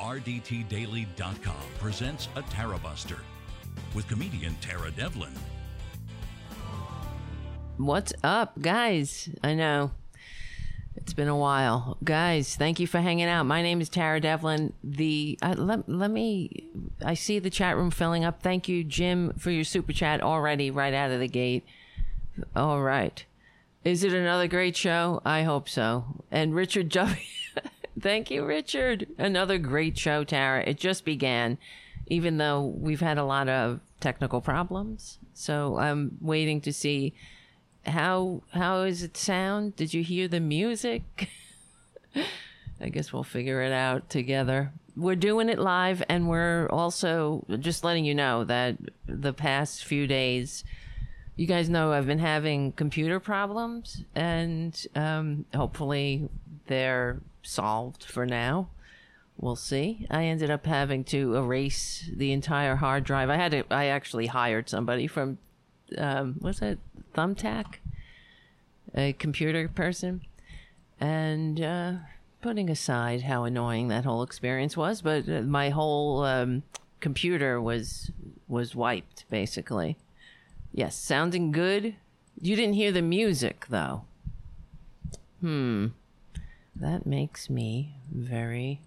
RDTDaily.com presents a Tara Buster with comedian Tara Devlin. What's up, guys? I know it's been a while, guys. Thank you for hanging out. My name is Tara Devlin. The uh, let let me. I see the chat room filling up. Thank you, Jim, for your super chat already right out of the gate. All right, is it another great show? I hope so. And Richard W. Thank you, Richard. Another great show, Tara. It just began, even though we've had a lot of technical problems. So I'm waiting to see how how is it sound? Did you hear the music? I guess we'll figure it out together. We're doing it live, and we're also just letting you know that the past few days, you guys know I've been having computer problems, and um, hopefully they're solved for now. We'll see. I ended up having to erase the entire hard drive. I had to. I actually hired somebody from, um, what's that, Thumbtack, a computer person, and uh, putting aside how annoying that whole experience was, but uh, my whole um, computer was was wiped basically. Yes, sounding good. You didn't hear the music though. Hmm. That makes me very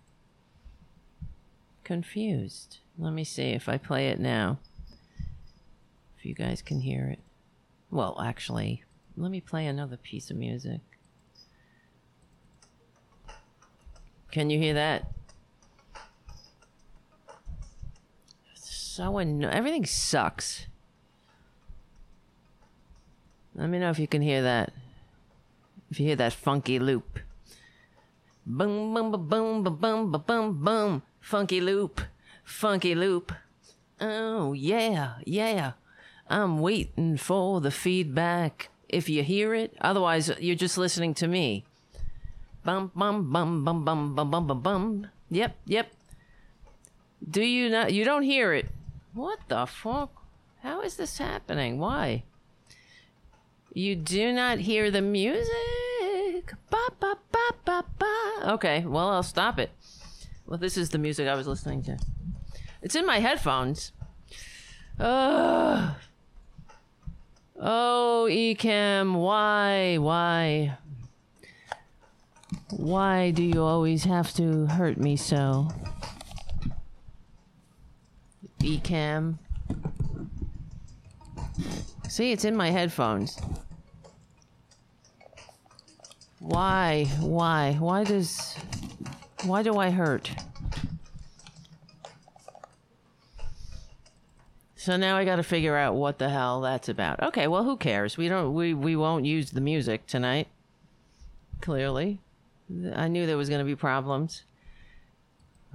confused. Let me see if I play it now. If you guys can hear it. Well, actually, let me play another piece of music. Can you hear that? So anno- everything sucks. Let me know if you can hear that. If you hear that funky loop. Boom, boom, boom, boom, boom, boom, boom, boom. Funky loop, funky loop. Oh, yeah, yeah. I'm waiting for the feedback. If you hear it, otherwise, you're just listening to me. Bum, bum, bum, bum, bum, bum, bum, bum, bum. Yep, yep. Do you not? You don't hear it. What the fuck? How is this happening? Why? You do not hear the music. Ba, ba, ba, ba, ba. Okay, well, I'll stop it. Well, this is the music I was listening to. It's in my headphones. Ugh. Oh, Ecamm, why, why? Why do you always have to hurt me so? Ecamm. See, it's in my headphones. Why? Why? Why does. Why do I hurt? So now I got to figure out what the hell that's about. Okay, well, who cares? We don't. We we won't use the music tonight. Clearly, I knew there was going to be problems.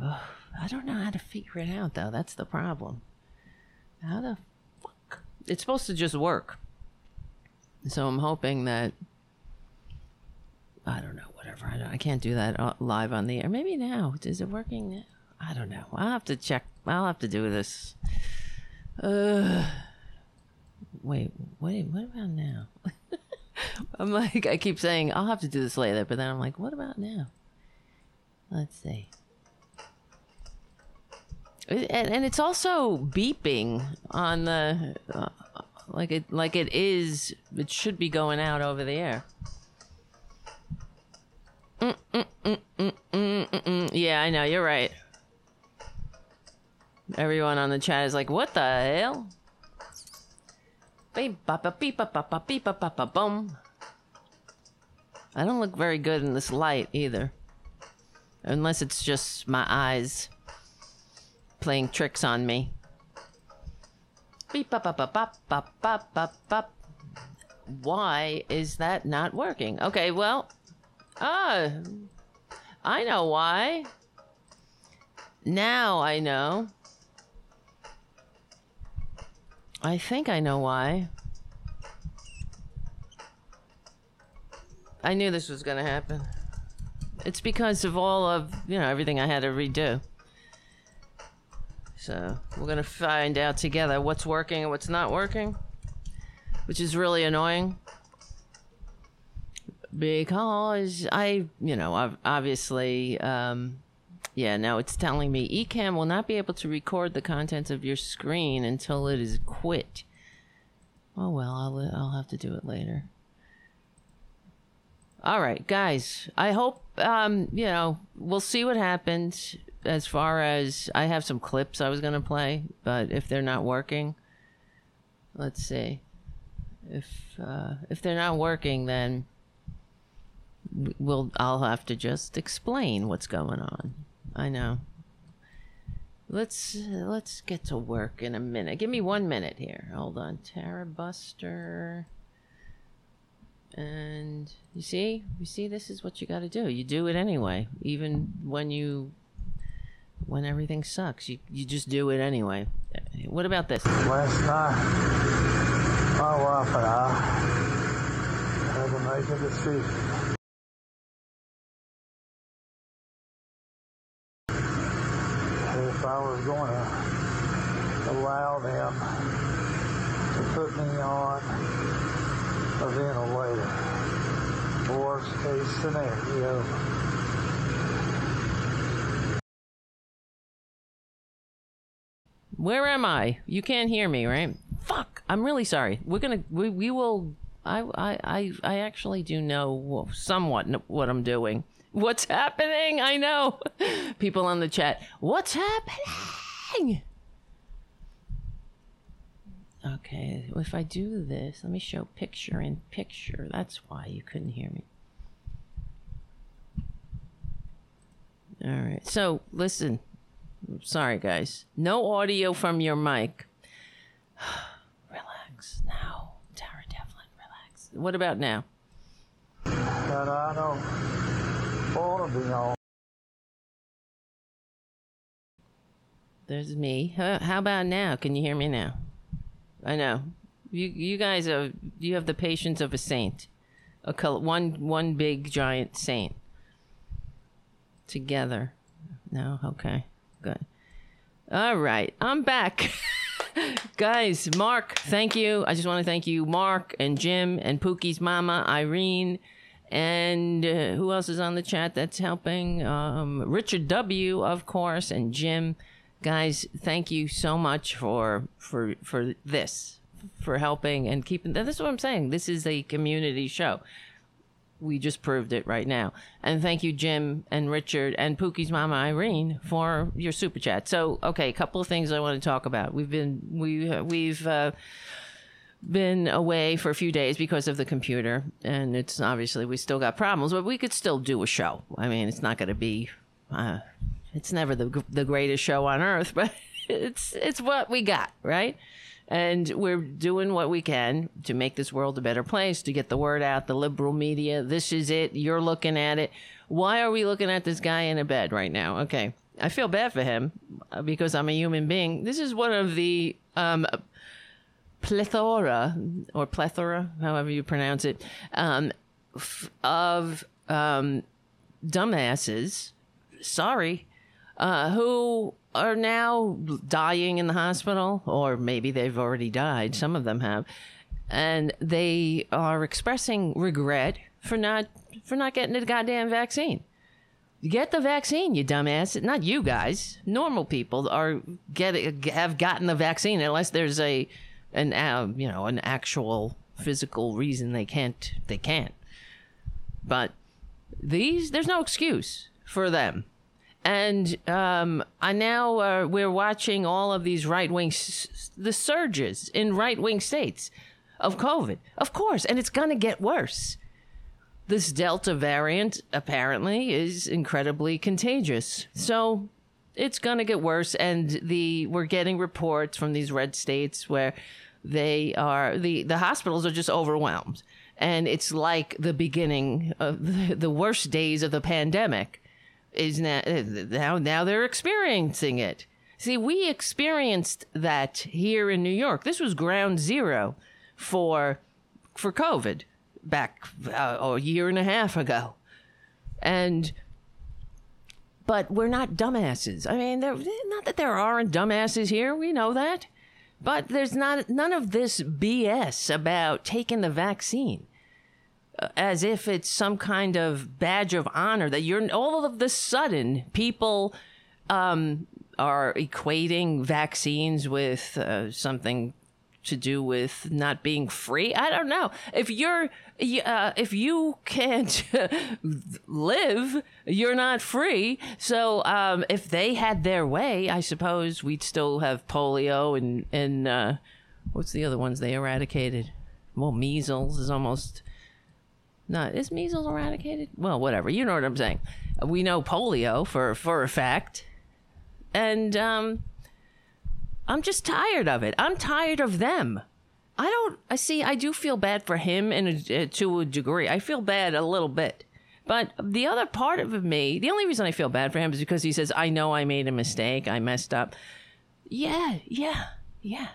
Ugh, I don't know how to figure it out though. That's the problem. How the fuck? It's supposed to just work. So I'm hoping that I don't know, whatever. I, don't, I can't do that uh, live on the air. Maybe now. Is it working? I don't know. I'll have to check. I'll have to do this. Uh, wait, wait, what about now? I'm like, I keep saying, I'll have to do this later, but then I'm like, what about now? Let's see. And, and it's also beeping on the, uh, like it, like it is, it should be going out over the air. Mm, yeah, I know. You're right. Everyone on the chat is like, "What the hell?" I don't look very good in this light either, unless it's just my eyes playing tricks on me. Why is that not working? Okay, well, ah, I know why. Now I know. I think I know why. I knew this was going to happen. It's because of all of, you know, everything I had to redo. So, we're going to find out together what's working and what's not working, which is really annoying. Because I, you know, I've obviously, um, Yeah, now it's telling me Ecamm will not be able to record the contents of your screen until it is quit. Oh well, I'll I'll have to do it later. All right, guys. I hope um, you know, we'll see what happens as far as I have some clips I was going to play, but if they're not working, let's see. If uh, if they're not working then we'll I'll have to just explain what's going on. I know. Let's let's get to work in a minute. Give me one minute here. Hold on, Tara Buster. And you see, you see, this is what you got to do. You do it anyway, even when you when everything sucks. You you just do it anyway. What about this? Last night, my wife and I had a I was going to allow them to put me on a ventilator, worst case scenario, Where am I? You can't hear me, right? Fuck! I'm really sorry. We're gonna we, we will. I I I I actually do know somewhat what I'm doing. What's happening? I know. People on the chat. What's happening? Okay, if I do this, let me show picture in picture. That's why you couldn't hear me. All right. So, listen. Sorry, guys. No audio from your mic. relax now. Tara Devlin, relax. What about now? and I don't There's me. How about now? Can you hear me now? I know. You you guys are you have the patience of a saint. A col- one one big giant saint. Together. No, okay. Good. All right. I'm back. Guys, Mark, thank you. I just want to thank you, Mark and Jim and Pookie's mama, Irene, and uh, who else is on the chat that's helping? Um, Richard W, of course, and Jim. Guys, thank you so much for for for this, for helping and keeping. This is what I'm saying. This is a community show we just proved it right now. And thank you, Jim and Richard and Pookie's mama Irene for your super chat. So, okay, a couple of things I want to talk about. We've been we we've uh, been away for a few days because of the computer, and it's obviously we still got problems, but we could still do a show. I mean, it's not going to be. Uh, it's never the the greatest show on earth, but it's it's what we got, right? And we're doing what we can to make this world a better place, to get the word out, the liberal media. This is it. You're looking at it. Why are we looking at this guy in a bed right now? Okay. I feel bad for him uh, because I'm a human being. This is one of the um, plethora, or plethora, however you pronounce it, um, f- of um, dumbasses, sorry, uh, who are now dying in the hospital, or maybe they've already died. Some of them have, and they are expressing regret for not for not getting the goddamn vaccine. Get the vaccine, you dumbass. Not you guys. Normal people are get have gotten the vaccine unless there's a an uh, you know an actual physical reason they can't they can't. But these there's no excuse for them and um, I now uh, we're watching all of these right wing s- the surges in right wing states of COVID, of course, and it's to get worse. This Delta variant apparently is incredibly contagious, so it's to get worse. And the we're getting reports from these red states where they are the the hospitals are just overwhelmed, and it's like the beginning of the, the worst days of the pandemic is now now now they're experiencing it. See, we experienced that here in New York. This was ground zero for for COVID back uh, a year and a half ago, and but we're not dumbasses. I mean, not that there aren't dumbasses here. We know that, but there's not none of this BS about taking the vaccine. uh, as if it's some kind of badge of honor that you're all of the sudden people um, are equating vaccines with uh, something to do with not being free. I don't know. If you're uh, if you can't live, you're not free. So um, if they had their way, I suppose we'd still have polio and and uh, what's the other ones they eradicated? Well, measles is almost not. Is measles eradicated? Well, whatever. You know what I'm saying. We know polio for for a fact, and um, I'm just tired of it. I'm tired of them. I don't. I see. I do feel bad for him, and uh, to a degree, I feel bad a little bit. But the other part of me, the only reason I feel bad for him is because he says, "I know I made a mistake. I messed up." Yeah, yeah, yeah.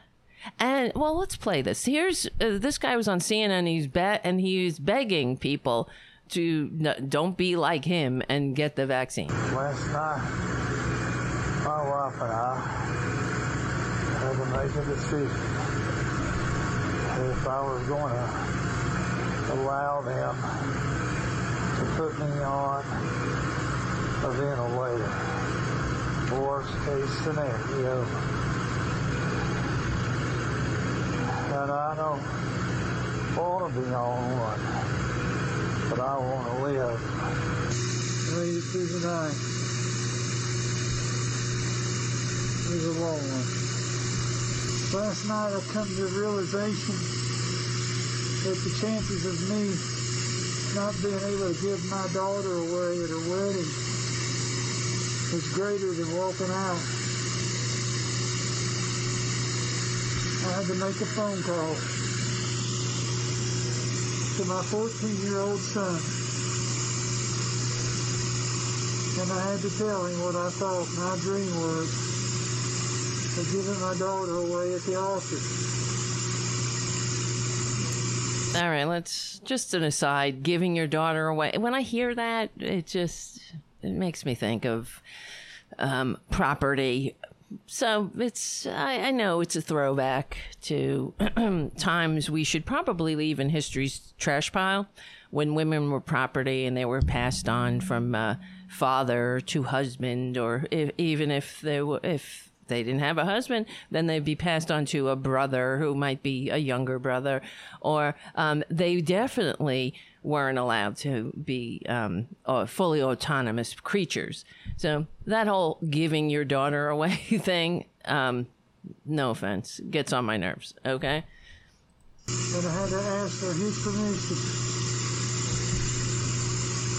And well, let's play this. Here's uh, this guy was on CNN. He's bet and he's begging people to n- don't be like him and get the vaccine. My wife and I to make a decision if I was going to allow them to put me on a ventilator. Worst case scenario. And I don't want to be on one, but I want to live. Read through the night. Was a long one. Last night I come to the realization that the chances of me not being able to give my daughter away at her wedding was greater than walking out. I had to make a phone call to my 14-year-old son. And I had to tell him what I thought my dream was of giving my daughter away at the altar. All right, let's just an aside. Giving your daughter away. When I hear that, it just it makes me think of um, property. So it's I, I know it's a throwback to times we should probably leave in history's trash pile when women were property and they were passed on from uh, father to husband, or if, even if they were if they didn't have a husband, then they'd be passed on to a brother who might be a younger brother, or um, they definitely weren't allowed to be um, uh, fully autonomous creatures. So that whole giving your daughter away thing, um, no offense, gets on my nerves. Okay. And I had to ask for his permission.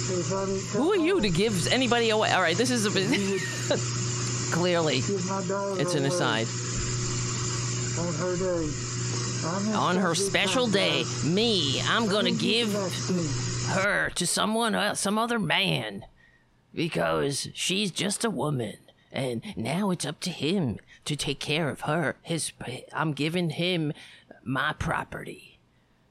If I didn't Who are you to give anybody away? All right, this is a clearly it's an aside. on her day. On her special day, me, I'm gonna give her to someone else, some other man, because she's just a woman, and now it's up to him to take care of her. His, I'm giving him my property,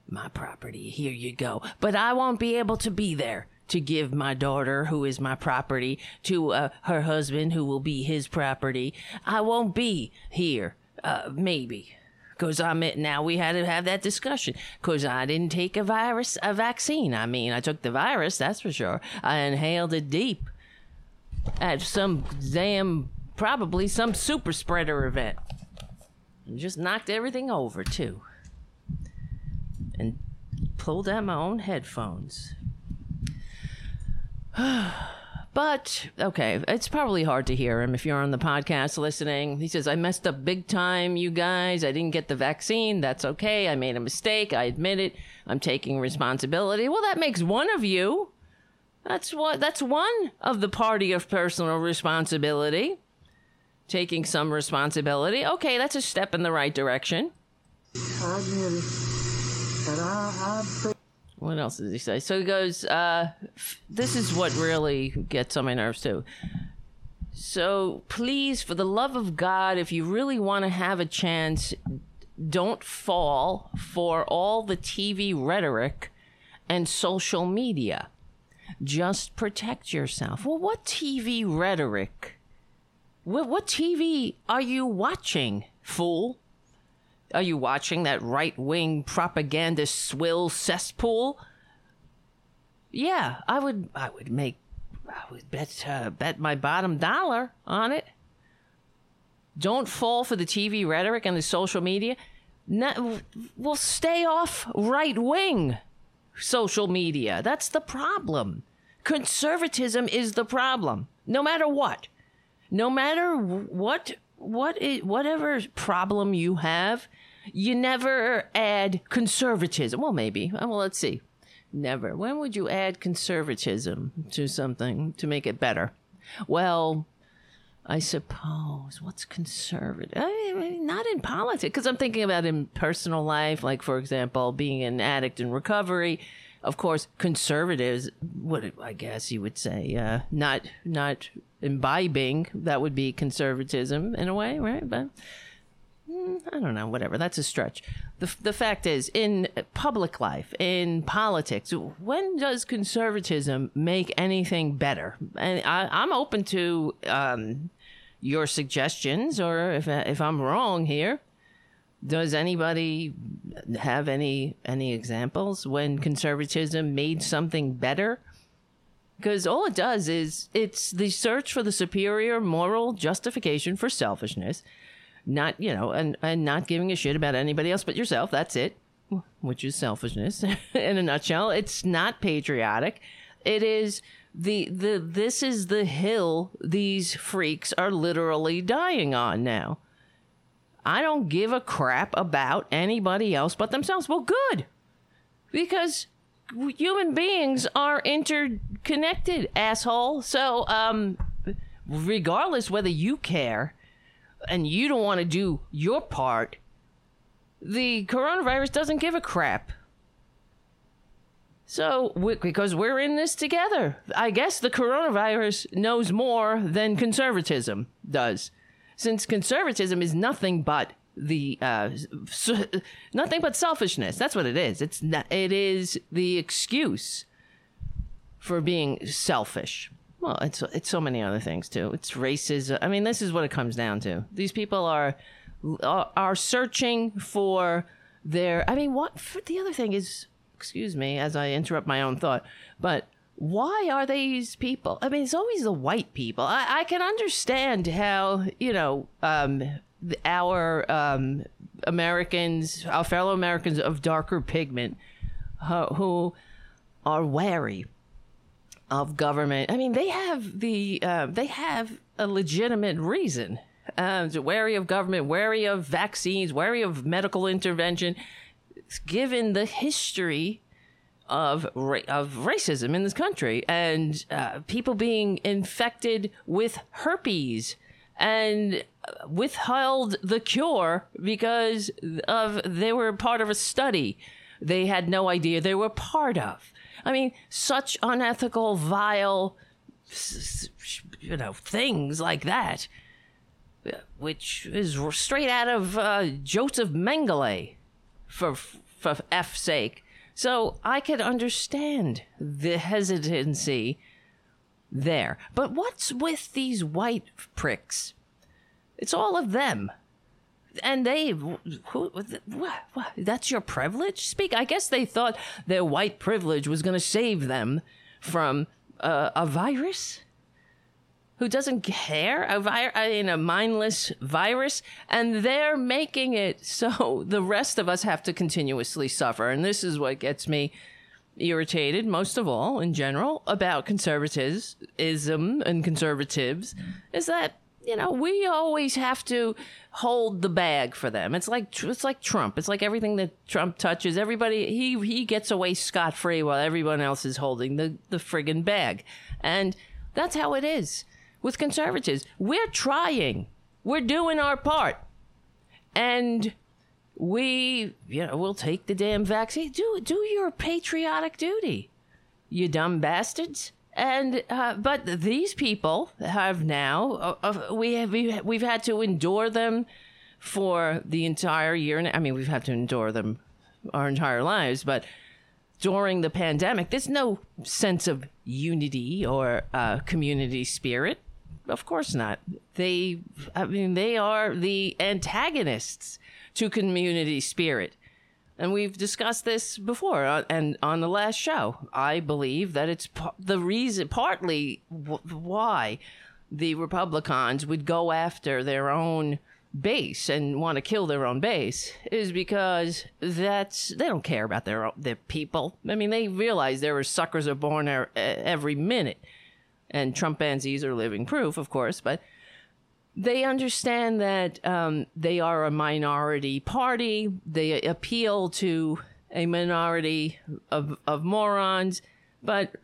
my property. Here you go. But I won't be able to be there to give my daughter, who is my property, to uh, her husband, who will be his property. I won't be here. Uh, maybe. Because I'm now. We had to have that discussion. Because I didn't take a virus, a vaccine. I mean, I took the virus, that's for sure. I inhaled it deep at some damn, probably some super spreader event. And just knocked everything over, too. And pulled out my own headphones. But okay, it's probably hard to hear him if you're on the podcast listening. He says, I messed up big time, you guys. I didn't get the vaccine. That's okay. I made a mistake. I admit it. I'm taking responsibility. Well, that makes one of you. That's what that's one of the party of personal responsibility. Taking some responsibility. Okay, that's a step in the right direction. I admit it. And I, I What else does he say? So he goes, uh, this is what really gets on my nerves too. So please, for the love of God, if you really want to have a chance, don't fall for all the TV rhetoric and social media. Just protect yourself. Well, what TV rhetoric? What, what TV are you watching, fool? Are you watching that right wing propaganda swill cesspool? yeah, I would. I would make. I would bet uh, bet my bottom dollar on it. Don't fall for the TV rhetoric and the social media. No, we'll stay off right wing social media. That's the problem. Conservatism is the problem. No matter what, no matter what, what, whatever problem you have, you never add conservatism. Well, maybe. Well, let's see. Never. When would you add conservatism to something to make it better? Well, I suppose. What's conservative? I mean, not in politics, because I'm thinking about in personal life, like, for example, being an addict in recovery. Of course, conservatives, what I guess you would say, uh, not not imbibing, that would be conservatism in a way, right? But I don't know, whatever. That's a stretch. The, the fact is, in public life, in politics, when does conservatism make anything better? And I, I'm open to um, your suggestions, or if, if I'm wrong here. Does anybody have any any examples when conservatism made something better? Because all it does is it's the search for the superior moral justification for selfishness not you know and and not giving a shit about anybody else but yourself. That's it. Which is selfishness in a nutshell. It's not patriotic. It is the the this is the hill these freaks are literally dying on now. I don't give a crap about anybody else but themselves. Well good because human beings are interconnected asshole. So um regardless whether you care and you don't want to do your part, the coronavirus doesn't give a crap. So, we, because we're in this together, I guess the coronavirus knows more than conservatism does. Since conservatism is nothing but the uh, nothing but selfishness. That's what it is. It's not, it is the excuse for being selfish. Well, it's it's so many other things too. It's racism. I mean, this is what it comes down to. These people are are searching for their. I mean, what? the other thing is, excuse me, as I interrupt my own thought, but why are these people? I mean, it's always the white people. I, I can understand how you know um, our um, Americans, our fellow Americans of darker pigment, uh, who are wary of government. I mean, they have the uh, they have a legitimate reason. Uh, wary of government, wary of vaccines, wary of medical intervention, given the history of ra- of racism in this country and uh, people being infected with herpes and withheld the cure because of they were part of a study they had no idea they were part of I mean, such unethical, vile, you know, things like that, which is straight out of uh, Joseph Mengele, for for F's sake. So I could understand the hesitancy there. But what's with these white pricks? It's all of them and they who, what, what, that's your privilege? Speak. I guess they thought their white privilege was going to save them from uh, a virus? Who doesn't care? A vi- in a mindless virus? And they're making it so the rest of us have to continuously suffer. And this is what gets me irritated most of all in general about conservatism and conservatives is that you know, we always have to hold the bag for them. It's like it's like Trump. It's like everything that Trump touches, everybody he he gets away scot free while everyone else is holding the the friggin' bag. And that's how it is with conservatives. We're trying. We're doing our part. And we, you know, we'll take the damn vaccine. Do do your patriotic duty. You dumb bastards. And uh, but these people have now uh, uh, we have we've had to endure them for the entire year. I mean, we've had to endure them our entire lives, but during the pandemic, there's no sense of unity or uh, community spirit. Of course not. They, I mean, they are the antagonists to community spirit. And we've discussed this before uh, and on the last show. I believe that it's p- the reason, partly w- why the Republicans would go after their own base and want to kill their own base is because that's they don't care about their their people. I mean, they realize there are suckers are born er, every minute, and Trumpanzees are living proof, of course. But they understand that um, they are a minority party. They appeal to a minority of of morons, but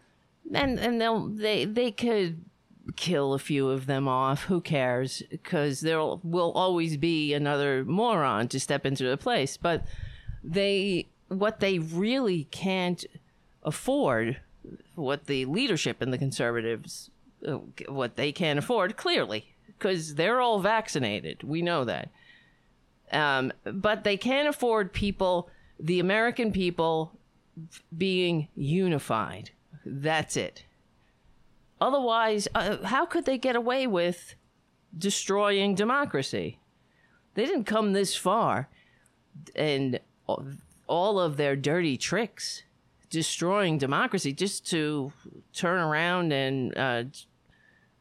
and and they'll they they could kill a few of them off. Who cares? Because there will always be another moron to step into the place. But they, what they really can't afford, what the leadership and the conservatives, uh, what they can't afford, clearly, because they're all vaccinated. We know that. Um, but they can't afford people, the American people, being unified. That's it. Otherwise, uh, how could they get away with destroying democracy? They didn't come this far, and all of their dirty tricks, destroying democracy, just to turn around and uh,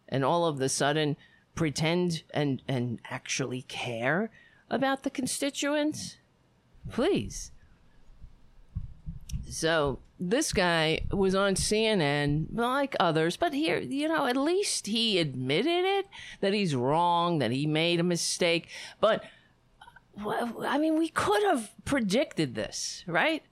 and all of the sudden pretend and and actually care about the constituents. Please. So this guy was on CNN like others, but here, you know, at least he admitted it that he's wrong, that he made a mistake. But I mean, we could have predicted this, right?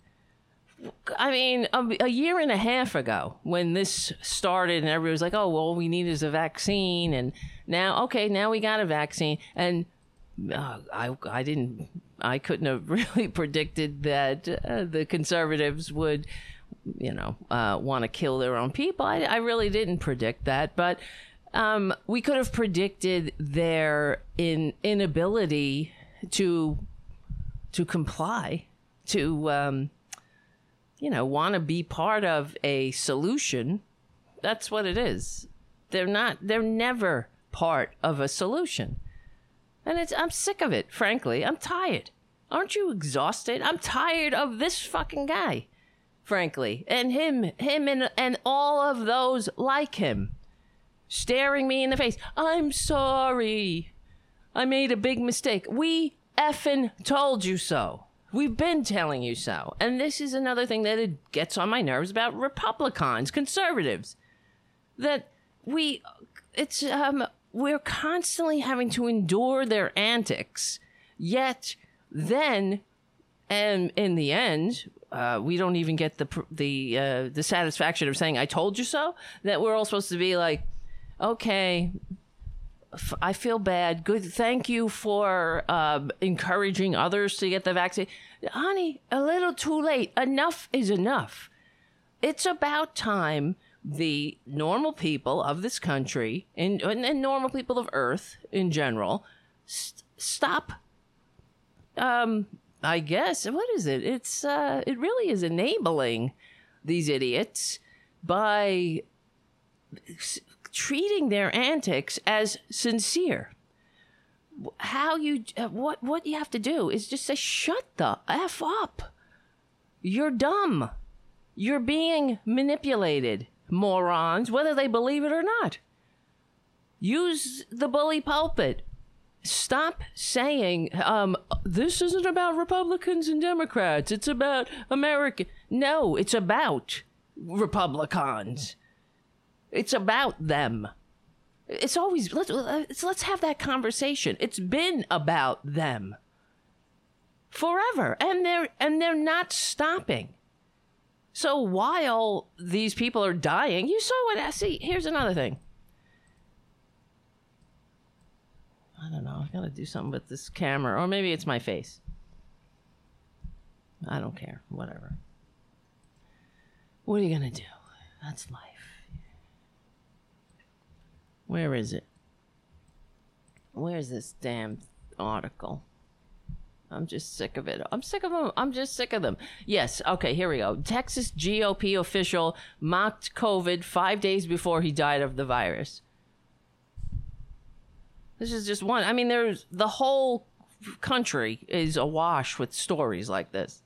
I mean, a, a, year and a half ago when this started, and everybody was like, "Oh, well, all we need is a vaccine," and now, okay, now we got a vaccine, and uh, I, I didn't, I couldn't have really predicted that uh, the conservatives would you know, uh, want to kill their own people. I, I really didn't predict that, but um, we could have predicted their in inability to to comply, to um, you know, want to be part of a solution. That's what it is. They're not. They're never part of a solution, and it's. I'm sick of it. Frankly, I'm tired. Aren't you exhausted? I'm tired of this fucking guy frankly, and him, him, and and all of those like him, staring me in the face. I'm sorry, I made a big mistake. We effing told you so. We've been telling you so. And this is another thing that it gets on my nerves about Republicans, conservatives, that we, it's um, we're constantly having to endure their antics, yet then and in the end, uh, we don't even get the the uh, the satisfaction of saying "I told you so." That we're all supposed to be like, okay, I feel bad. Good, thank you for uh, encouraging others to get the vaccine, honey. A little too late. Enough is enough. It's about time the normal people of this country and, and normal people of Earth in general st- stop um, I guess what is it? It's uh, it really is enabling these idiots by s- treating their antics as sincere. How you uh, what what you have to do is just say shut the f up. You're dumb. You're being manipulated, morons, whether they believe it or not. Use the bully pulpit stop saying um, this isn't about Republicans and Democrats. It's about America. No, it's about Republicans. It's about them. It's always let's let's, have that conversation. It's been about them forever, and they're and they're not stopping. So while these people are dying, you saw what I see. Here's another thing. I don't know. I gotta do something with this camera, or maybe it's my face. I don't care. Whatever. What are you gonna do? That's life. Where is it? Where's this damn article? I'm just sick of it. I'm sick of them. I'm just sick of them. Yes. Okay. Here we go. Texas GOP official mocked COVID five days before he died of the virus. This is just one. I mean, there's the whole country is awash with stories like this.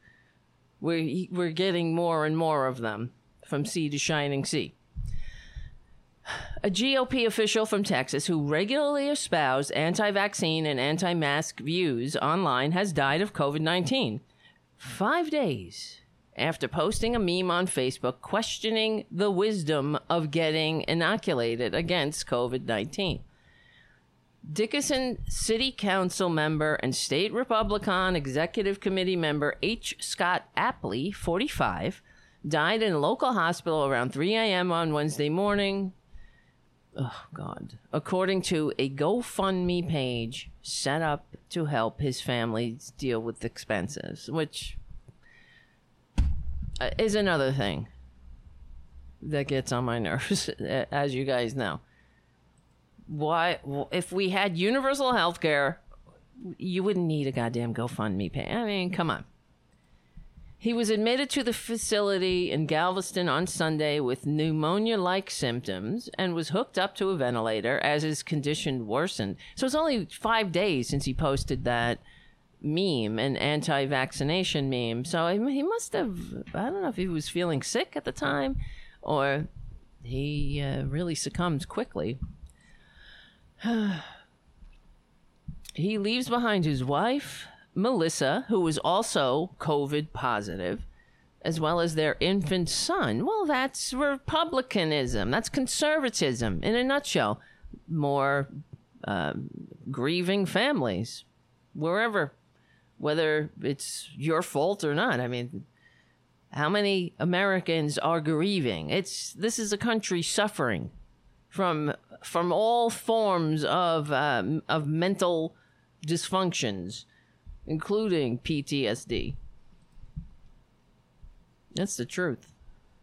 We're, we're getting more and more of them from sea to shining sea. A GOP official from Texas who regularly espoused anti vaccine and anti mask views online has died of COVID 19. Five days after posting a meme on Facebook questioning the wisdom of getting inoculated against COVID 19. Dickinson City Council member and state Republican Executive Committee member H. Scott Apley, 45, died in a local hospital around 3 a.m. on Wednesday morning. Oh, God. According to a GoFundMe page set up to help his family deal with expenses, which uh, is another thing that gets on my nerves, as you guys know. Why, if we had universal health care, you wouldn't need a goddamn GoFundMe page. I mean, come on. He was admitted to the facility in Galveston on Sunday with pneumonia like symptoms and was hooked up to a ventilator as his condition worsened. So it's only five days since he posted that meme, an anti vaccination meme. So he must have, I don't know if he was feeling sick at the time or he uh, really succumbed quickly. he leaves behind his wife, Melissa, who was also COVID positive, as well as their infant son. Well, that's republicanism. That's conservatism in a nutshell. More uh, grieving families, wherever, whether it's your fault or not. I mean, how many Americans are grieving? It's this is a country suffering from from all forms of um, of mental dysfunctions including PTSD. That's the truth.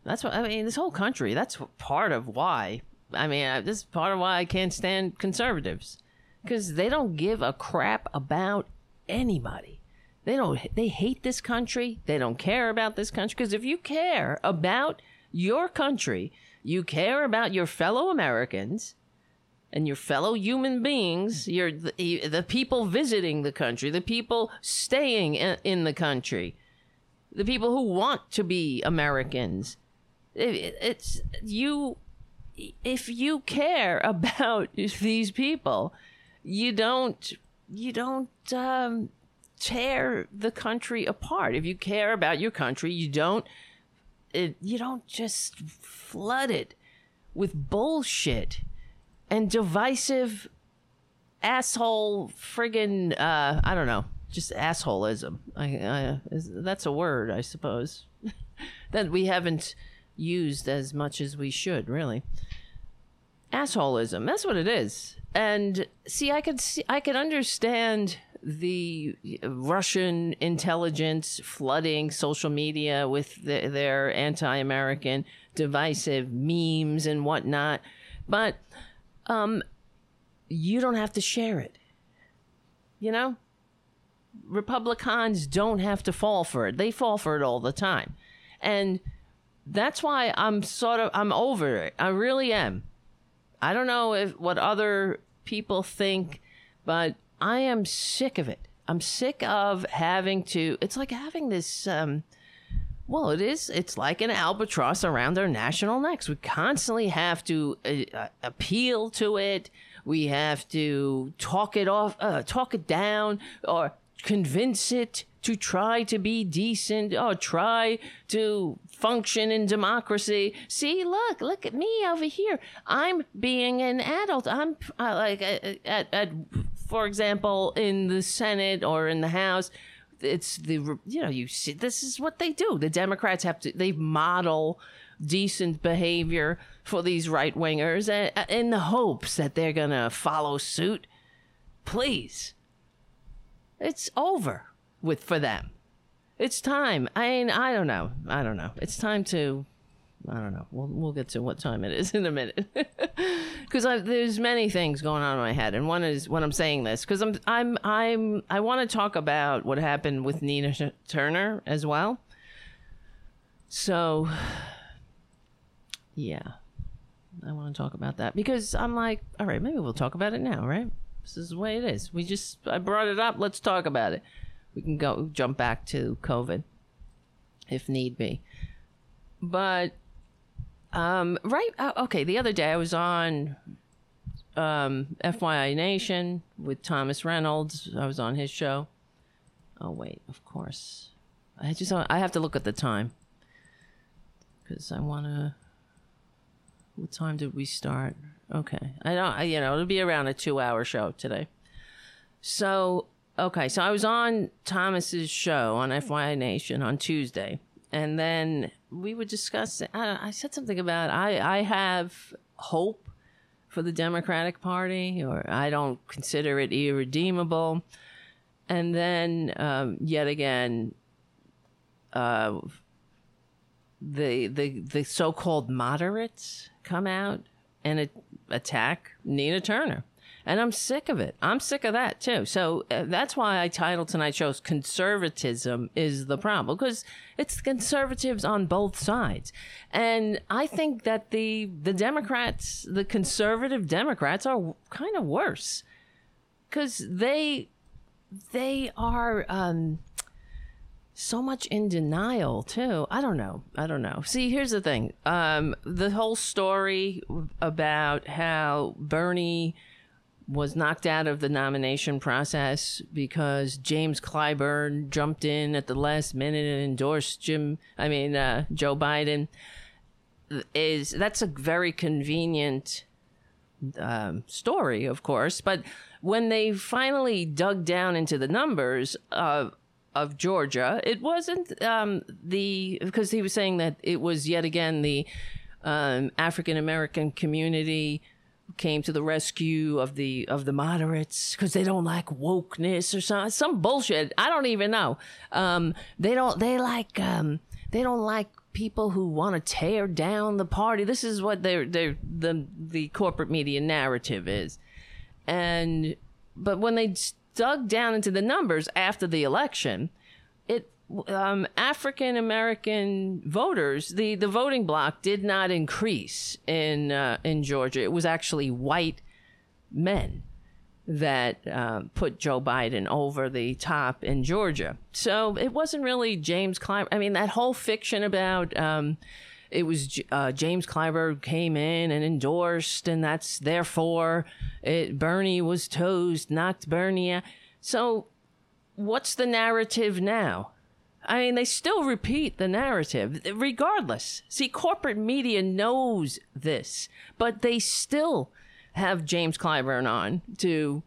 That's what I mean. This whole country. That's part of why. I mean, uh, this is part of why I can't stand conservatives because they don't give a crap about anybody. They don't. They hate this country. They don't care about this country. Because if you care about your country, you care about your fellow Americans and your fellow human beings, your the, the people visiting the country, the people staying in, the country, the people who want to be Americans. It, it's you. If you care about these people, you don't you don't um, tear the country apart. If you care about your country, you don't it, you don't just flood it with bullshit and divisive asshole friggin' uh, I don't know, just assholeism. I, I is, that's a word, I suppose, that we haven't used as much as we should, really. Assholeism. That's what it is. And see, I could see, I could understand the Russian intelligence flooding social media with the, their anti-American divisive memes and whatnot, but um, you don't have to share it. You know? Republicans don't have to fall for it. They fall for it all the time. And that's why I'm sort of I'm over it. I really am. I don't know if what other people think, but I am sick of it. I'm sick of having to it's like having this um well, it is. It's like an albatross around our national necks. We constantly have to uh, uh, appeal to it. We have to talk it off, uh, talk it down, or convince it to try to be decent or try to function in democracy. See, look, look at me over here. I'm being an adult. I'm uh, like uh, uh, at, at, for example, in the Senate or in the House it's the you know you see this is what they do. The Democrats have to they model decent behavior for these right wingers in the hopes that they're gonna follow suit. Please, it's over with for them. It's time. I mean, I don't know. I don't know. It's time to I don't know. We'll we'll get to what time it is in a minute, because there's many things going on in my head, and one is when I'm saying this, because I'm I'm I'm I want to talk about what happened with Nina Turner as well. So, yeah, I want to talk about that because I'm like, all right, maybe we'll talk about it now, right? This is the way it is. We just I brought it up. Let's talk about it. We can go jump back to COVID. if need be. But um, right, uh, okay. The other day I was on um, FYI Nation with Thomas Reynolds. I was on his show. Oh wait, of course. I just I have to look at the time because I want to. What time did we start? Okay, I don't. I, you know, it'll be around a two-hour show today. So okay, so I was on Thomas's show on FYI Nation on Tuesday, and then we would discuss. I, I said something about I I have hope for the Democratic Party, or I don't consider it irredeemable. And then um, yet again, uh, the the the so-called moderates come out and attack Nina Turner. And I'm sick of it. I'm sick of that too. So uh, that's why I titled tonight's show "Conservatism is the Problem" because it's conservatives on both sides, and I think that the the Democrats, the conservative Democrats, are kind of worse because they they are um, so much in denial too. I don't know. I don't know. See, here's the thing. Um, the whole story about how Bernie was knocked out of the nomination process because James Clyburn jumped in at the last minute and endorsed Jim, I mean, uh, Joe Biden. Is that's a very convenient um, story, of course, but when they finally dug down into the numbers of of Georgia, it wasn't um, the because he was saying that it was yet again the um, African American community came to the rescue of the of the moderates because they don't like wokeness or some some bullshit. I don't even know. Um, they don't. They like. Um, they don't like people who want to tear down the party. This is what their their the the corporate media narrative is, and but when they dug down into the numbers after the election, um, African American voters, the, the voting bloc did not increase in uh, in Georgia. It was actually white men that uh, put Joe Biden over the top in Georgia. So it wasn't really James Clyburn. I mean, that whole fiction about um, it was uh, James Clyburn came in and endorsed, and that's therefore it, Bernie was toast, knocked Bernie out. So what's the narrative now? I mean, they still repeat the narrative, regardless. See, corporate media knows this, but they still have James Clyburn on to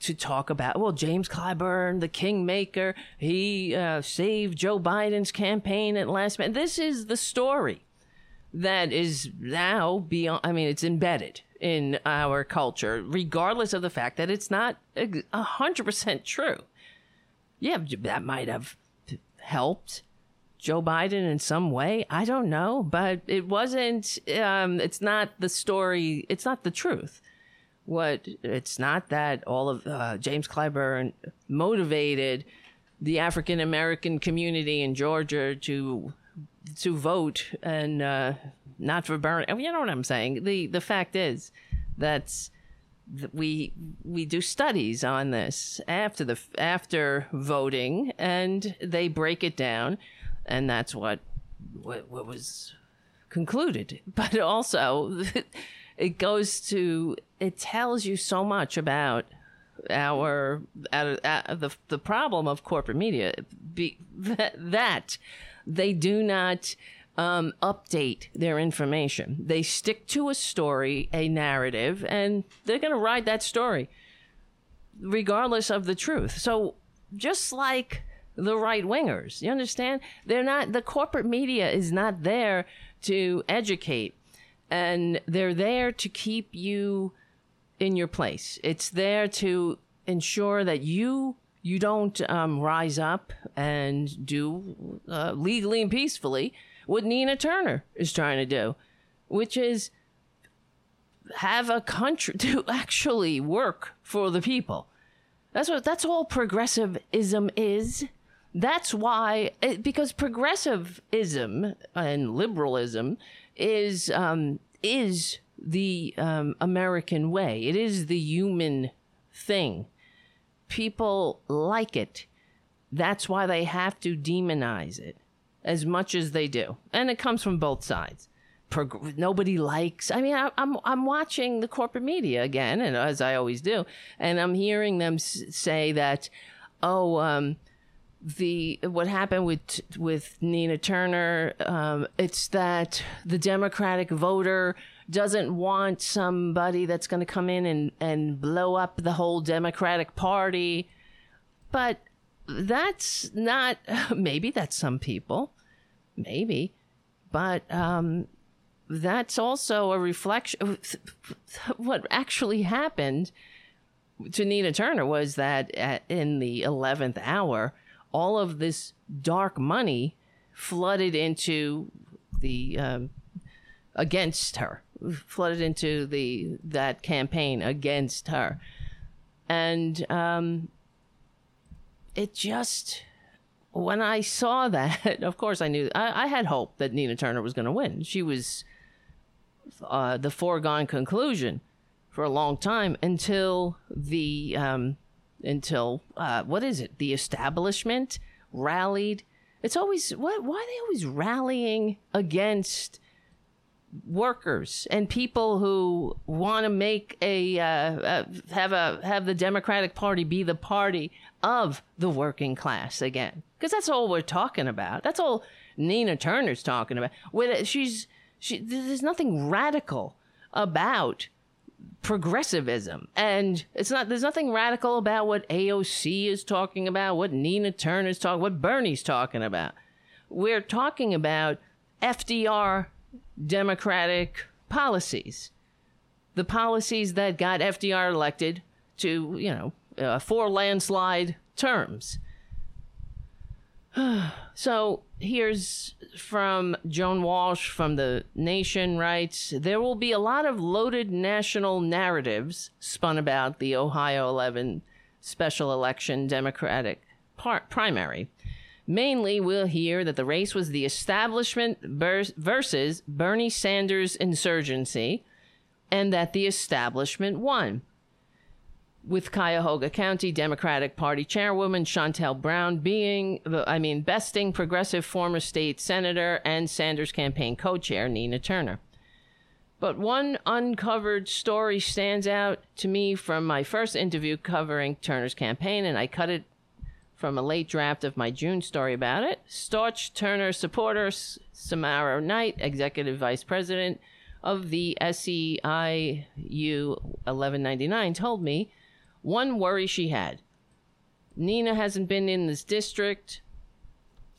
to talk about. Well, James Clyburn, the kingmaker, he uh, saved Joe Biden's campaign at last minute. This is the story that is now beyond. I mean, it's embedded in our culture, regardless of the fact that it's not a hundred percent true. Yeah, that might have helped Joe Biden in some way. I don't know, but it wasn't. Um, it's not the story. It's not the truth. What it's not that all of uh, James Clyburn motivated the African American community in Georgia to to vote and uh, not for Bernie. You know what I'm saying? The the fact is that's we we do studies on this after the after voting, and they break it down, and that's what what, what was concluded. But also, it goes to it tells you so much about our uh, uh, the the problem of corporate media be, that, that they do not um, update their information. They stick to a story, a narrative, and they're going to ride that story regardless of the truth. So just like the right wingers, you understand? They're not, the corporate media is not there to educate, and they're there to keep you in your place. It's there to ensure that you you don't um, rise up and do uh, legally and peacefully what Nina Turner is trying to do, which is have a country to actually work for the people. That's what that's all progressivism is. That's why because progressivism and liberalism is um, is the um, American way. It is the human thing. People like it. That's why they have to demonize it as much as they do, and it comes from both sides. Prog- nobody likes. I mean, I, I'm I'm watching the corporate media again, and as I always do, and I'm hearing them s- say that, oh, um, the what happened with with Nina Turner. Um, it's that the Democratic voter doesn't want somebody that's going to come in and and blow up the whole Democratic Party, but that's not. Maybe that's some people, maybe, but um, that's also a reflection. of What actually happened to Nina Turner was that at, in the 11th hour, all of this dark money flooded into the um, against her, flooded into the that campaign against her, and um, it just when I saw that, of course, I knew I, I had hope that Nina Turner was going to win. She was uh, the foregone conclusion for a long time until the um, until uh, what is it? The establishment rallied. It's always what? Why are they always rallying against workers and people who want to make a uh, uh, have a have the Democratic Party be the party of the working class again? Because that's all we're talking about. That's all Nina Turner's talking about. With she's she, there's nothing radical about progressivism and it's not there's nothing radical about what AOC is talking about what Nina Turner's talking what Bernie's talking about we're talking about FDR democratic policies the policies that got FDR elected to you know uh, four landslide terms so here's from Joan Walsh from The Nation writes There will be a lot of loaded national narratives spun about the Ohio 11 special election Democratic par- primary. Mainly, we'll hear that the race was the establishment versus Bernie Sanders' insurgency, and that the establishment won with Cuyahoga County Democratic Party Chairwoman Shontel Brown being, the, I mean, besting progressive former state senator and Sanders campaign co chair Nina Turner. But one uncovered story stands out to me from my first interview covering Turner's campaign, and I cut it from a late draft of my June story about it. Staunch Turner supporter Samara Knight, executive vice president of the SEIU 1199, told me one worry she had Nina hasn't been in this district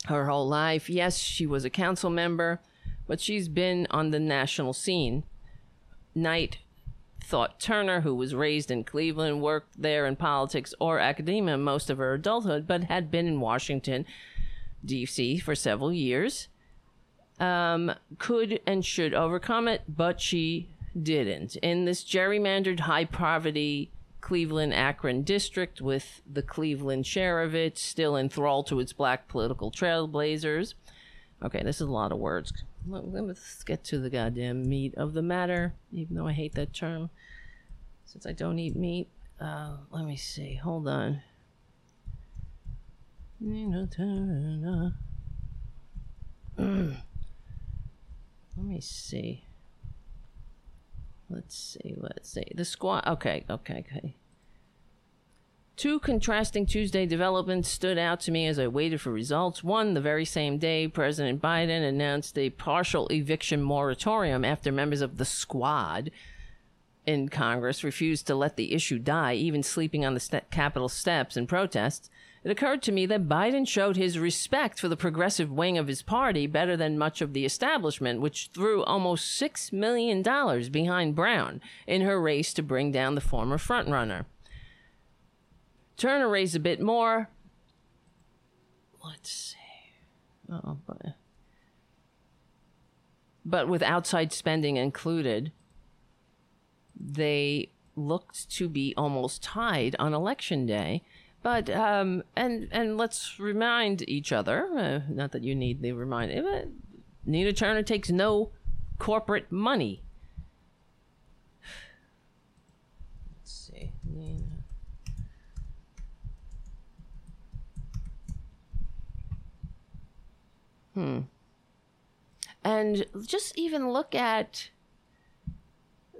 her whole life. Yes, she was a council member, but she's been on the national scene. Knight thought Turner, who was raised in Cleveland, worked there in politics or academia most of her adulthood, but had been in Washington, D.C. for several years, um, could and should overcome it, but she didn't. In this gerrymandered high poverty Cleveland Akron district, with the Cleveland share of it still enthralled to its black political trailblazers. Okay, this is a lot of words. Let's get to the goddamn meat of the matter, even though I hate that term. Since I don't eat meat, uh, let me see. Hold on. Let me see. Let's see. Let's see. The squad. Okay. Okay. Okay. Two contrasting Tuesday developments stood out to me as I waited for results. One, the very same day, President Biden announced a partial eviction moratorium after members of the squad in Congress refused to let the issue die, even sleeping on the Capitol steps in protests. It occurred to me that Biden showed his respect for the progressive wing of his party better than much of the establishment, which threw almost $6 million behind Brown in her race to bring down the former frontrunner. Turner raised a bit more. Let's see. Oh, but, but with outside spending included, they looked to be almost tied on election day. But um, and and let's remind each other, uh, not that you need the reminder. Nina Turner takes no corporate money. Let's see, Nina. And just even look at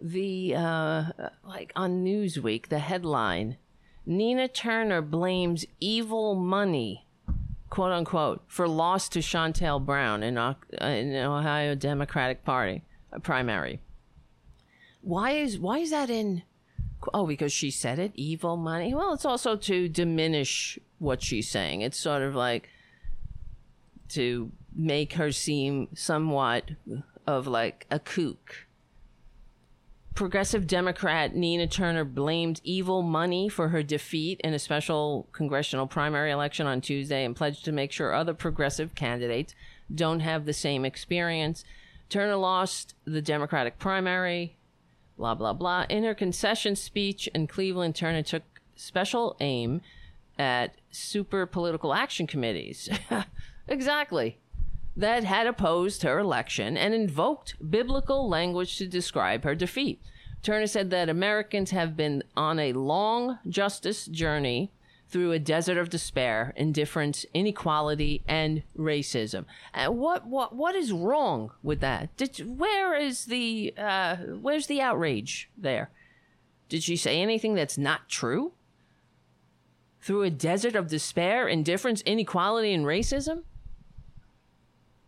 the uh like on Newsweek, the headline Nina Turner blames evil money, quote unquote, for loss to Shontel Brown in, uh, in Ohio Democratic Party uh, primary. Why is why is that in? Oh, because she said it. Evil money. Well, it's also to diminish what she's saying. It's sort of like to make her seem somewhat of like a kook. Progressive Democrat Nina Turner blamed evil money for her defeat in a special congressional primary election on Tuesday and pledged to make sure other progressive candidates don't have the same experience. Turner lost the Democratic primary, blah, blah, blah. In her concession speech in Cleveland, Turner took special aim at super political action committees. exactly that had opposed her election and invoked biblical language to describe her defeat. Turner said that Americans have been on a long justice journey through a desert of despair, indifference, inequality, and racism. Uh, what what what is wrong with that? Did, where is the uh, where's the outrage there? Did she say anything that's not true? Through a desert of despair, indifference, inequality, and racism?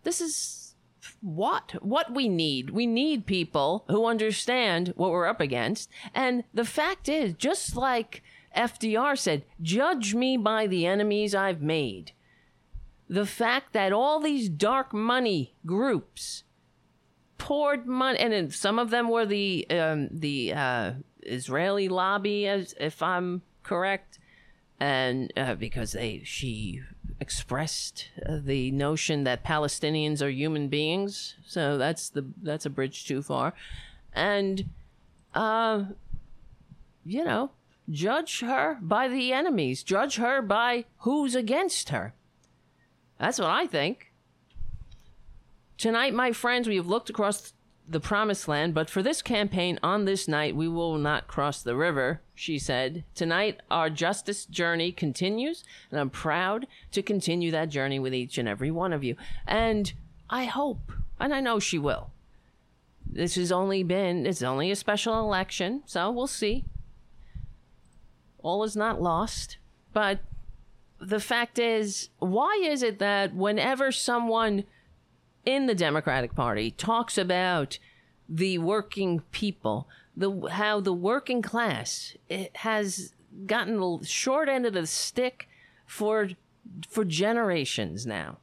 This is what what we need. We need people who understand what we're up against. And the fact is just like FDR said judge me by the enemies I've made. The fact that all these dark money groups poured money and some of them were the um, the uh, Israeli lobby as if I'm correct and uh, because they she expressed uh, the notion that Palestinians are human beings. So that's the that's a bridge too far, and uh, you know, judge her by the enemies. Judge her by who's against her. That's what I think. Tonight, my friends, we have looked across the promised land, but for this campaign on this night, we will not cross the river, she said. Tonight, our justice journey continues, and I'm proud to continue that journey with each and every one of you. And I hope, and I know she will. This has only been, it's only a special election, so we'll see. All is not lost, but the fact is, why is it that whenever someone in the Democratic Party talks about the working people, the how the working class has gotten the short end of the stick for for generations now.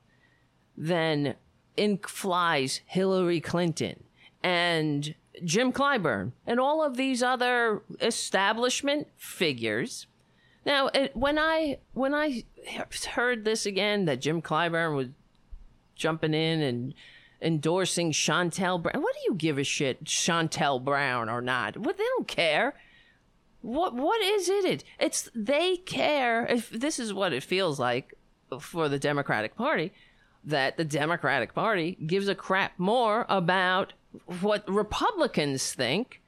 Then in flies Hillary Clinton and Jim Clyburn and all of these other establishment figures. Now, it, when I when I heard this again that Jim Clyburn was jumping in and endorsing Shontel Brown. What do you give a shit, Shontel Brown or not? What they don't care. What what is it? It's they care. If this is what it feels like for the Democratic Party, that the Democratic Party gives a crap more about what Republicans think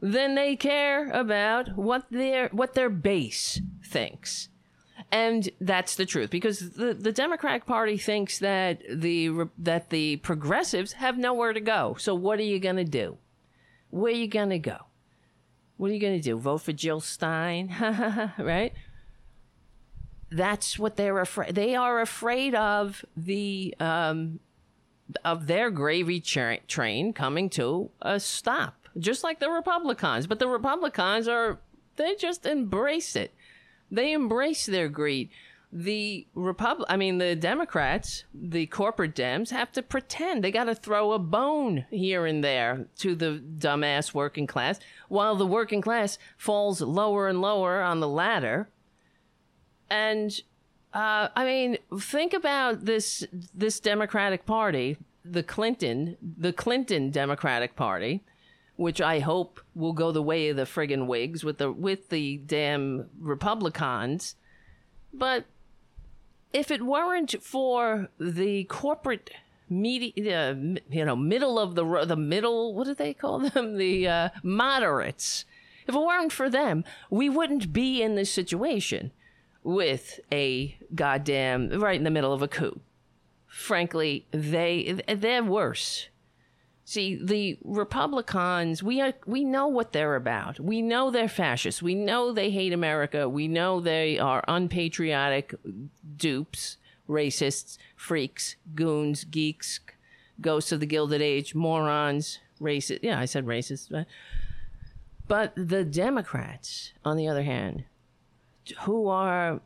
than they care about what their what their base thinks. And that's the truth because the, the Democratic Party thinks that the that the progressives have nowhere to go. So what are you going to do? Where are you going to go? What are you going to do? Vote for Jill Stein, right? That's what they're afraid. They are afraid of the um, of their gravy tra- train coming to a stop, just like the Republicans. But the Republicans are they just embrace it they embrace their greed. The Republic, I mean, the Democrats, the corporate Dems, have to pretend they got to throw a bone here and there to the dumbass working class, while the working class falls lower and lower on the ladder. And uh, I mean, think about this this Democratic Party, the Clinton, the Clinton Democratic Party which I hope will go the way of the friggin' Whigs with the with the damn Republicans. But if it weren't for the corporate media, uh, you know, middle of the the middle, what do they call them? The uh, moderates. If it weren't for them, we wouldn't be in this situation with a goddamn right in the middle of a coup frankly, they they're worse. See, the Republicans, we are, we know what they're about. We know they're fascists. We know they hate America. We know they are unpatriotic dupes, racists, freaks, goons, geeks, ghosts of the Gilded Age, morons, racist. Yeah, I said racist. But, but the Democrats, on the other hand, who are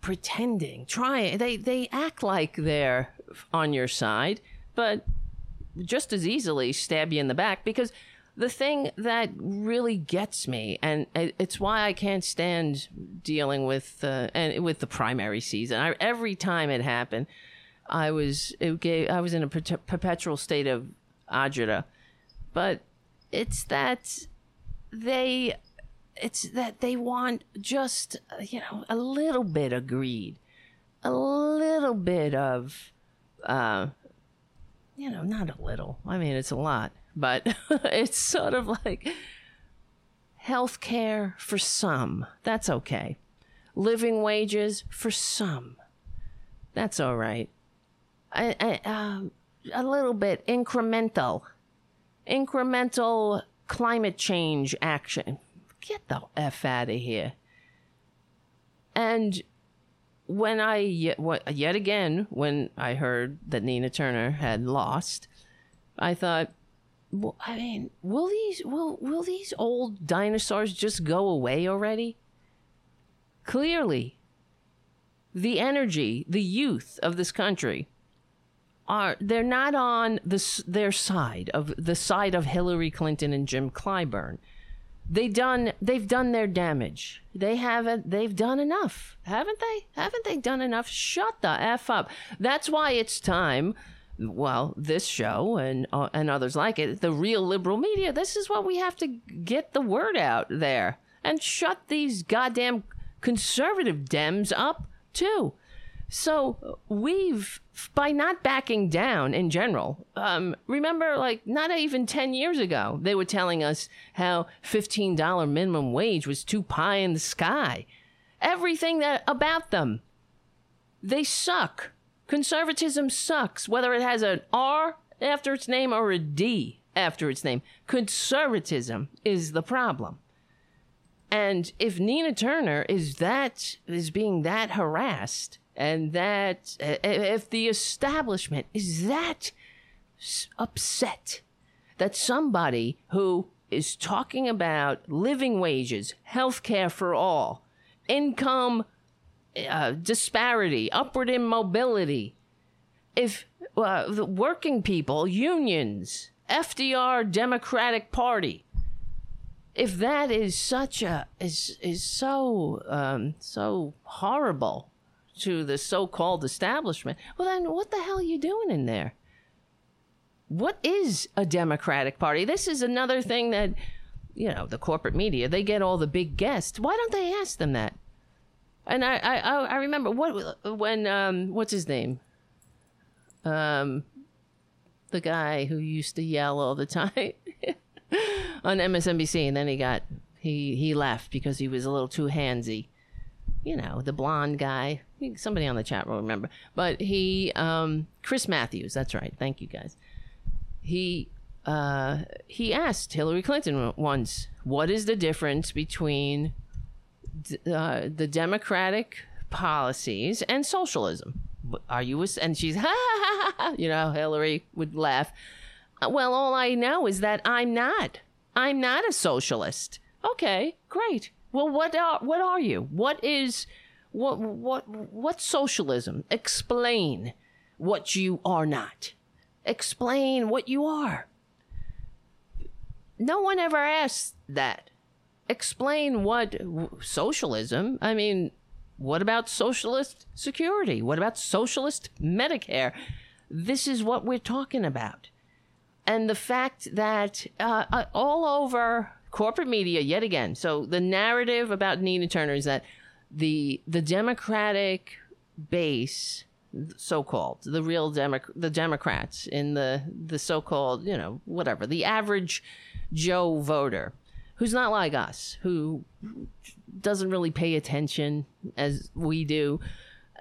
pretending, trying, they, they act like they're on your side, but just as easily stab you in the back because the thing that really gets me, and it's why I can't stand dealing with uh, and with the primary season. I, every time it happened, I was it gave I was in a perpetual state of agita, but it's that they it's that they want just you know a little bit of greed, a little bit of uh, you know, not a little. I mean, it's a lot, but it's sort of like health care for some. That's okay. Living wages for some. That's all right. I, I, um, a little bit incremental. Incremental climate change action. Get the F out of here. And when I yet, again when I heard that Nina Turner had lost, I thought, well, I mean, will these will will these old dinosaurs just go away already? Clearly, the energy, the youth of this country are they're not on the, their side of the side of Hillary Clinton and Jim Clyburn they done they've done their damage. They haven't they've done enough. Haven't they? Haven't they done enough? Shut the F up. That's why it's time well, this show and uh, and others like it, the real liberal media, this is what we have to get the word out there and shut these goddamn conservative Dems up too. So we've by not backing down in general. Um, remember, like not even ten years ago, they were telling us how fifteen dollar minimum wage was too pie in the sky. Everything that about them, they suck. Conservatism sucks, whether it has an R after its name or a D after its name. Conservatism is the problem. And if Nina Turner is that is being that harassed, and that if the establishment is that upset that somebody who is talking about living wages, health care for all, income uh, disparity, upward immobility, if uh, the working people, unions, FDR, Democratic Party, if that is such a is is so um, so horrible to the so-called establishment, well then what the hell are you doing in there? What is a Democratic Party? This is another thing that you know, the corporate media, they get all the big guests. Why don't they ask them that? And I I I remember what when um what's his name? Um the guy who used to yell all the time on MSNBC and then he got he he left because he was a little too handsy you know, the blonde guy. Somebody on the chat will remember. But he, um, Chris Matthews, that's right. Thank you guys. He, uh, he asked Hillary Clinton once, what is the difference between uh, the Democratic policies and socialism? Are you, a, and she's, ha, ha, ha, you know, Hillary would laugh. Well, all I know is that I'm not. I'm not a socialist. Okay, great. Well, what are what are you? What is what what what socialism? Explain what you are not. Explain what you are. No one ever asks that. Explain what socialism? I mean, what about socialist security? What about socialist Medicare? This is what we're talking about. And the fact that uh, uh all over corporate media yet again. So the narrative about Nina Turner is that the the Democratic base, so called the real Demo- the Democrats in the the so called you know whatever the average Joe voter, who's not like us, who doesn't really pay attention as we do.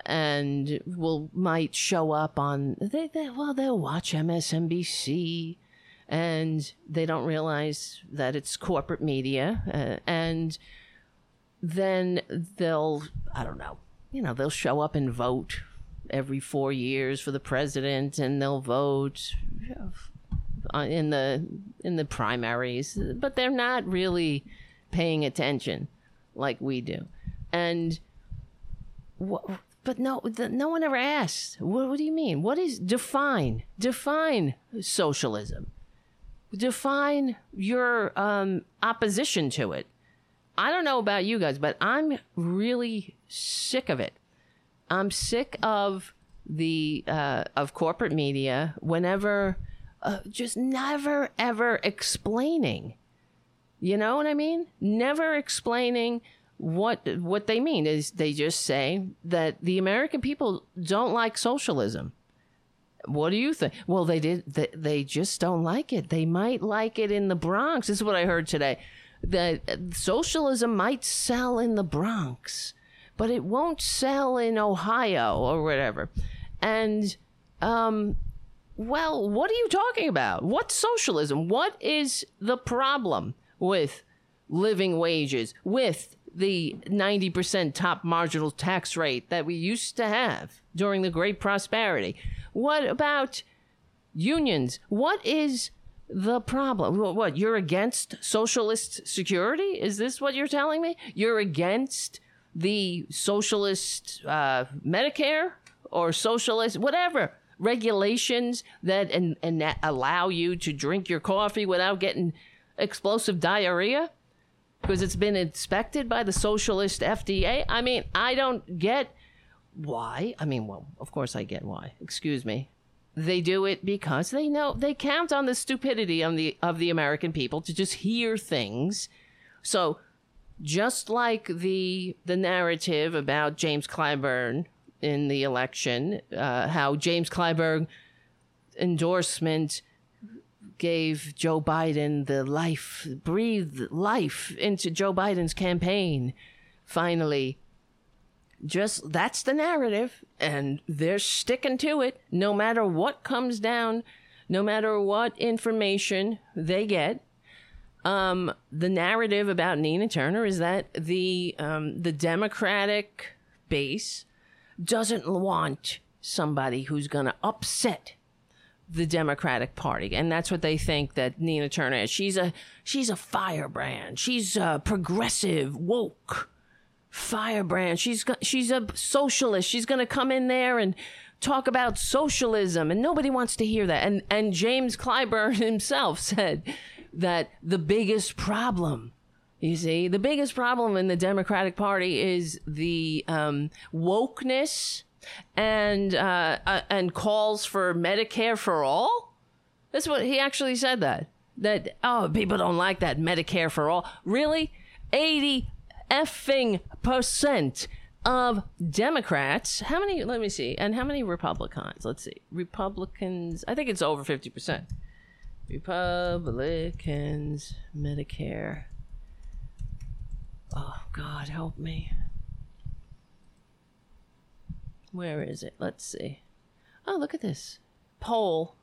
and will might show up on they, they well they'll watch MSNBC and they don't realize that it's corporate media uh, and then they'll I don't know you know they'll show up and vote every 4 years for the president and they'll vote uh, in the in the primaries but they're not really paying attention like we do and what but no, no one ever asked. What, what do you mean? What is define? Define socialism. Define your um, opposition to it. I don't know about you guys, but I'm really sick of it. I'm sick of the uh, of corporate media whenever uh, just never ever explaining. You know what I mean? Never explaining what what they mean is they just say that the American people don't like socialism. What do you think? Well, they did. They, they just don't like it. They might like it in the Bronx. This is what I heard today. That socialism might sell in the Bronx, but it won't sell in Ohio or whatever. And, um, well, what are you talking about? What's socialism? What is the problem with living wages? With the 90% top marginal tax rate that we used to have during the Great Prosperity? What about unions? What is the problem? What, you're against socialist security? Is this what you're telling me? You're against the socialist uh, Medicare or socialist, whatever regulations that and, and that allow you to drink your coffee without getting explosive diarrhea? because it's been inspected by the socialist FDA. I mean, I don't get why. I mean, well, of course I get why. Excuse me. They do it because they know they count on the stupidity of the of the American people to just hear things. So, just like the the narrative about James Clyburn in the election, uh, how James Clyburn endorsement gave Joe Biden the life, breathed life into Joe Biden's campaign. Finally, just that's the narrative, and they're sticking to it no matter what comes down, no matter what information they get. Um, the narrative about Nina Turner is that the um, the Democratic base doesn't want somebody who's going to upset the Democratic Party, and that's what they think that Nina Turner is. She's a she's a firebrand. She's a progressive, woke firebrand. She's she's a socialist. She's going to come in there and talk about socialism, and nobody wants to hear that. And and James Clyburn himself said that the biggest problem. You see, the biggest problem in the Democratic Party is the um, wokeness and uh, uh, and calls for Medicare for all. That's what he actually said. That that oh people don't like that Medicare for all. Really, eighty effing percent of Democrats. How many? Let me see. And how many Republicans? Let's see. Republicans. I think it's over fifty percent. Republicans Medicare. Oh God, help me. Where is it? Let's see. Oh, look at this poll.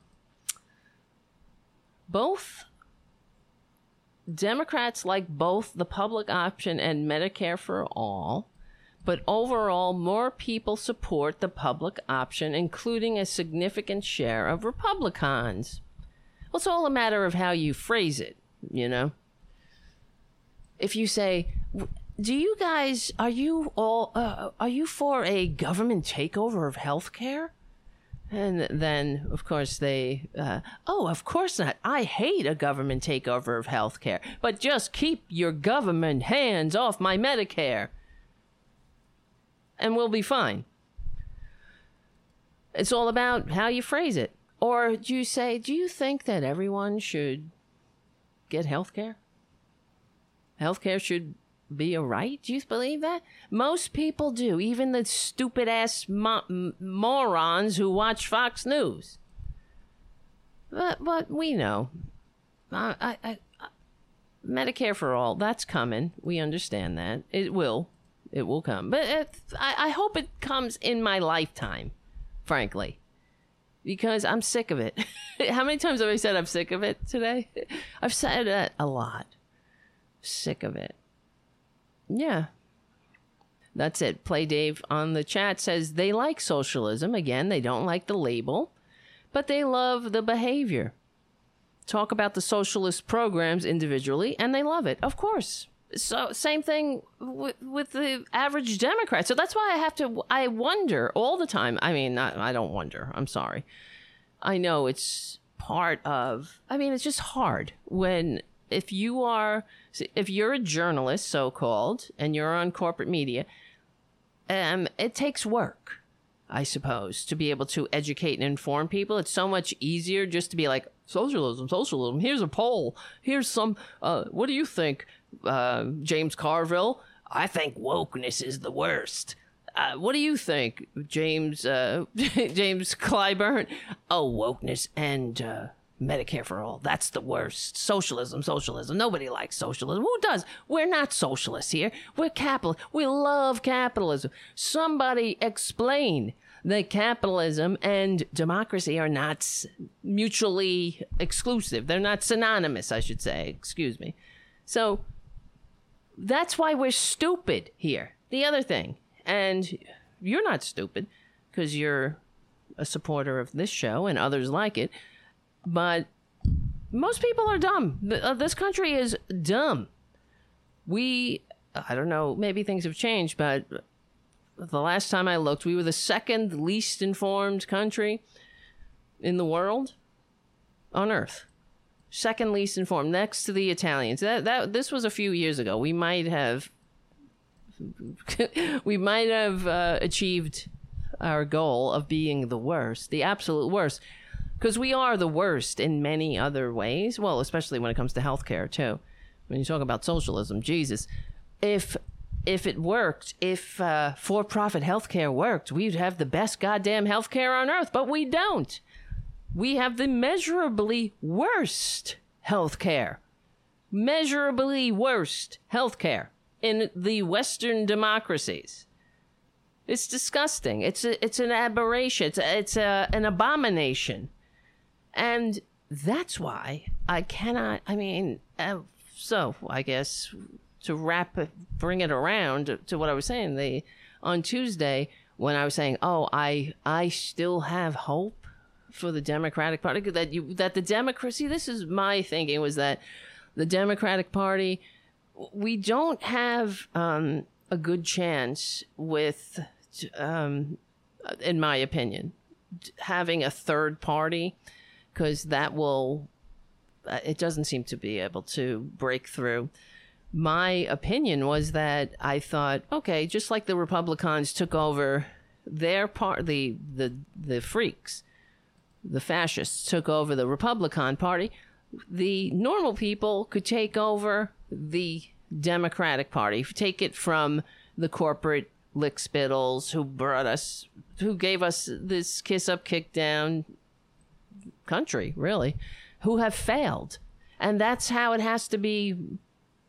Both Democrats like both the public option and Medicare for all, but overall, more people support the public option, including a significant share of Republicans. Well, it's all a matter of how you phrase it, you know? If you say, do you guys are you all uh, are you for a government takeover of healthcare? And then, of course, they, uh, oh, of course not. I hate a government takeover of healthcare, but just keep your government hands off my Medicare. And we'll be fine. It's all about how you phrase it. Or do you say, do you think that everyone should get healthcare? Healthcare should be a right? Do you believe that? Most people do, even the stupid ass mo- morons who watch Fox News. But but we know. I, I, I, Medicare for all, that's coming. We understand that. It will. It will come. But it, I, I hope it comes in my lifetime, frankly, because I'm sick of it. How many times have I said I'm sick of it today? I've said it a lot. Sick of it. Yeah. That's it. Play Dave on the chat says they like socialism. Again, they don't like the label, but they love the behavior. Talk about the socialist programs individually, and they love it. Of course. So same thing with, with the average Democrat. So that's why I have to. I wonder all the time. I mean, not, I don't wonder. I'm sorry. I know it's part of. I mean, it's just hard when if you are if you're a journalist, so called, and you're on corporate media. Um, it takes work. I suppose, to be able to educate and inform people. It's so much easier just to be like, socialism, socialism. Here's a poll. Here's some, uh, what do you think, uh, James Carville? I think wokeness is the worst. Uh, what do you think, James, uh, James Clyburn? Oh, wokeness and, uh, Medicare for all. That's the worst. Socialism, socialism. Nobody likes socialism. Who does? We're not socialists here. We're capital. We love capitalism. Somebody explain that capitalism and democracy are not mutually exclusive. They're not synonymous, I should say. Excuse me. So that's why we're stupid here. The other thing, and you're not stupid because you're a supporter of this show and others like it but most people are dumb. Uh, this country is dumb. We, I don't know, maybe things have changed, but the last time I looked, we were the second least informed country in the world on earth. Second least informed, next to the Italians. That that this was a few years ago. We might have we might have uh, achieved our goal of being the worst, the absolute worst because we are the worst in many other ways. Well, especially when it comes to healthcare too. When you talk about socialism, Jesus, if if it worked, if uh, for-profit healthcare worked, we'd have the best goddamn healthcare on earth. But we don't. We have the measurably worst healthcare, measurably worst healthcare in the Western democracies. It's disgusting. It's a, it's an aberration. It's a, it's a, an abomination. And that's why I cannot, I mean, uh, so I guess to wrap bring it around to what I was saying, the, on Tuesday, when I was saying, oh, I, I still have hope for the Democratic Party, that you, that the democracy, this is my thinking was that the Democratic Party, we don't have, um, a good chance with, um, in my opinion, having a third party because that will uh, it doesn't seem to be able to break through. My opinion was that i thought okay just like the republicans took over their part the the the freaks the fascists took over the republican party the normal people could take over the democratic party. Take it from the corporate lickspittles who brought us who gave us this kiss up kick down country, really, who have failed. And that's how it has to be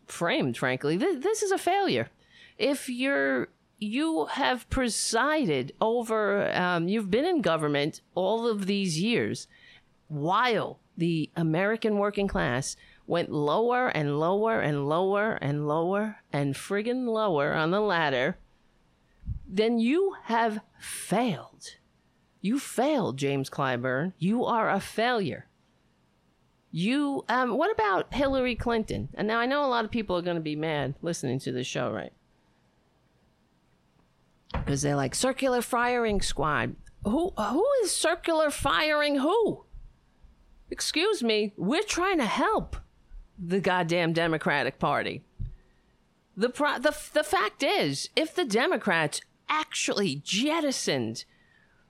framed, frankly. This, this is a failure. If you're you have presided over, um, you've been in government all of these years while the American working class went lower and lower and lower and lower and friggin' lower on the ladder, then you have failed. You failed, James Clyburn. You are a failure. You, um, what about Hillary Clinton? And now I know a lot of people are going to be mad listening to this show, right? Because they're like, circular firing squad. Who, who is circular firing who? Excuse me, we're trying to help the goddamn Democratic Party. The, pro- the, the fact is, if the Democrats actually jettisoned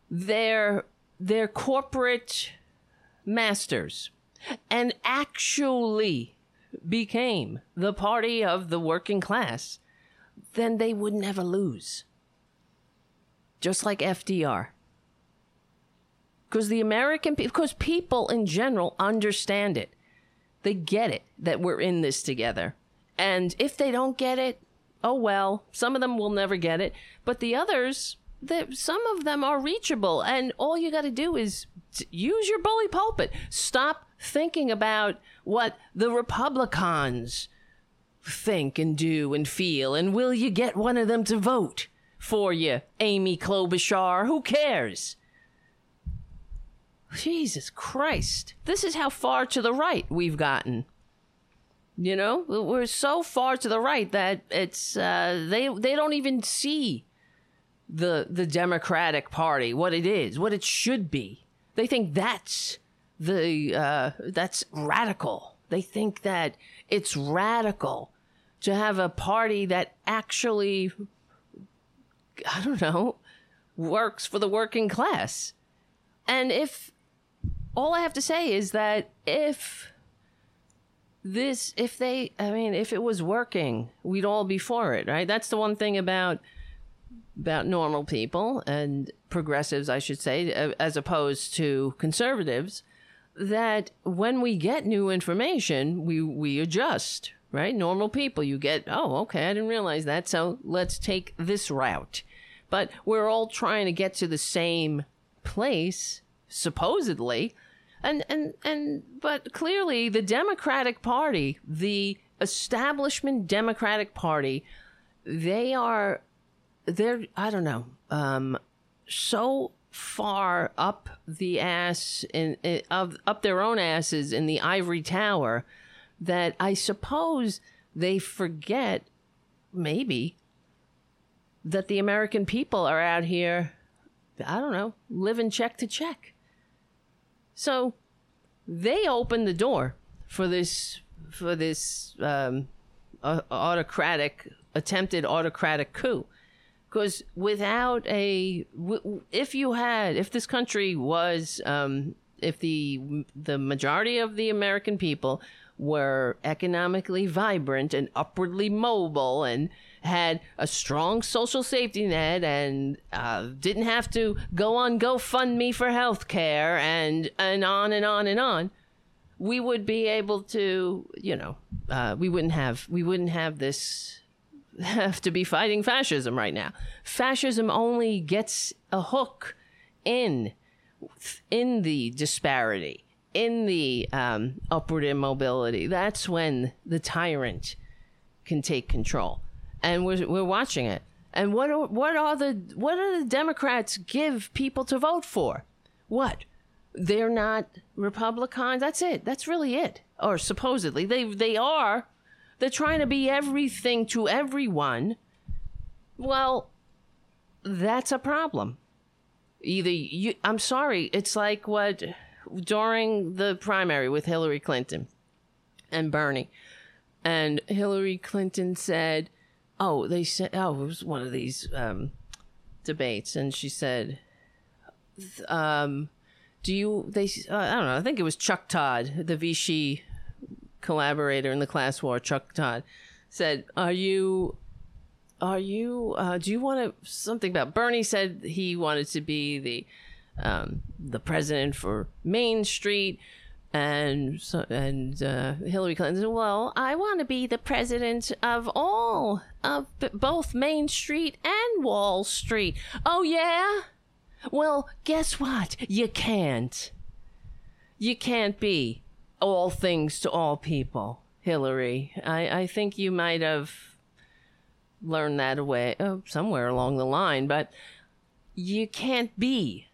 their their corporate masters and actually became the party of the working class, then they would never lose. Just like FDR. Because the American because people in general understand it. They get it that we're in this together. And if they don't get it, oh well. Some of them will never get it, but the others, the, some of them are reachable, and all you got to do is use your bully pulpit. Stop thinking about what the Republicans think and do and feel, and will you get one of them to vote for you, Amy Klobuchar? Who cares? Jesus Christ. This is how far to the right we've gotten. You know, we're so far to the right that it's uh, they they don't even see the the Democratic Party what it is, what it should be. They think that's the uh, that's radical. They think that it's radical to have a party that actually I don't know works for the working class. And if all I have to say is that if this if they i mean if it was working we'd all be for it right that's the one thing about about normal people and progressives i should say as opposed to conservatives that when we get new information we we adjust right? Normal people you get oh okay i didn't realize that so let's take this route. But we're all trying to get to the same place supposedly and and and but clearly the Democratic Party, the establishment Democratic Party, they are they're I don't know um, so far up the ass in, in of up their own asses in the ivory tower that I suppose they forget maybe that the American people are out here I don't know living check to check. So they opened the door for this for this um, autocratic attempted autocratic coup because without a if you had if this country was um, if the the majority of the American people were economically vibrant and upwardly mobile and had a strong social safety net and uh, didn't have to go on GoFundMe for health care and, and on and on and on, we would be able to, you know, uh, we wouldn't have we wouldn't have this have to be fighting fascism right now. Fascism only gets a hook in in the disparity, in the um, upward immobility. That's when the tyrant can take control and we're we're watching it. And what are, what are the what do the Democrats give people to vote for? What? They're not Republicans. That's it. That's really it. Or supposedly they they are. They're trying to be everything to everyone. Well, that's a problem. Either you I'm sorry, it's like what during the primary with Hillary Clinton and Bernie. And Hillary Clinton said, oh, they said, oh, it was one of these um, debates, and she said, um, do you, they, uh, I don't know, I think it was Chuck Todd, the Vichy collaborator in the class war, Chuck Todd, said, are you, are you, uh, do you want to, something about, Bernie said he wanted to be the, um, the president for Main Street and so, and uh, Hillary Clinton said, "Well, I want to be the president of all of both Main Street and Wall Street." Oh yeah. Well, guess what? You can't. You can't be all things to all people, Hillary. I, I think you might have learned that away oh, somewhere along the line, but you can't be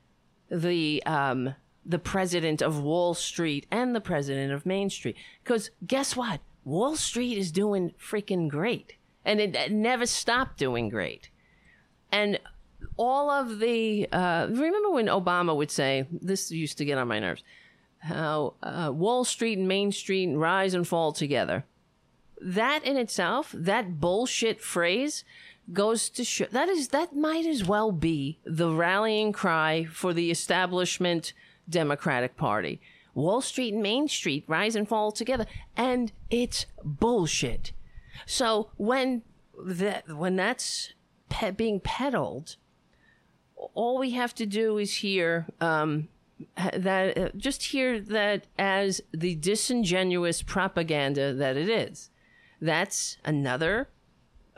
the um, the president of Wall Street and the president of Main Street. Because guess what? Wall Street is doing freaking great. And it, it never stopped doing great. And all of the, uh, remember when Obama would say, this used to get on my nerves, how uh, Wall Street and Main Street rise and fall together. That in itself, that bullshit phrase, goes to show that is that might as well be the rallying cry for the establishment Democratic Party. Wall Street and Main Street rise and fall together, and it's bullshit. So when that when that's pe- being peddled, all we have to do is hear um, that uh, just hear that as the disingenuous propaganda that it is. That's another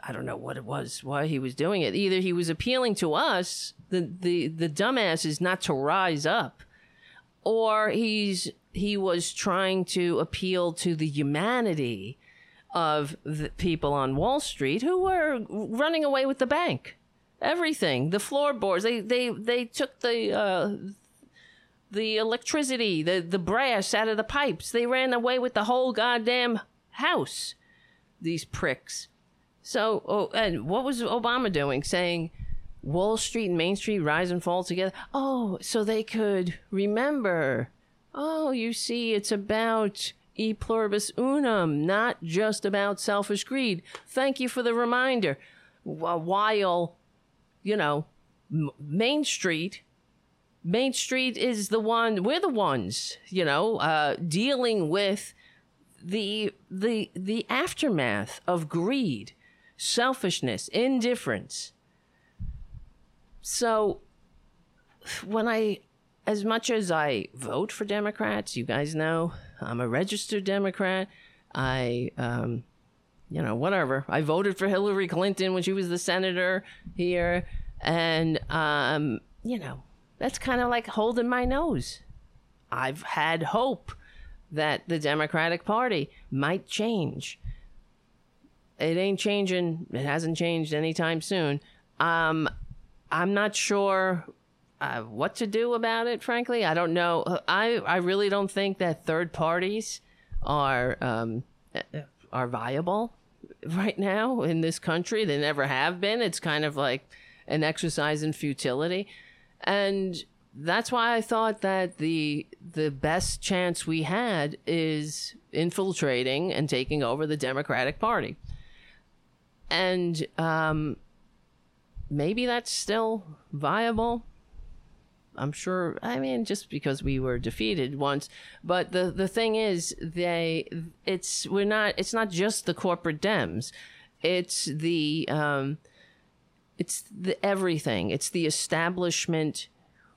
I don't know what it was, why he was doing it. Either he was appealing to us, the the the dumbasses, not to rise up, or he's he was trying to appeal to the humanity of the people on Wall Street who were running away with the bank, everything, the floorboards. They they they took the. Uh, the electricity, the, the brass out of the pipes. They ran away with the whole goddamn house. These pricks. So, oh, and what was Obama doing? Saying Wall Street and Main Street rise and fall together. Oh, so they could remember. Oh, you see, it's about e pluribus unum, not just about selfish greed. Thank you for the reminder. While, you know, Main Street Main Street is the one we're the ones, you know, uh, dealing with the the the aftermath of greed, selfishness, indifference. So when I as much as I vote for Democrats, you guys know I'm a registered Democrat. I um, you know, whatever. I voted for Hillary Clinton when she was the senator here and um, you know, that's kind of like holding my nose. I've had hope that the Democratic Party might change. It ain't changing. It hasn't changed anytime soon. Um, I'm not sure uh, what to do about it. Frankly, I don't know. I I really don't think that third parties are um, are viable right now in this country. They never have been. It's kind of like an exercise in futility and that's why I thought that the the best chance we had is infiltrating and taking over the Democratic Party, and um, maybe that's still viable. I'm sure. I mean, just because we were defeated once, but the the thing is, they it's we're not. It's not just the corporate Dems. It's the um, it's the everything. It's the establishment,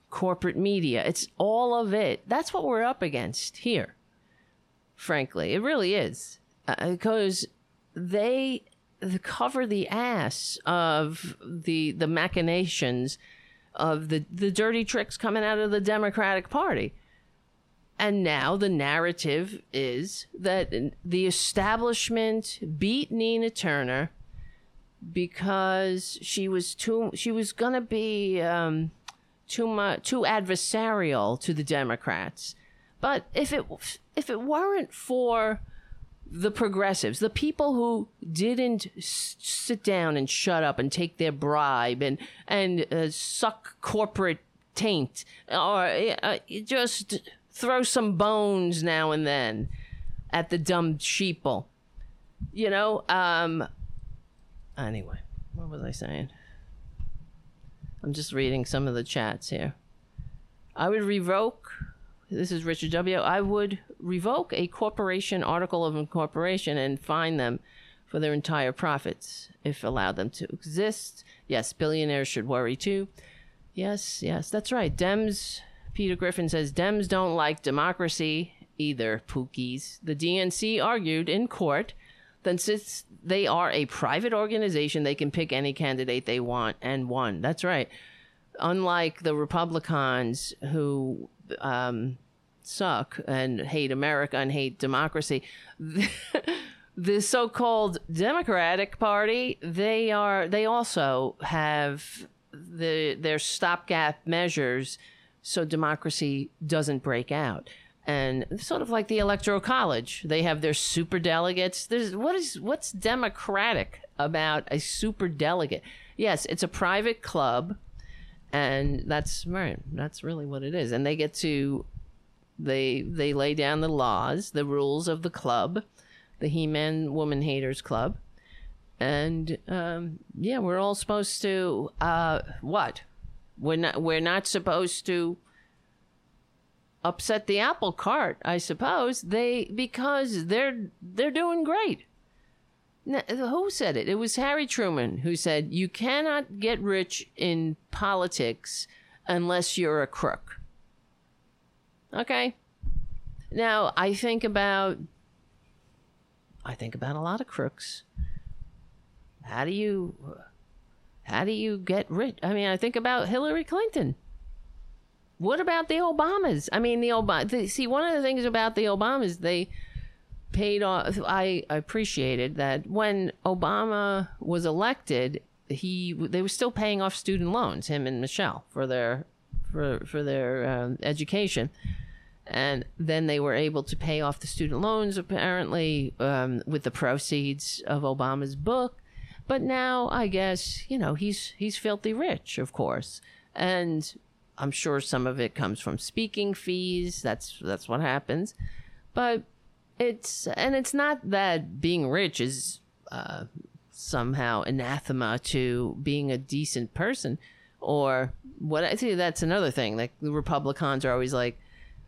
corporate media. It's all of it. That's what we're up against here. Frankly, it really is because uh, they cover the ass of the the machinations of the the dirty tricks coming out of the Democratic Party. And now the narrative is that the establishment beat Nina Turner because she was too she was gonna be um, too much too adversarial to the Democrats. But if it if it weren't for the progressives, the people who didn't s- sit down and shut up and take their bribe and and uh, suck corporate taint or uh, just throw some bones now and then at the dumb sheeple, you know, um, Anyway, what was I saying? I'm just reading some of the chats here. I would revoke. This is Richard W. I would revoke a corporation article of incorporation and fine them for their entire profits if allowed them to exist. Yes, billionaires should worry too. Yes, yes, that's right. Dems, Peter Griffin says, Dems don't like democracy either, Pookies. The DNC argued in court then since they are a private organization, they can pick any candidate they want and won. That's right. Unlike the Republicans who um, suck and hate America and hate democracy, the so-called Democratic Party they are they also have the their stopgap measures so democracy doesn't break out and sort of like the electoral college. They have their super delegates there's what is what's democratic about a super delegate yes it's a private club and that's right that's really what it is. And they get to they they lay down the laws the rules of the club the he-man woman haters club. And um, yeah we're all supposed to uh, what? We're not we're not supposed to upset the apple cart, I suppose. They because they're they're doing great. Now, who said it? It was Harry Truman who said, "You cannot get rich in politics unless you're a crook." Okay. Now, I think about I think about a lot of crooks. how do you how do you get rich? I mean, I think about Hillary Clinton. What about the Obamas? I mean, the Obama. See, one of the things about the Obamas, they paid off. I appreciated that when Obama was elected, he they were still paying off student loans, him and Michelle, for their for for their um, education, and then they were able to pay off the student loans apparently um, with the proceeds of Obama's book. But now I guess you know he's he's filthy rich, of course, and I'm sure some of it comes from speaking fees. That's that's what happens, but it's and it's not that being rich is uh, somehow anathema to being a decent person or what I see that's another thing. Like the Republicans are always like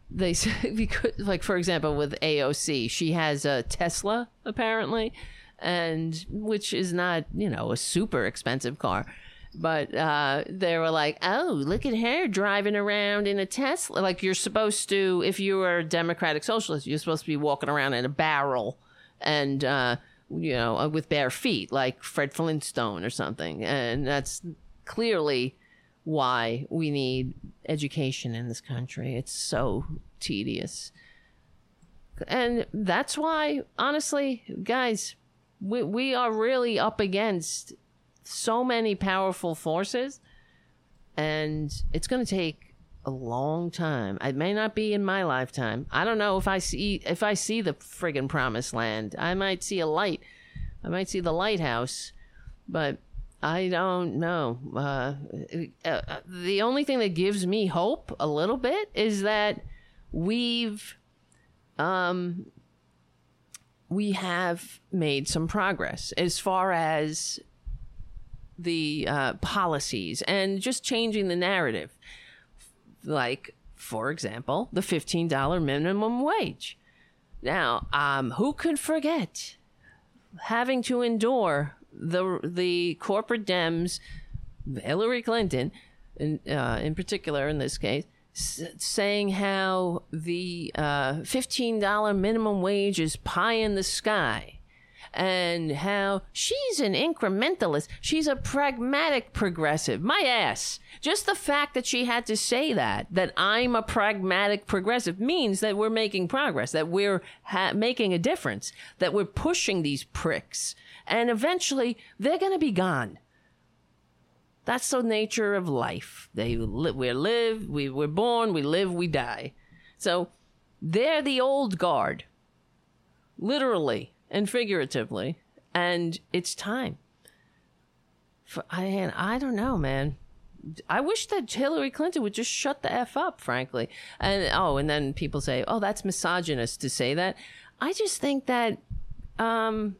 they say because like for example with AOC, she has a Tesla apparently and which is not, you know, a super expensive car but uh, they were like, "Oh, look at her driving around in a Tesla." Like you're supposed to, if you are a Democratic Socialist, you're supposed to be walking around in a barrel and uh, you know uh, with bare feet, like Fred Flintstone or something. And that's clearly why we need education in this country. It's so tedious, and that's why, honestly, guys, we we are really up against so many powerful forces, and it's going to take a long time. It may not be in my lifetime. I don't know if I see if I see the friggin' promised land. I might see a light. I might see the lighthouse, but I don't know. Uh, uh, the only thing that gives me hope a little bit is that we've um we have made some progress as far as the uh, policies and just changing the narrative. Like, for example, the $15 minimum wage. Now, um, who could forget having to endure the the corporate Dems, Hillary Clinton, in, uh, in particular in this case, s- saying how the uh, $15 minimum wage is pie in the sky and how she's an incrementalist. She's a pragmatic progressive. My ass. Just the fact that she had to say that, that I'm a pragmatic progressive, means that we're making progress, that we're ha- making a difference, that we're pushing these pricks. And eventually, they're going to be gone. That's the nature of life. They li- we live, we we're born, we live, we die. So they're the old guard. Literally and figuratively. And it's time. For, I, I don't know, man. I wish that Hillary Clinton would just shut the F up, frankly. And oh, and then people say, oh, that's misogynist to say that. I just think that um,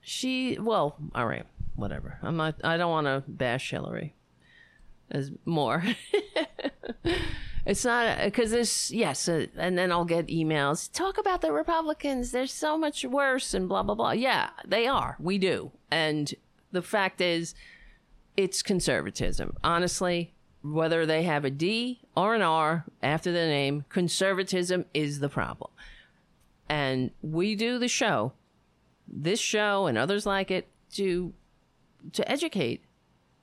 she, well, all right, whatever. I'm not, I don't want to bash Hillary as more. It's not because there's yes, uh, and then I'll get emails. Talk about the Republicans. They're so much worse, and blah blah blah. Yeah, they are. We do, and the fact is, it's conservatism. Honestly, whether they have a D or an R after the name, conservatism is the problem. And we do the show, this show and others like it, to to educate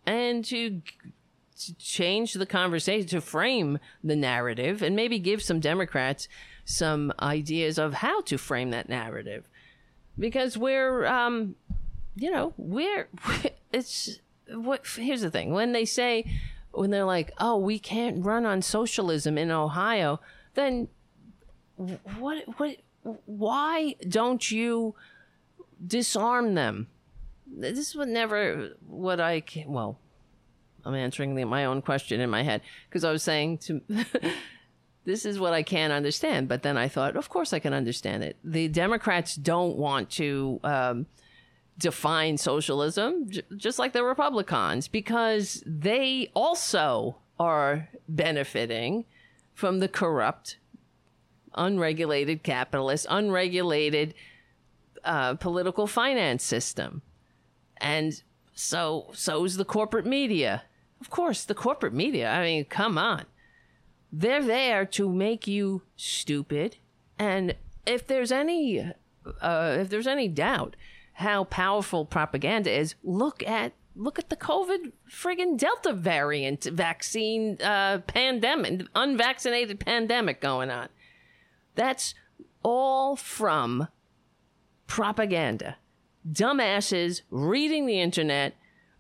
and to to change the conversation, to frame the narrative, and maybe give some Democrats some ideas of how to frame that narrative. Because we're, um, you know, we're, it's, what, here's the thing when they say, when they're like, oh, we can't run on socialism in Ohio, then what, what, why don't you disarm them? This was never what I, well, I'm answering the, my own question in my head because I was saying to this is what I can't understand. But then I thought, of course I can understand it. The Democrats don't want to um, define socialism, j- just like the Republicans, because they also are benefiting from the corrupt, unregulated capitalist, unregulated uh, political finance system. And so so is the corporate media. Of course, the corporate media. I mean, come on. They're there to make you stupid. And if there's any, uh, if there's any doubt how powerful propaganda is, look at look at the COVID friggin' Delta variant vaccine uh, pandemic, unvaccinated pandemic going on. That's all from propaganda. Dumbasses reading the internet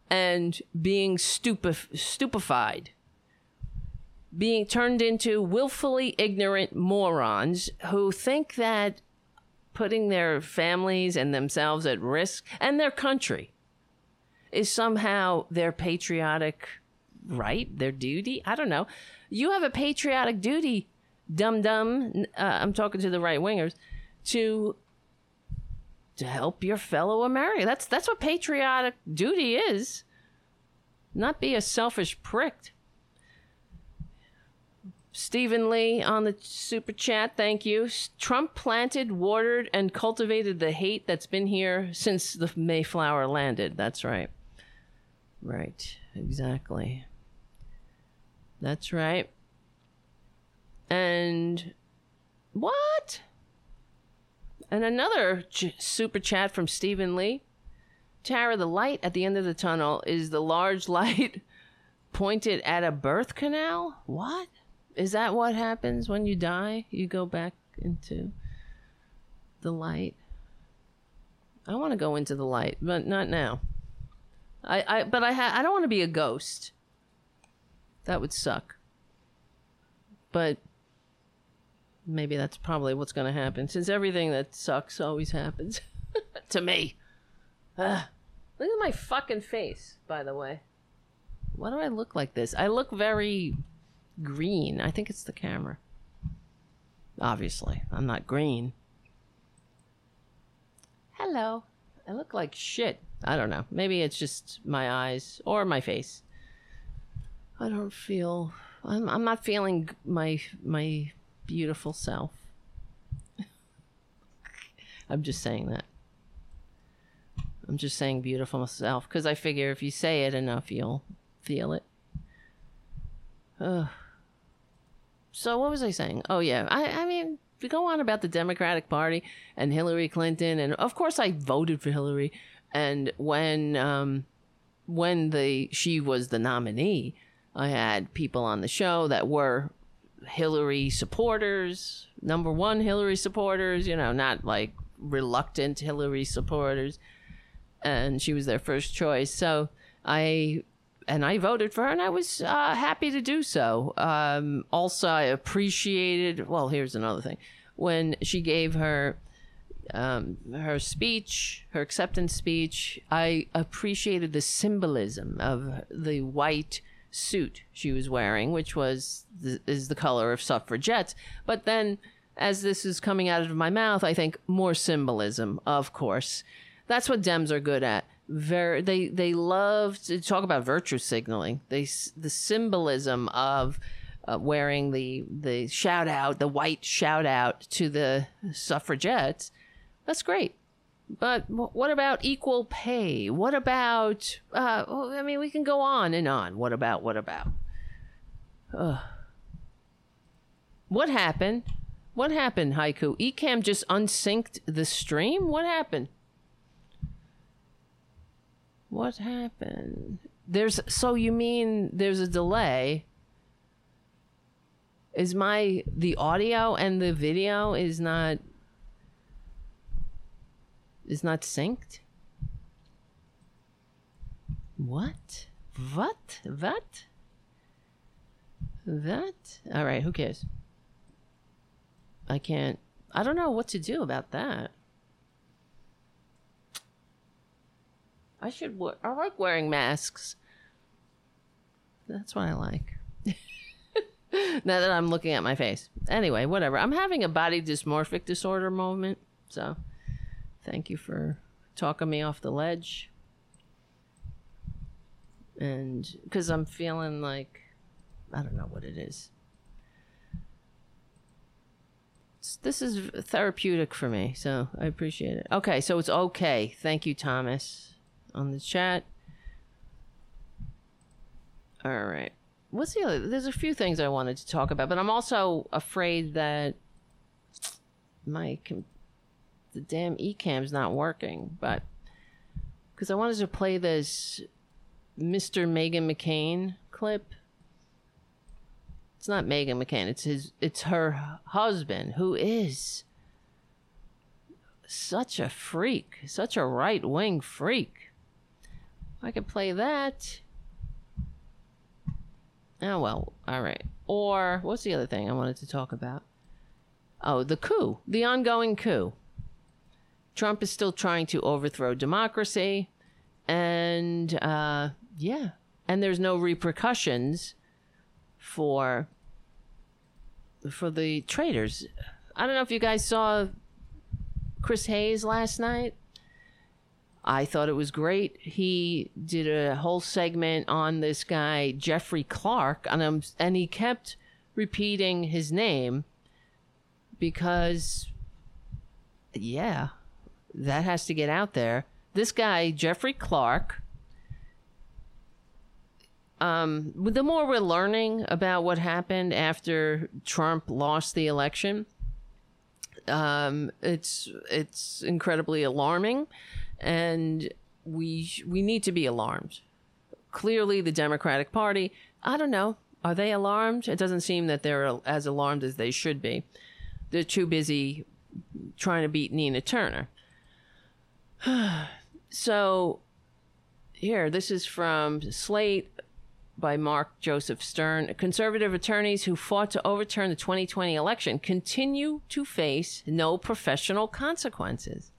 and being stupef- stupefied, being turned into willfully ignorant morons who think that putting their families and themselves at risk and their country is somehow their patriotic right, their duty. I don't know. You have a patriotic duty, dum dum. Uh, I'm talking to the right wingers to to help your fellow American. That's that's what patriotic duty is. Not be a selfish prick. Stephen Lee on the super chat, thank you. Trump planted, watered, and cultivated the hate that's been here since the Mayflower landed. That's right. Right, exactly. That's right. And what? And another ch- super chat from Stephen Lee. Tara, the light at the end of the tunnel is the large light pointed at a birth canal? What? Is that what happens when you die? You go back into the light? I want to go into the light, but not now. I, I but I ha- I don't want to be a ghost. That would suck. But maybe that's probably what's going to happen since everything that sucks always happens to me. Look at my fucking face, by the way. Why do I look like this? I look very green. I think it's the camera. Obviously, I'm not green. Hello. I look like shit. I don't know. Maybe it's just my eyes or my face. I don't feel I'm I'm not feeling my my beautiful self. I'm just saying that. I'm just saying beautiful self because I figure if you say it enough, you'll feel it. Ugh. So what was I saying? Oh yeah, I I mean we go on about the Democratic Party and Hillary Clinton, and of course I voted for Hillary. And when um, when the she was the nominee, I had people on the show that were Hillary supporters, number one Hillary supporters. You know, not like reluctant Hillary supporters, and she was their first choice. So I and I voted for her, and I was uh, happy to do so. Um, also, I appreciated. Well, here's another thing: when she gave her um, her speech, her acceptance speech, I appreciated the symbolism of the white suit she was wearing, which was the, is the color of suffragettes. But then, as this is coming out of my mouth, I think more symbolism, of course. That's what Dems are good at very they they love to talk about virtue signaling they the symbolism of uh, wearing the the shout out the white shout out to the suffragettes that's great but what about equal pay? What about uh, i mean we can go on and on. What about what about? Uh, what happened? What happened haiku? Ecamm just unsynced the stream? What happened? What happened? There's so you mean there's a delay? Is my the audio and the video is not is not synced? What? What? What? That? All right, who cares? I can't I don't know what to do about that. I should. Wear, I like wearing masks. That's what I like. now that I'm looking at my face. Anyway, whatever. I'm having a body dysmorphic disorder moment. So, thank you for talking me off the ledge. And because I'm feeling like, I don't know what it is. This is therapeutic for me, so I appreciate it. Okay, so it's okay. Thank you, Thomas on the chat. All right. What's the other? There's a few things I wanted to talk about, but I'm also afraid that my com- the damn Ecamm's not working. But because I wanted to play this Mr. Meghan McCain clip. It's not Meghan McCain. It's his. It's her husband who is such a freak, such a right wing freak. I could play that. Oh well, all right. Or what's the other thing I wanted to talk about? Oh, the coup, the ongoing coup. Trump is still trying to overthrow democracy, and uh, yeah, and there's no repercussions for for the traitors. I don't know if you guys saw Chris Hayes last night. I thought it was great. He did a whole segment on this guy Jeffrey Clark, and um, and he kept repeating his name because, yeah, that has to get out there. This guy Jeffrey Clark. Um, the more we're learning about what happened after Trump lost the election, um, it's it's incredibly alarming, and we we need to be alarmed. Clearly, the Democratic Party. I don't know. Are they alarmed? It doesn't seem that they're as alarmed as they should be. They're too busy trying to beat Nina Turner. so, here, this is from Slate by Mark Joseph Stern. Conservative attorneys who fought to overturn the 2020 election continue to face no professional consequences.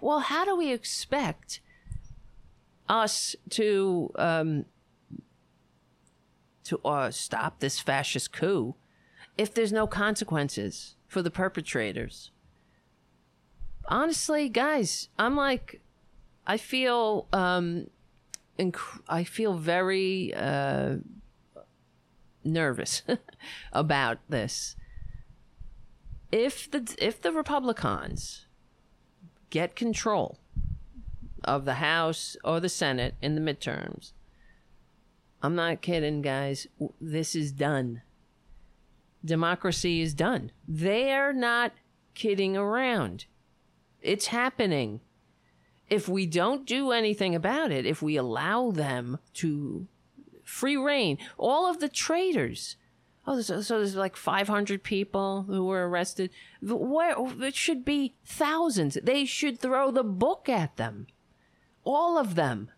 Well, how do we expect us to um, to uh, stop this fascist coup if there's no consequences for the perpetrators? Honestly, guys, I'm like, I feel um, inc- I feel very uh, nervous about this. If the if the Republicans get control of the House or the Senate in the midterms, I'm not kidding, guys. This is done. Democracy is done. They're not kidding around. It's happening if we don't do anything about it, if we allow them to free reign, all of the traitors. Oh, so, so there's like 500 people who were arrested. Where it should be thousands. They should throw the book at them, all of them,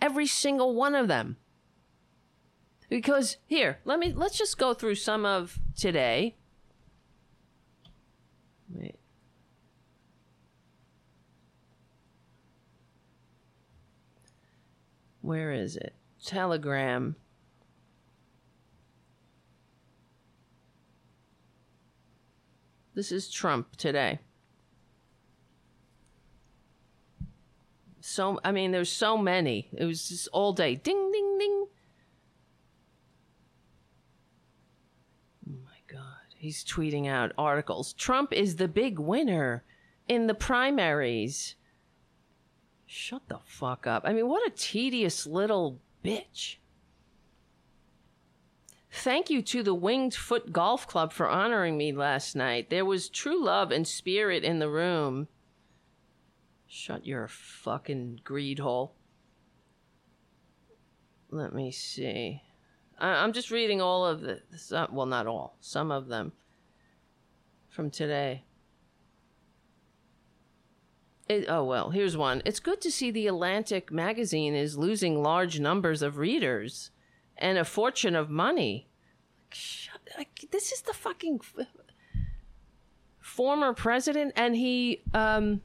every single one of them. Because here, let me let's just go through some of today. Wait. Where is it? Telegram. This is Trump today. So, I mean, there's so many. It was just all day. Ding, ding, ding. Oh my God. He's tweeting out articles. Trump is the big winner in the primaries. Shut the fuck up. I mean, what a tedious little bitch. Thank you to the Winged Foot Golf Club for honoring me last night. There was true love and spirit in the room. Shut your fucking greed hole. Let me see. I- am just reading all of the, well, not all, some of them from today. It, oh well, here's one. It's good to see the Atlantic magazine is losing large numbers of readers and a fortune of money. Like, this is the fucking former president, and he um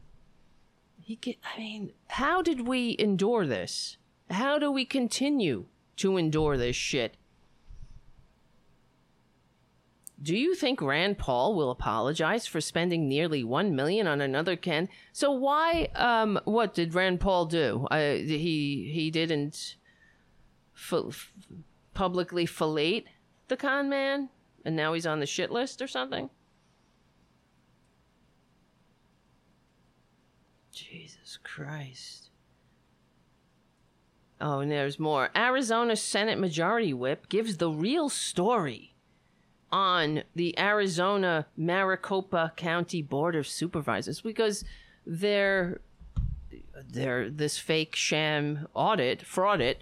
he get. I mean, how did we endure this? How do we continue to endure this shit? Do you think Rand Paul will apologize for spending nearly one million on another can? So why? Um, what did Rand Paul do? Uh, he he didn't f- publicly fillet the con man, and now he's on the shit list or something. Jesus Christ. Oh, and there's more. Arizona Senate Majority Whip gives the real story on the Arizona Maricopa County Board of Supervisors because they're there this fake sham audit, fraud it,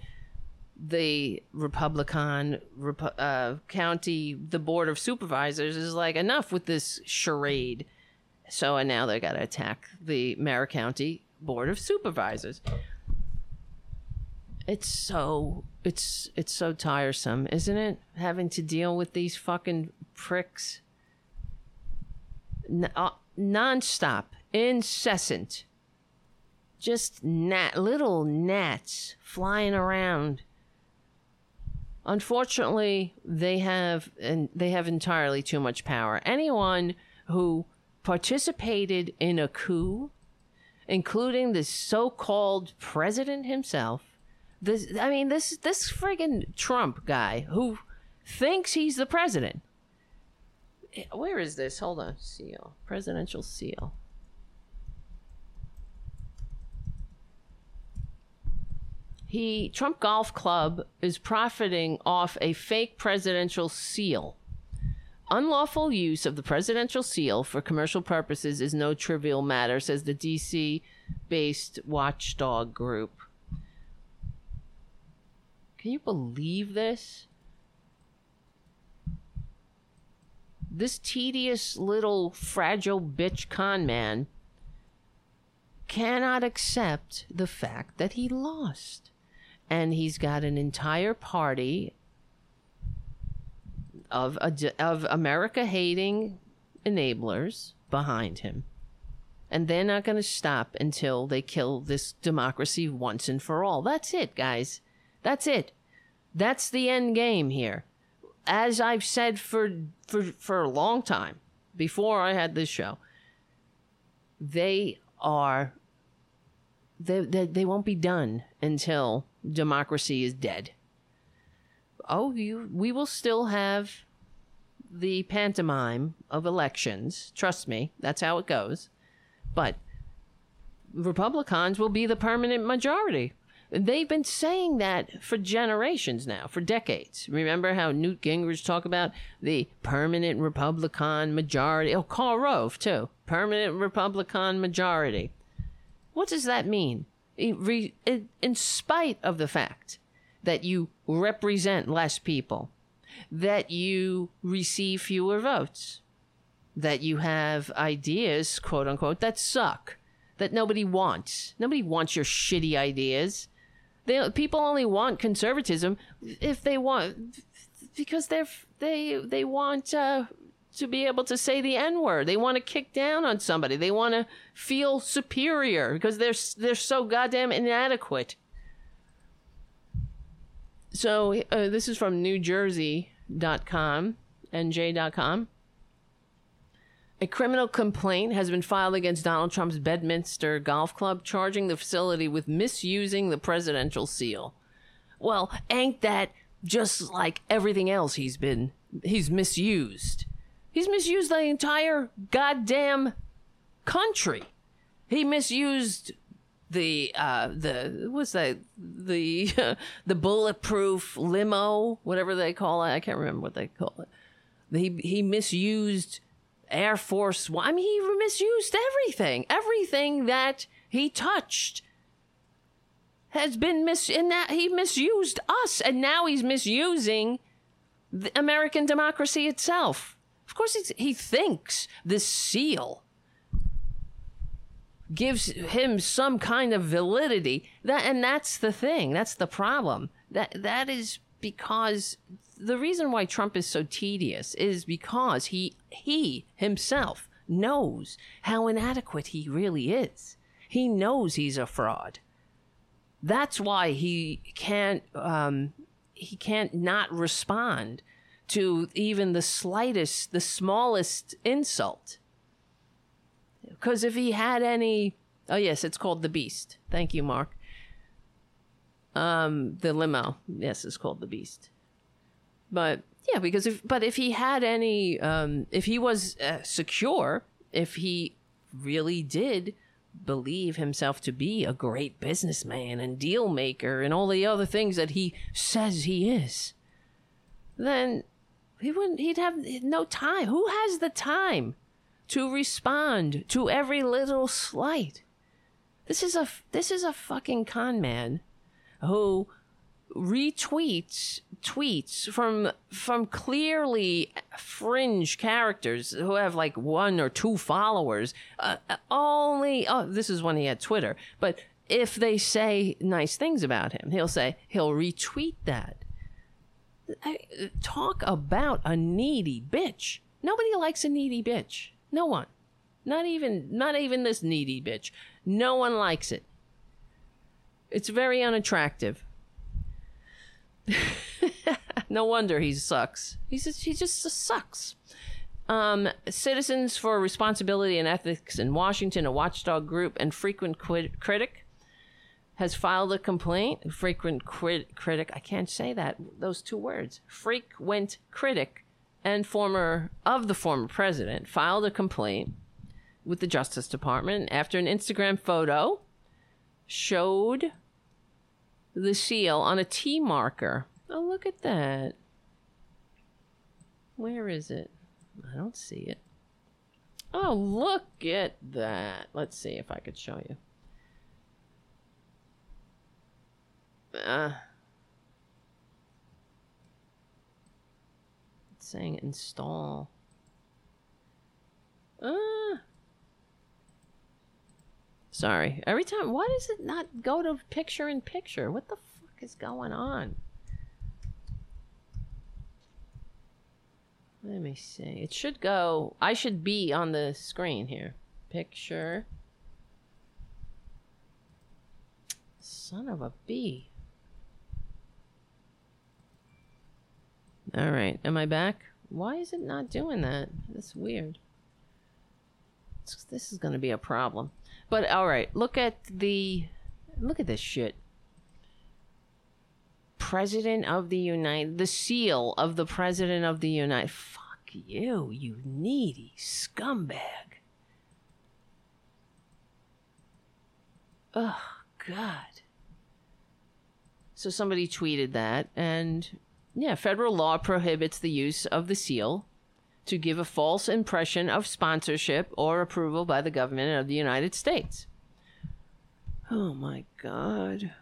the Republican Repu- uh, county, the board of supervisors is like enough with this charade. So and now they got to attack the Mara County board of supervisors. It's so it's it's so tiresome, isn't it? Having to deal with these fucking pricks. N- uh, nonstop, incessant. Just gnat, little gnats flying around. Unfortunately, they have and they have entirely too much power. Anyone who participated in a coup, including the so-called president himself, this I mean this this friggin' Trump guy who thinks he's the president. Where is this? Hold on. Seal. Presidential seal. He Trump Golf Club is profiting off a fake presidential seal. Unlawful use of the presidential seal for commercial purposes is no trivial matter, says the DC based watchdog group. Can you believe this? This tedious little fragile bitch con man cannot accept the fact that he lost. And he's got an entire party of of America hating enablers behind him. And they're not going to stop until they kill this democracy once and for all. That's it, guys. That's it. That's the end game here. As I've said for for for a long time before I had this show, they are they, they, they won't be done until democracy is dead. Oh, you we will still have the pantomime of elections. Trust me, that's how it goes. But Republicans will be the permanent majority. They've been saying that for generations now, for decades. Remember how Newt Gingrich talked about the permanent Republican majority? Oh, Karl Rove, too. Permanent Republican majority. What does that mean? In spite of the fact that you represent less people, that you receive fewer votes, that you have ideas, quote unquote, that suck, that nobody wants. Nobody wants your shitty ideas. They, people only want conservatism if they want because they're they they want uh, to be able to say the n word. They want to kick down on somebody. They want to feel superior because they're they're so goddamn inadequate. So uh, this is from NewJersey.com, NJ.com. A criminal complaint has been filed against Donald Trump's Bedminster Golf Club, charging the facility with misusing the presidential seal. Well, ain't that just like everything else he's been he's misused? He's misused the entire goddamn country. He misused the uh the what's that the uh, the bulletproof limo whatever they call it i can't remember what they call it he he misused Air Force One. I mean, he misused everything. Everything that he touched has been mis in that he misused us, and now he's misusing the American democracy itself. Of course, he thinks this seal gives him some kind of validity. That and that's the thing. That's the problem. That that is because the reason why Trump is so tedious is because he he himself knows how inadequate he really is. He knows he's a fraud. That's why he can't um, he can't not respond to even the slightest, the smallest insult. Because if he had any, oh yes, it's called the Beast. Thank you, Mark. Um, the limo, yes, it's called the Beast but yeah, because if but if he had any, um, if he was uh, secure, if he really did believe himself to be a great businessman and deal maker and all the other things that he says he is, then he wouldn't. He'd have no time. Who has the time to respond to every little slight? This is a this is a fucking con man who retweets tweets from from clearly fringe characters who have like one or two followers uh, only oh this is when he had twitter but if they say nice things about him he'll say he'll retweet that. I, talk about a needy bitch. Nobody likes a needy bitch. No one. Not even not even this needy bitch. No one likes it. It's very unattractive no wonder he sucks. He's just, he just sucks. Um, Citizens for Responsibility and Ethics in Washington, a watchdog group and frequent critic, has filed a complaint. Frequent critic, I can't say that, those two words. Frequent critic and former of the former president filed a complaint with the Justice Department after an Instagram photo showed the seal on a T marker. Oh, look at that. Where is it? I don't see it. Oh, look at that. Let's see if I could show you. Uh, it's saying install. Uh, Sorry. Every time, why does it not go to picture in picture? What the fuck is going on? Let me see. It should go. I should be on the screen here. Picture. Son of a bee. All right. Am I back? Why is it not doing that? That's weird. This is going to be a problem. But all right, look at the look at this shit. President of the United the seal of the President of the United Fuck you, you needy scumbag. Oh god. So somebody tweeted that and yeah, federal law prohibits the use of the seal to give a false impression of sponsorship or approval by the government of the United States. Oh my God.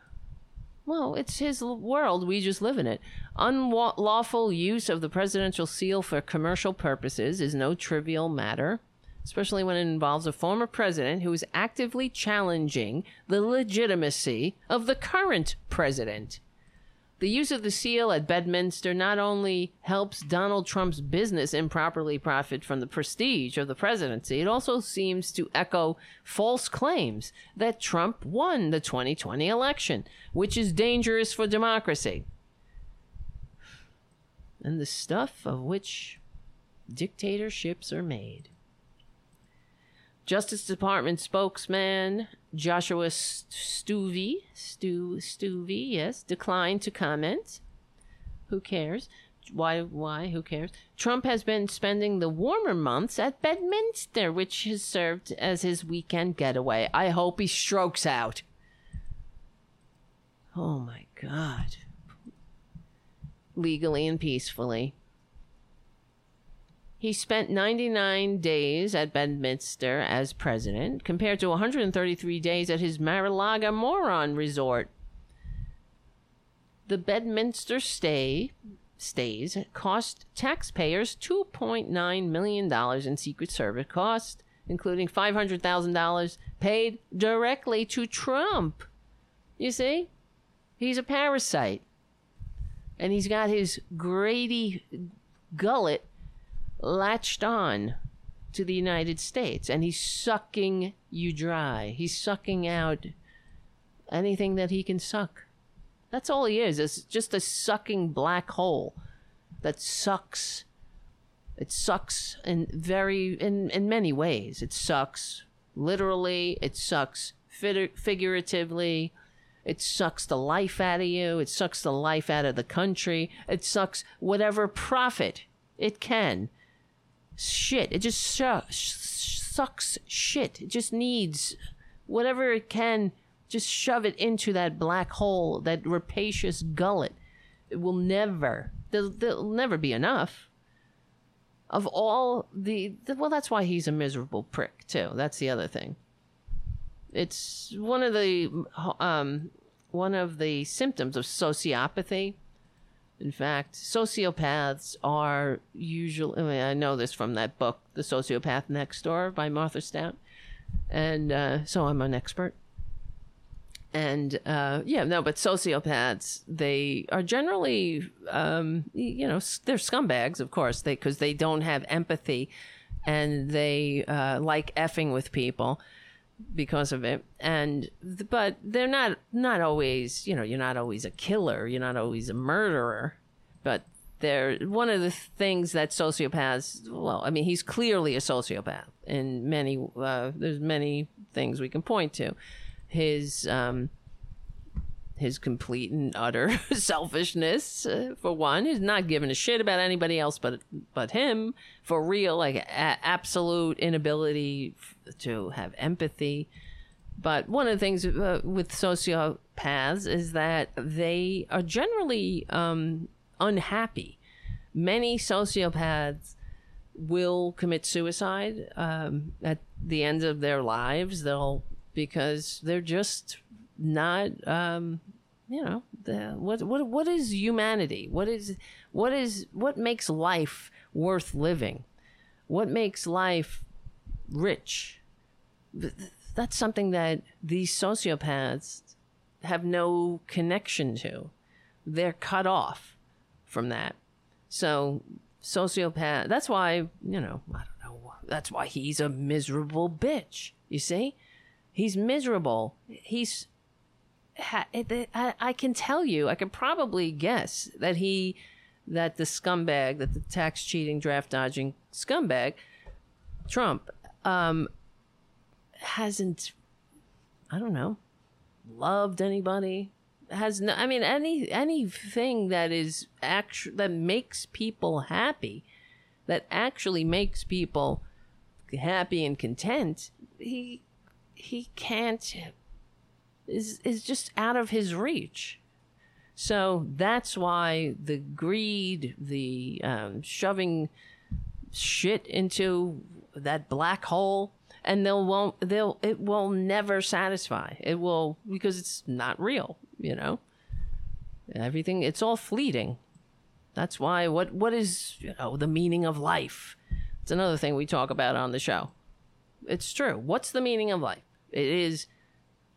Well, it's his world. We just live in it. Unlawful use of the presidential seal for commercial purposes is no trivial matter, especially when it involves a former president who is actively challenging the legitimacy of the current president. The use of the seal at Bedminster not only helps Donald Trump's business improperly profit from the prestige of the presidency, it also seems to echo false claims that Trump won the 2020 election, which is dangerous for democracy. And the stuff of which dictatorships are made. Justice Department spokesman Joshua Stueve, Stu, Stuvey, yes, declined to comment. Who cares? Why? Why? Who cares? Trump has been spending the warmer months at Bedminster, which has served as his weekend getaway. I hope he strokes out. Oh my God. Legally and peacefully. He spent 99 days at Bedminster as president, compared to 133 days at his Mar-a-Lago moron resort. The Bedminster stay stays cost taxpayers $2.9 million in Secret Service costs, including $500,000 paid directly to Trump. You see? He's a parasite. And he's got his Grady gullet latched on to the United States and he's sucking you dry. He's sucking out anything that he can suck. That's all he is. It's just a sucking black hole that sucks. It sucks in very in in many ways. It sucks literally. It sucks figuratively. It sucks the life out of you. It sucks the life out of the country. It sucks whatever profit it can shit. It just sucks shit. It just needs whatever it can, just shove it into that black hole, that rapacious gullet. It will never, there'll, there'll never be enough. Of all the, the, well, that's why he's a miserable prick, too. That's the other thing. it's one of the um, one of the symptoms of sociopathy. In fact, sociopaths are usually. I, mean, I know this from that book, "The Sociopath Next Door" by Martha Stout, and uh, so I'm an expert. And uh, yeah, no, but sociopaths they are generally, um, you know, they're scumbags, of course, they because they don't have empathy, and they uh, like effing with people because of it. And but they're not not always you know you're not always a killer you're not always a murderer but they're one of the things that sociopaths well i mean he's clearly a sociopath in many uh, there's many things we can point to. His um his complete and utter selfishness uh, for one. He's not giving a shit about anybody else but but him for real like a- absolute inability f- to have empathy. But one of the things uh, with sociopaths is that they are generally um, unhappy. Many sociopaths will commit suicide um, at the end of their lives they'll because they're just not um you know the, what what what is humanity? What is what is what makes life worth living? What makes life rich? Th- th- that's something that these sociopaths have no connection to. They're cut off from that. So sociopath that's why you know i don't know that's why he's a miserable bitch you see? He's miserable. He's I, can tell you, I can probably guess that he, that the scumbag, that the tax cheating, draft dodging scumbag, Trump, um, hasn't, I don't know, loved anybody. Has no, I mean, any anything that is actually that makes people happy, that actually makes people happy and content. He he can't is is just out of his reach. So that's why the greed, the um, shoving shit into that black hole, and they'll won't they'll it will never satisfy. It will because it's not real. You know, everything it's all fleeting. That's why what what is you know the meaning of life? It's another thing we talk about on the show. It's true. What's the meaning of life? It is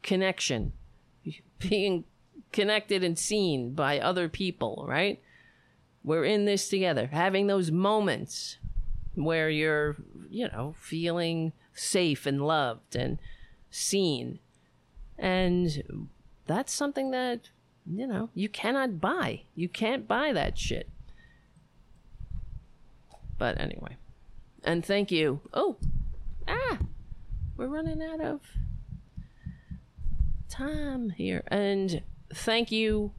connection, being connected and seen by other people, right? We're in this together, having those moments where you're, you know, feeling safe and loved and seen. And that's something that, you know, you cannot buy. You can't buy that shit. But anyway. And thank you. Oh, ah, we're running out of time here. And thank you,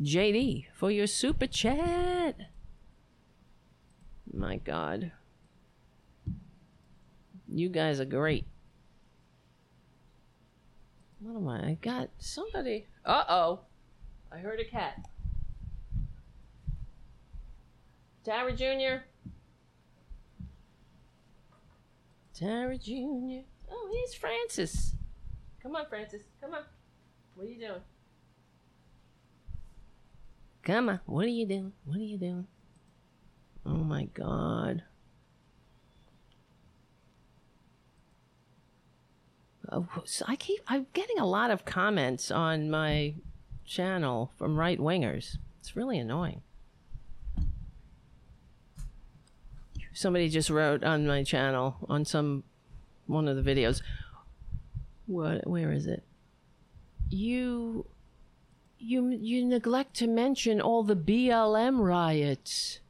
JD, for your super chat. My God. You guys are great. What am I? I got somebody. Uh oh. I heard a cat. Tara Jr. Tara Jr. Oh, here's Francis. Come on, Francis. Come on. What are you doing? Come on. What are you doing? What are you doing? Oh my God. Oh, so I keep. I'm getting a lot of comments on my channel from right wingers. It's really annoying. Somebody just wrote on my channel on some one of the videos. What? Where is it? You, you, you neglect to mention all the BLM riots.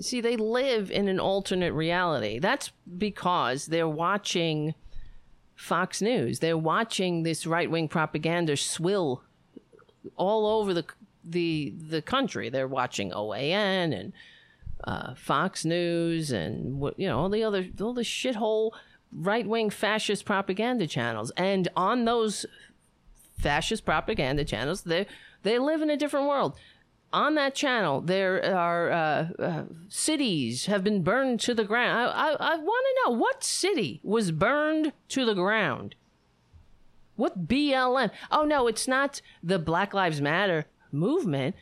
See, they live in an alternate reality. That's because they're watching Fox News. They're watching this right wing propaganda swill all over the the the country. They're watching OAN and uh, Fox News and you know all the other all the shithole right wing fascist propaganda channels. And on those fascist propaganda channels, they they live in a different world. on that channel, there are uh, uh, cities have been burned to the ground. I, I, I want to know what city was burned to the ground. What BLM? Oh no, it's not the Black Lives Matter movement.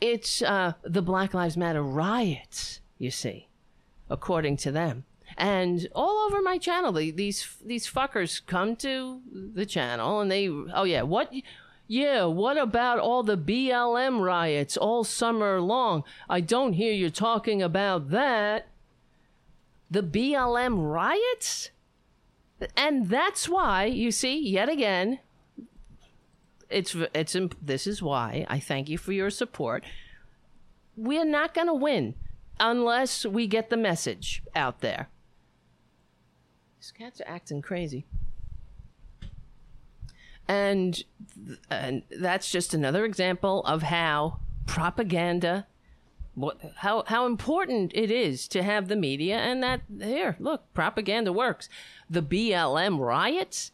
It's uh, the Black Lives Matter riots. You see, according to them, and all over my channel, these these fuckers come to the channel and they, oh yeah, what? Yeah, what about all the BLM riots all summer long? I don't hear you talking about that. The BLM riots? And that's why, you see, yet again, it's it's this is why I thank you for your support. We're not going to win unless we get the message out there. These cats are acting crazy. And and that's just another example of how propaganda what, how how important it is to have the media and that here look propaganda works. The BLM riots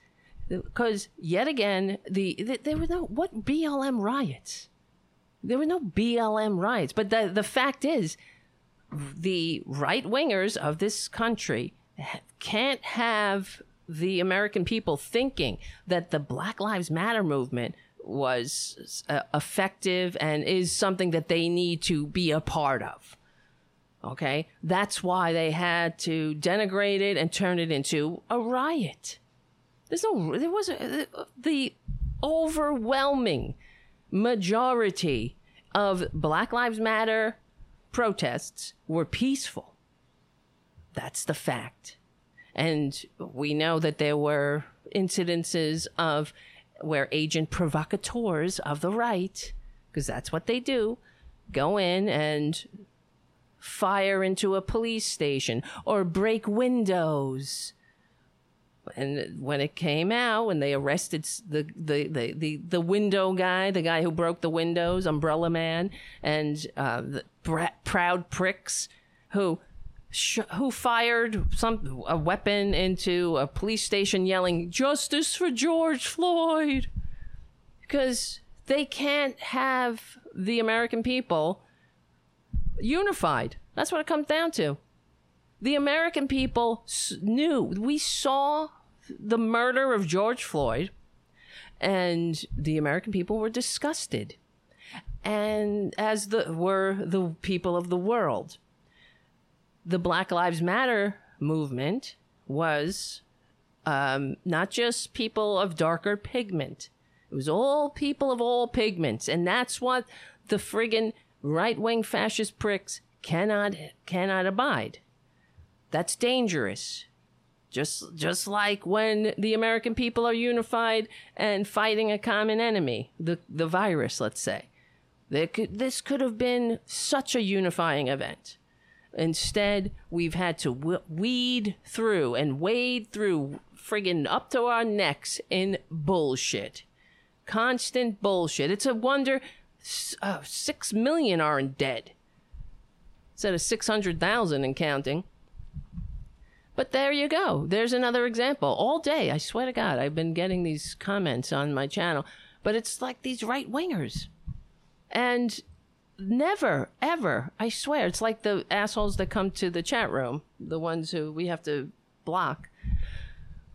because yet again the, the there were no what BLM riots? There were no BLM riots. But the the fact is the right wingers of this country can't have the American people thinking that the Black Lives Matter movement was uh, effective and is something that they need to be a part of. Okay? That's why they had to denigrate it and turn it into a riot. There's no, there was a, the overwhelming majority of Black Lives Matter protests were peaceful. That's the fact. And we know that there were incidences of where agent provocateurs of the right, because that's what they do, go in and fire into a police station or break windows. And when it came out, when they arrested the, the, the, the, the window guy, the guy who broke the windows, Umbrella Man, and uh, the proud pricks who sh- who fired some a weapon into a police station yelling justice for George Floyd because they can't have the American people unified. That's what it comes down to. The American people knew. We saw the murder of George Floyd, and the American people were disgusted, and as the were the people of the world the Black Lives Matter movement was um, not just people of darker pigment. It was all people of all pigments, and that's what the friggin' right-wing fascist pricks cannot cannot abide. That's dangerous. Just just like when the American people are unified and fighting a common enemy, the the virus, let's say. Could, this could have been such a unifying event. Instead, we've had to weed through and wade through friggin' up to our necks in bullshit. Constant bullshit. It's a wonder uh, six million aren't dead instead of 600,000 and counting. But there you go. There's another example. All day, I swear to God, I've been getting these comments on my channel, but it's like these right wingers. And never, ever. I swear, it's like the assholes that come to the chat room, the ones who we have to block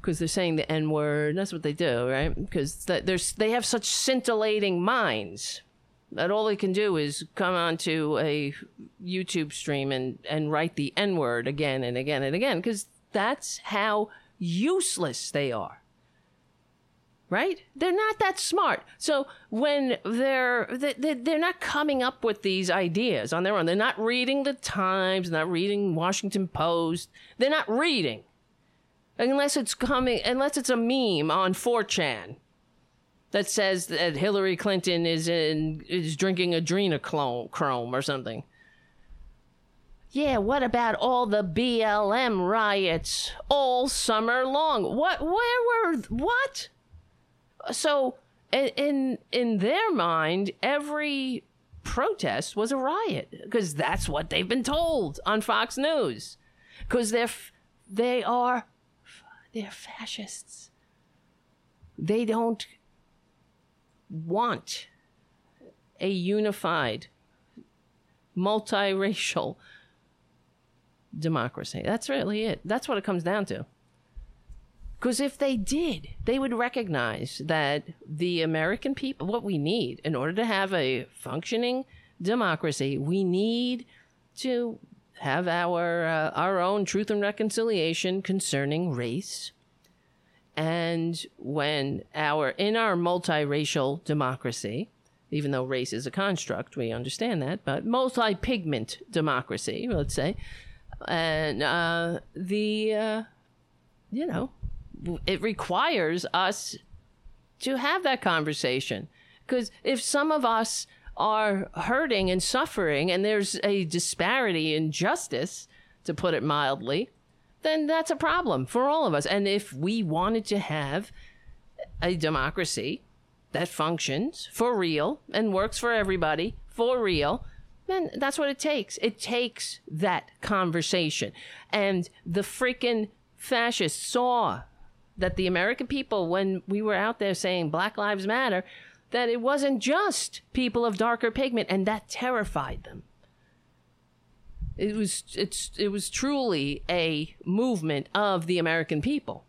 because they're saying the N word. That's what they do, right? Because they have such scintillating minds that all they can do is come onto a YouTube stream and and write the N word again and again and again because that's how useless they are right? They're not that smart. So when they're they're not coming up with these ideas on their own. They're not reading the Times, not reading Washington Post. They're not reading unless it's coming unless it's a meme on 4chan that says that Hillary Clinton is in is drinking adrenochrome or something. Yeah, what about all the BLM riots all summer long? What where were what? So in in their mind, every protest was a riot because that's what they've been told on Fox News. Because they're they are they're fascists. They don't want a unified multiracial democracy. That's really it. That's what it comes down to. Because if they did, they would recognize that the American people, what we need in order to have a functioning democracy, we need to have our uh, our own truth and reconciliation concerning race. And when our in our multiracial democracy, even though race is a construct, we understand that, but multi-pigment democracy, let's say, and uh, the uh, you know it requires us to have that conversation because if some of us are hurting and suffering and there's a disparity in justice to put it mildly then that's a problem for all of us and if we wanted to have a democracy that functions for real and works for everybody for real then that's what it takes. It takes that conversation. And the freaking fascists saw that the American people, when we were out there saying Black Lives Matter, that it wasn't just people of darker pigment, and that terrified them. It was it's it was truly a movement of the American people.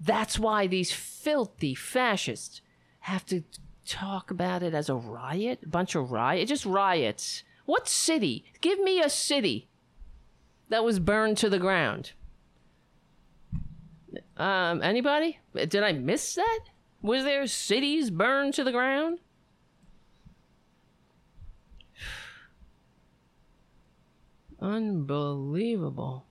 That's why these filthy fascists have to talk about it as a riot, a bunch of riot, just riots. What city? Give me a city that was burned to the ground. Um, anybody? Did I miss that? Was there cities burned to the ground? Unbelievable.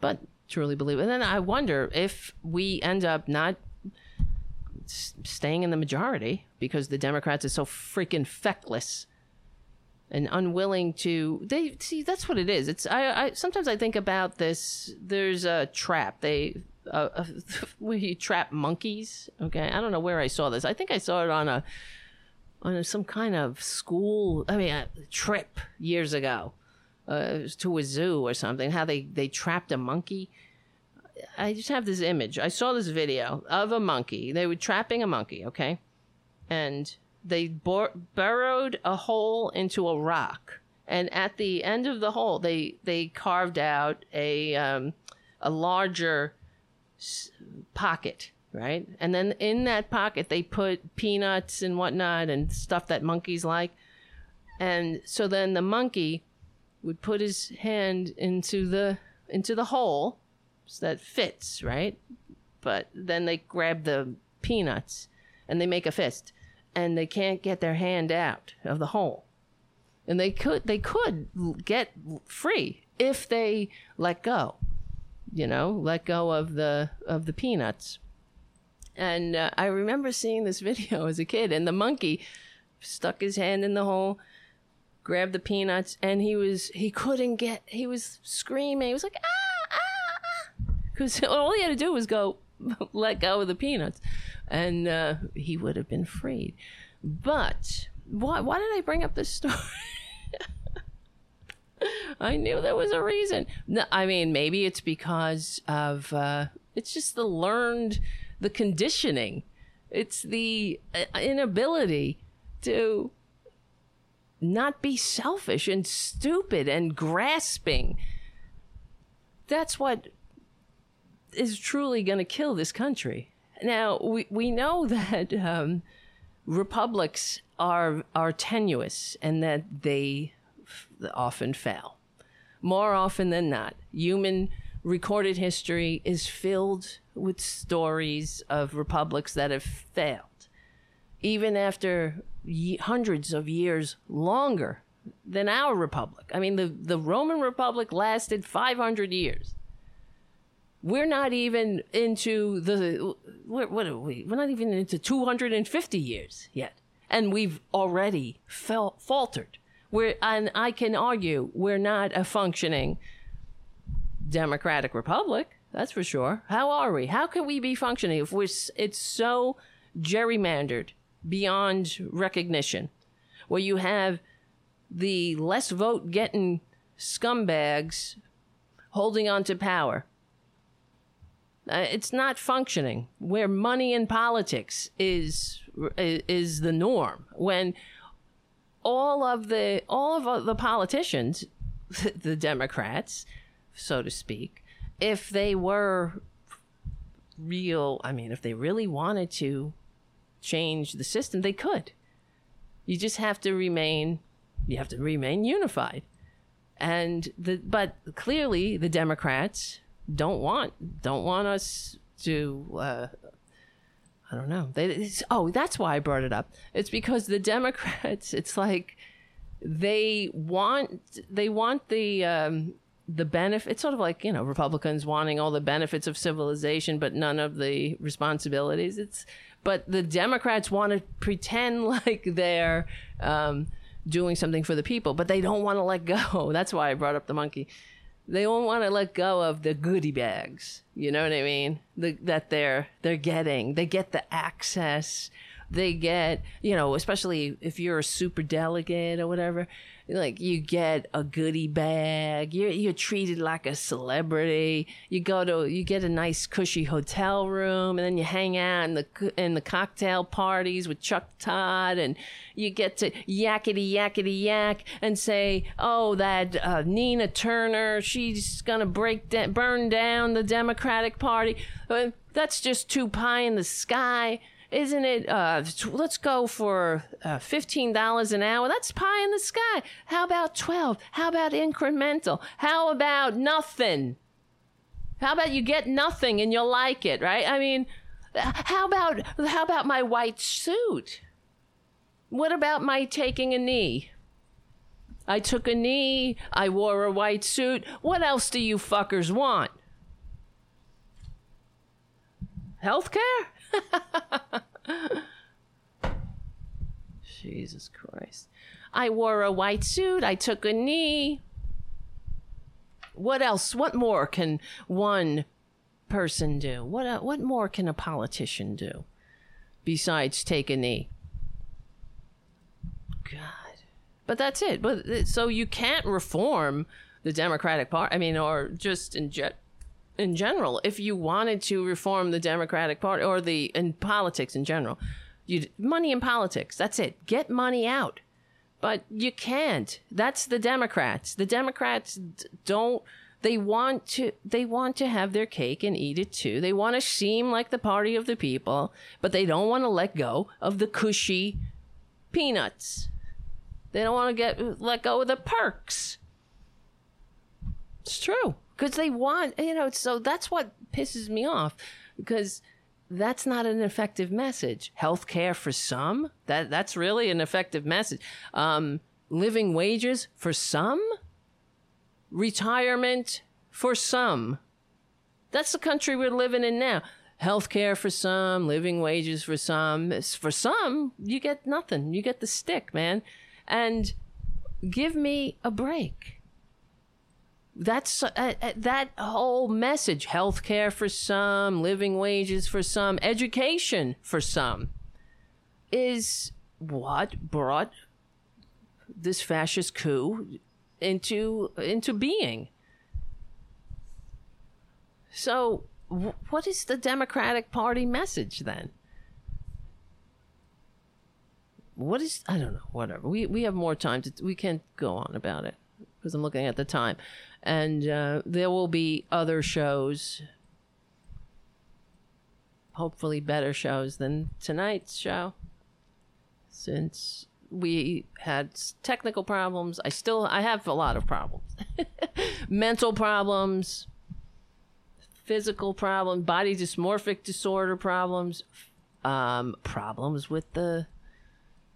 But truly believe. And then I wonder if we end up not staying in the majority because the Democrats are so freaking feckless and unwilling to they see that's what it is it's i, I sometimes i think about this there's a trap they uh, uh, you trap monkeys okay i don't know where i saw this i think i saw it on a on a, some kind of school i mean a trip years ago uh, to a zoo or something how they they trapped a monkey I just have this image. I saw this video of a monkey. They were trapping a monkey, okay? And they bor- burrowed a hole into a rock. And at the end of the hole, they, they carved out a, um, a larger s- pocket, right? And then in that pocket, they put peanuts and whatnot and stuff that monkeys like. And so then the monkey would put his hand into the into the hole that fits, right? But then they grab the peanuts and they make a fist and they can't get their hand out of the hole. And they could they could get free if they let go. You know, let go of the of the peanuts. And uh, I remember seeing this video as a kid and the monkey stuck his hand in the hole grabbed the peanuts and he was he couldn't get he was screaming he was like ah ah ah because all he had to do was go let go of the peanuts, and uh, he would have been freed. But why? Why did I bring up this story? I knew there was a reason. No, I mean, maybe it's because of uh, it's just the learned, the conditioning. It's the uh, inability to not be selfish and stupid and grasping. That's what is truly going to kill this country. Now we we know that um, republics are are tenuous and that they f- often fail. More often than not, human recorded history is filled with stories of republics that have failed, even after hundreds of years longer than our republic. I mean, the the Roman Republic lasted 500 years we're not even into the what, what are we? We're not even into 250 years yet, and we've already faltered. We're and I can argue we're not a functioning democratic republic. That's for sure. How are we? How can we be functioning if we're it's so gerrymandered beyond recognition, where you have the less vote getting scumbags holding on to power Uh, it's not functioning where money in politics is is the norm. When all of the all of the politicians, the Democrats, so to speak, if they were real, I mean, if they really wanted to change the system, they could. You just have to remain you have to remain unified. And the but clearly the Democrats don't want don't want us to uh, I don't know. They, oh, that's why I brought it up. It's because the Democrats. It's like they want they want the um, the benefit. It's sort of like you know Republicans wanting all the benefits of civilization, but none of the responsibilities. It's but the Democrats want to pretend like they're um, doing something for the people, but they don't want to let go. That's why I brought up the monkey they don't want to let go of the goodie bags. You know what I mean? The, that they're they're getting. They get the access. They get, you know, especially if you're a super delegate or whatever like you get a goodie bag. You're, you're treated like a celebrity. You go to you get a nice cushy hotel room and then you hang out in the in the cocktail parties with chuck todd and you get to yakety yakety yak and say oh that uh, nina turner she's gonna break da- burn down the democratic party. Uh, that's just too pie in the sky isn't it? Uh, let's go for uh, fifteen dollars an hour. That's pie in the sky. How about twelve? How about incremental? How about nothing? How about you get nothing and you'll like it, right? I mean, how about how about my white suit? What about my taking a knee? I took a knee. I wore a white suit. What else do you fuckers want? Healthcare? Jesus Christ. I wore a white suit. I took a knee. What else? What more can one person do? What uh, what more can a politician do besides take a knee? God. But that's it. But uh, so you can't reform the Democratic Party. I mean, or just in jet in general, if you wanted to reform the Democratic Party or the in politics in general, you money in politics. That's it. Get money out. But you can't. That's the Democrats. The Democrats don't they want to they want to have their cake and eat it too. They want to seem like the party of the people, but they don't want to let go of the cushy peanuts. They don't want to get let go of the perks. It's true because they want you know so that's what pisses me off because that's not an effective message. Health care for some that that's really an effective message. Um, living wages for some? Retirement for some? That's the country we're living in now. Health care for some living wages for some for some you get nothing. You get the stick man. And give me a break that's uh, uh, that whole message healthcare for some living wages for some education for some is what brought this fascist coup into into being. So what is the democratic party message then? What is i don't know whatever. We we have more time to we can't go on about it because i'm looking at the time and uh, there will be other shows. Hopefully better shows than tonight's show. Since we had technical problems i still i have a lot of problems. Mental problems physical problems body dysmorphic disorder problems um, problems with the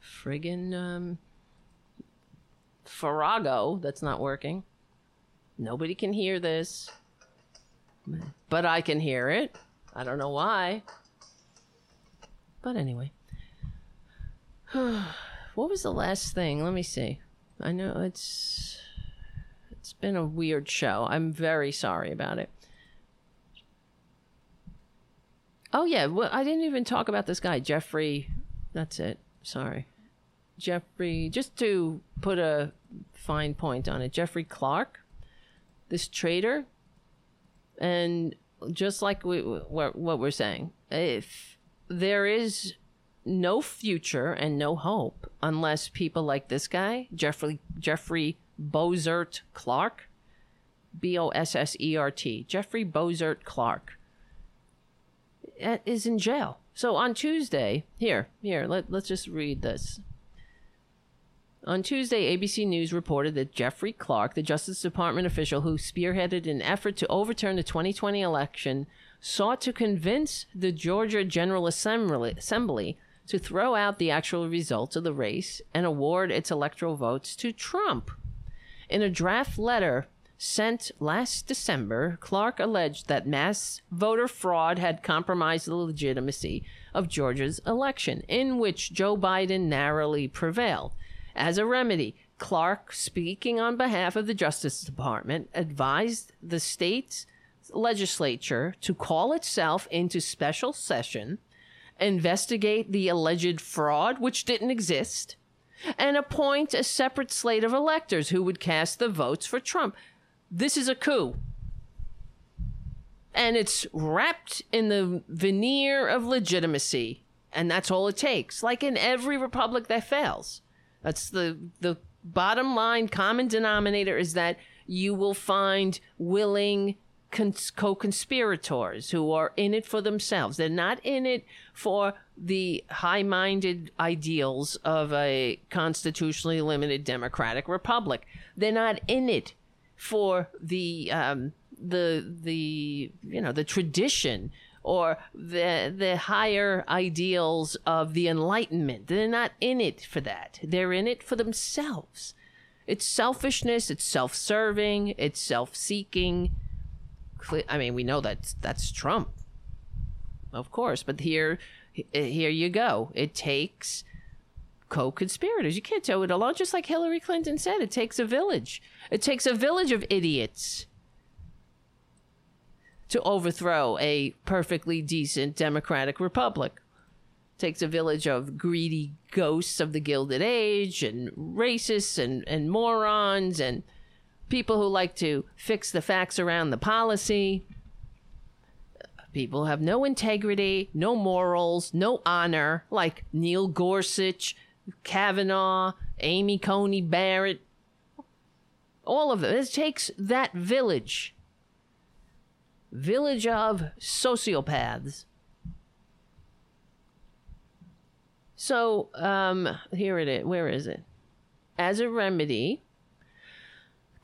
friggin um, farrago that's not working Nobody can hear this, but I can hear it. I don't know why. But anyway. what was the last thing? Let me see. I know it's it's been a weird show. I'm very sorry about it. Oh yeah, well I didn't even talk about this guy, Jeffrey. That's it. Sorry. Jeffrey, just to put a fine point on it, Jeffrey Clark this trader and just like we, what what we're saying, if there is no future and no hope unless people like this guy, Jeffrey Jeffrey Bossert Clark, B O S S E R T, Jeffrey Bossert Clark, eh, is in jail. So on Tuesday, here, here, let, let's just read this. On Tuesday, ABC News reported that Jeffrey Clark, the Justice Department official who spearheaded an effort to overturn the 2020 election, sought to convince the Georgia General Assembly, to throw out the actual results of the race and award its electoral votes to Trump. In a draft letter sent last December, Clark alleged that mass voter fraud had compromised the legitimacy of Georgia's election, in which Joe Biden narrowly prevailed. As a remedy, Clark, speaking on behalf of the Justice Department, advised the state's legislature to call itself into special session, investigate the alleged fraud, which didn't exist, and appoint a separate slate of electors who would cast the votes for Trump. This is a coup. And it's wrapped in the veneer of legitimacy. And that's all it takes. Like in every republic that fails. That's the the bottom line common denominator is that you will find willing cons- co-conspirators who are in it for themselves. They're not in it for the high-minded ideals of a constitutionally limited democratic republic. They're not in it for the um, the the you know the tradition or the the higher ideals of the enlightenment. They're not in it for that. They're in it for themselves. It's selfishness it's self-serving it's self-seeking. I mean we know that that's trump of course but here here you go. It takes co-conspirators. You can't do it alone just like hillary clinton said it takes a village. It takes a village of idiots to overthrow a perfectly decent democratic republic. Takes a village of greedy ghosts of the Gilded Age and racists and, and morons and people who like to fix the facts around the policy. People have no integrity, no morals, no honor, like Neil Gorsuch, Kavanaugh, Amy Coney Barrett. All of them. It takes that village village of sociopaths. So, um, here it is. Where is it? As a remedy,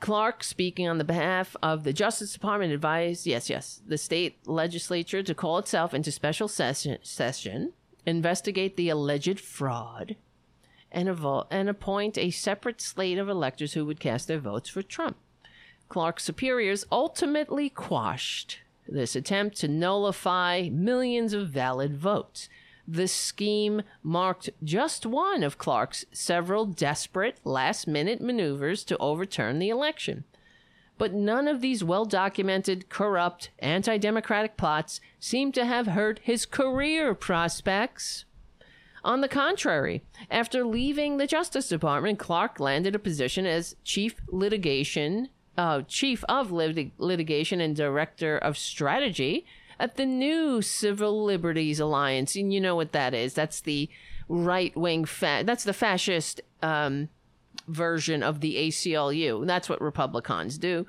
Clark, speaking on the behalf of the Justice Department, advised yes, yes, the state legislature to call itself into special session, session investigate the alleged fraud, and, and appoint a separate slate of electors who would cast their votes for Trump. Clark's superiors ultimately quashed this attempt to nullify millions of valid votes. This scheme marked just one of Clark's several desperate last minute maneuvers to overturn the election. But none of these well documented, corrupt, anti democratic plots seem to have hurt his career prospects. On the contrary, after leaving the Justice Department, Clark landed a position as chief litigation uh, chief of lit- litigation and director of strategy at the new Civil Liberties Alliance. And you know what that is? That's the right wing, fa- that's the fascist um, version of the ACLU. That's what Republicans do.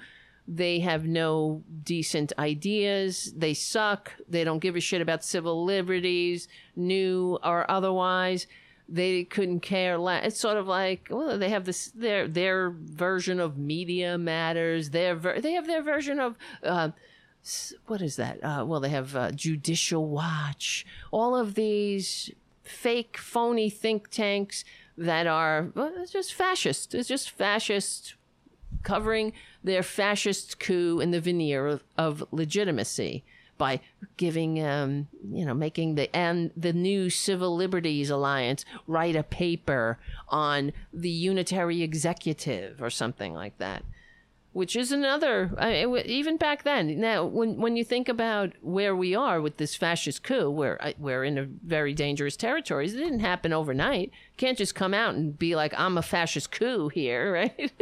They have no decent ideas. They suck. They don't give a shit about civil liberties, new or otherwise they couldn't care less. It's sort of like well, they have this their their version of media matters. Their ver- they have their version of. Uh, what is that? Uh, well, they have uh, Judicial Watch. All of these fake, phony think tanks that are well, it's just fascist. It's just fascist covering their fascist coup in the veneer of, of legitimacy by giving, um, you know, making the and the new Civil Liberties Alliance write a paper on the unitary executive or something like that. Which is another, uh, even back then. Now, when when you think about where we are with this fascist coup, where uh, we're in a very dangerous territories, it didn't happen overnight. you can't just come out and be like, "I'm a fascist coup here," right?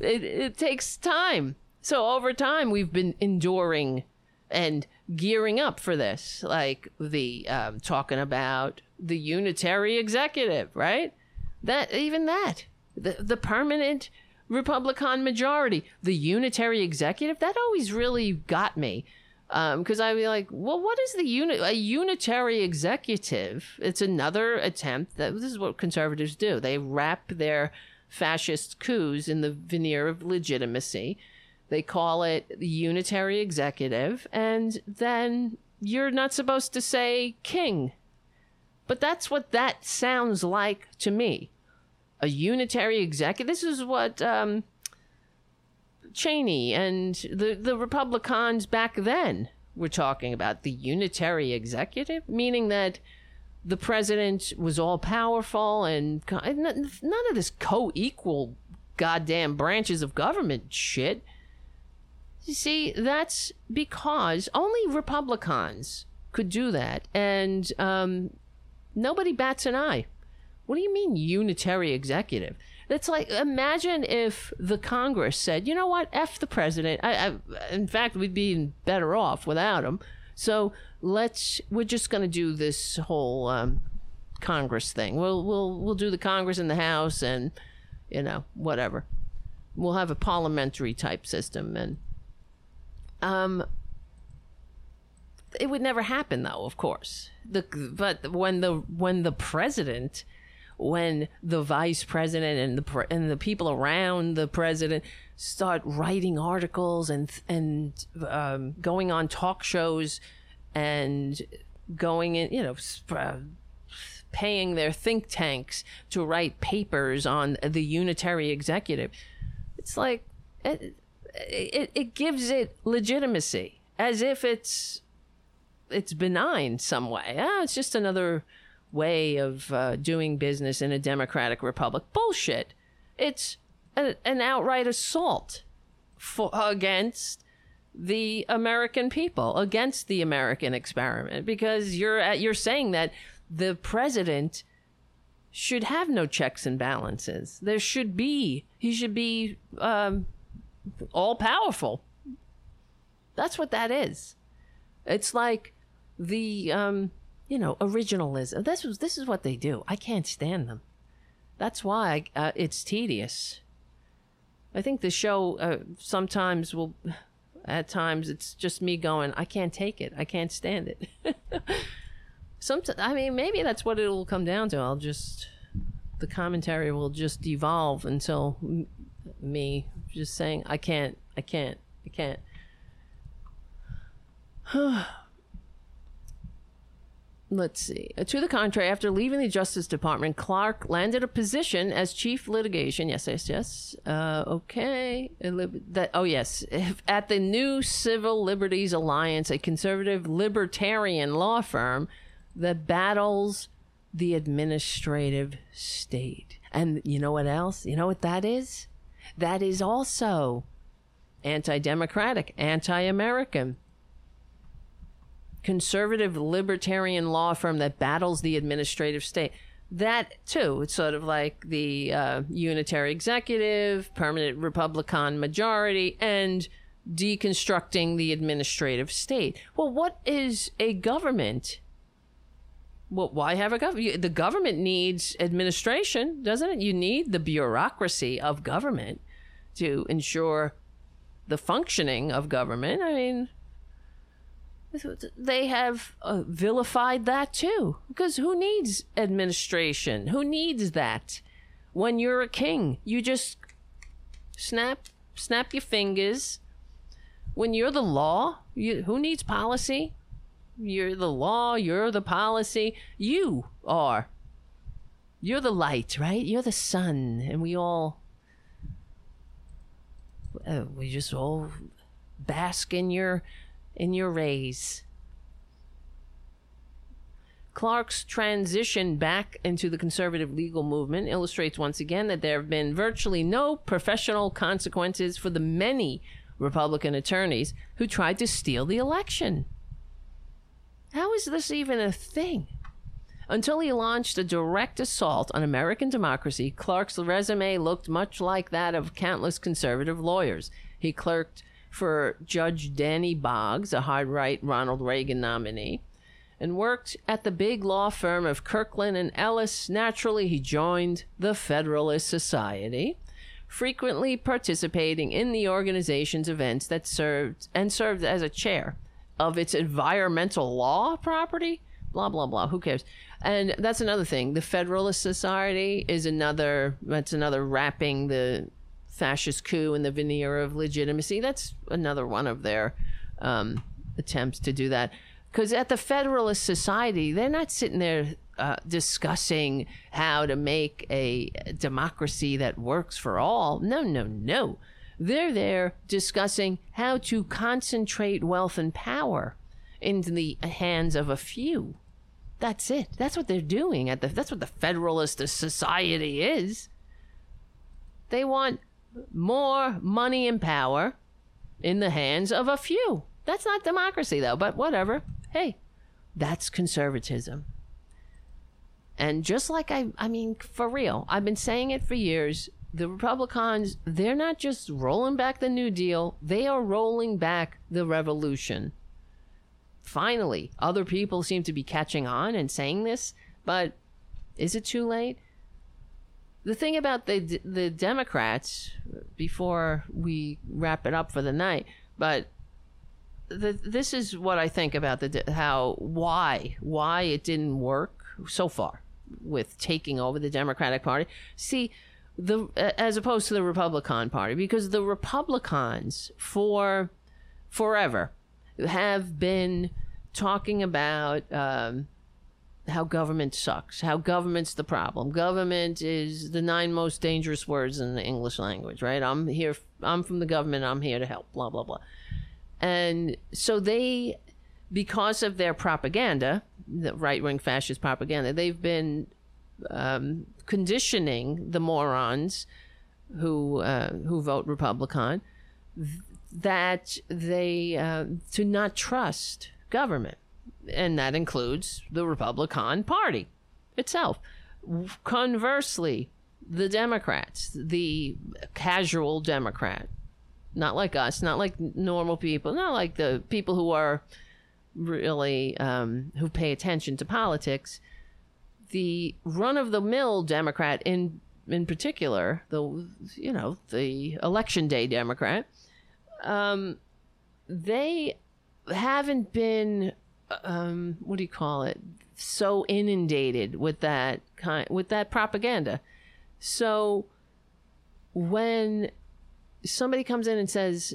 it, it takes time. So over time, we've been enduring and gearing up for this, like the um, talking about the unitary executive, right? That even that the the permanent Republican majority, the unitary executive, that always really got me. Um because I'd be like, well, what is the unit? A unitary executive? It's another attempt. That this is what conservatives do. They wrap their fascist coups in the veneer of legitimacy. They call it the unitary executive, and then you're not supposed to say king. But that's what that sounds like to me. A unitary executive. This is what um, Cheney and the, the Republicans back then were talking about. The unitary executive, meaning that the president was all powerful and none of this co equal goddamn branches of government shit. You see, that's because only Republicans could do that, and um, nobody bats an eye. What do you mean, unitary executive? That's like imagine if the Congress said, you know what, f the president. I, I, in fact, we'd be better off without him. So let's we're just going to do this whole um, Congress thing. We'll we'll we'll do the Congress and the House, and you know whatever. We'll have a parliamentary type system, and um, it would never happen though, of course. The but when the when the president when the vice president and the and the people around the president start writing articles and and um, going on talk shows and going in, you know, uh, paying their think tanks to write papers on the unitary executive. It's like it, it, it gives it legitimacy as if it's it's benign some way. Ah, it's just another way of uh, doing business in a democratic republic. Bullshit. It's a, an outright assault for, against the American people, against the American experiment, because you're at, you're saying that the president should have no checks and balances. There should be he should be um, all powerful. That's what that is. It's like the um, you know, originalism. This was this is what they do. I can't stand them. That's why uh, it's tedious. I think the show uh, sometimes will, at times, it's just me going, I can't take it. I can't stand it. Sometimes, I mean, maybe that's what it'll come down to. I'll just, the commentary will just evolve until m- me just saying, I can't, I can't, I can't. let's see. Uh, to the contrary, after leaving the Justice Department, Clark landed a position as chief litigation. Yes, yes, yes. Uh, okay. That. Oh, yes. At the New Civil Liberties Alliance, a conservative libertarian law firm that battles the administrative state. And you know what else? You know what that is? That is also anti-democratic, anti-American conservative libertarian law firm that battles the administrative state. That too, it's sort of like the uh, unitary executive, permanent Republican majority, and deconstructing the administrative state. Well, what is a government? Well, why have a government? The government needs administration, doesn't it? You need the bureaucracy of government to ensure the functioning of government. I mean, they have uh, vilified that too. Because who needs administration? Who needs that? When you're a king, you just snap snap your fingers. When you're the law, you, who needs policy? You're the law, you're the policy. You are. You're the light, right? You're the sun, and we all uh, we just all bask in your in your rays. Clark's transition back into the conservative legal movement illustrates once again that there have been virtually no professional consequences for the many Republican attorneys who tried to steal the election. How is this even a thing? Until he launched a direct assault on American democracy, Clark's resume looked much like that of countless conservative lawyers. He clerked for Judge Danny Boggs, a hard right Ronald Reagan nominee, and worked at the big law firm of Kirkland and Ellis. Naturally, he joined the Federalist Society, frequently participating in the organization's events that served and served as a chair of its environmental law property. Blah blah blah. Who cares? And that's another thing. The Federalist Society is another. That's another wrapping the fascist coup in the veneer of legitimacy. That's another one of their um, attempts to do that. Because at the Federalist Society, they're not sitting there uh, discussing how to make a democracy that works for all. No, no, no. They're there discussing how to concentrate wealth and power into the hands of a few. That's it. That's what they're doing at the that's what the Federalist Society is. They want more money and power in the hands of a few. That's not democracy though, but whatever. Hey, that's conservatism. And just like I I mean for real, I've been saying it for years, the Republicans, they're not just rolling back the New Deal, they are rolling back the revolution. Finally, other people seem to be catching on and saying this, but is it too late? The thing about the the Democrats, before we wrap it up for the night, but the, this is what I think about the how why why it didn't work so far with taking over the Democratic Party. See, the as opposed to the Republican Party, because the Republicans for forever have been talking about um, how government sucks, how government's the problem. Government is the nine most dangerous words in the English language, right? I'm here, I'm from the government, I'm here to help, blah, blah, blah. And so they, because of their propaganda, the right wing fascist propaganda, they've been um, conditioning the morons who uh, who vote Republican that they uh, to not trust government, and that includes the Republican Party itself. Conversely, the Democrats, the casual Democrat, not like us, not like normal people, not like the people who are really um, who pay attention to politics. The run of the mill Democrat, in in particular, the you know the election day Democrat, um, they haven't been um, what do you call it? So inundated with that kind with that propaganda. So when somebody comes in and says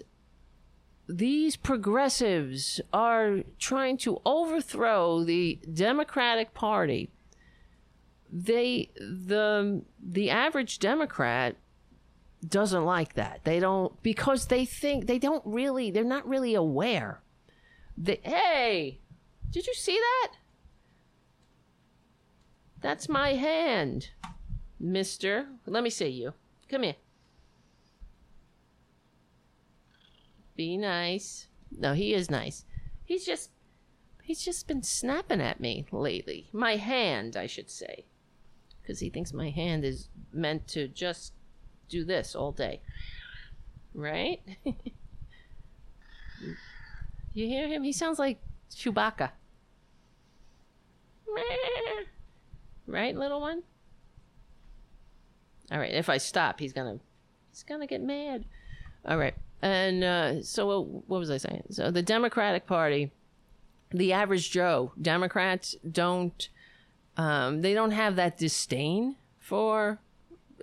these progressives are trying to overthrow the democratic party they the the average democrat doesn't like that they don't because they think they don't really they're not really aware the, hey, did you see that? That's my hand, mister. Let me see you. Come here. Be nice. No, he is nice. He's just he's just been snapping at me lately. My hand, I should say. Cuz he thinks my hand is meant to just do this all day. Right? You hear him? He sounds like Chewbacca. Right, little one? All right, if I stop, he's gonna he's gonna get mad. All right. And uh, so what was I saying? So the Democratic Party, the average Joe, Democrats don't um, they don't have that disdain for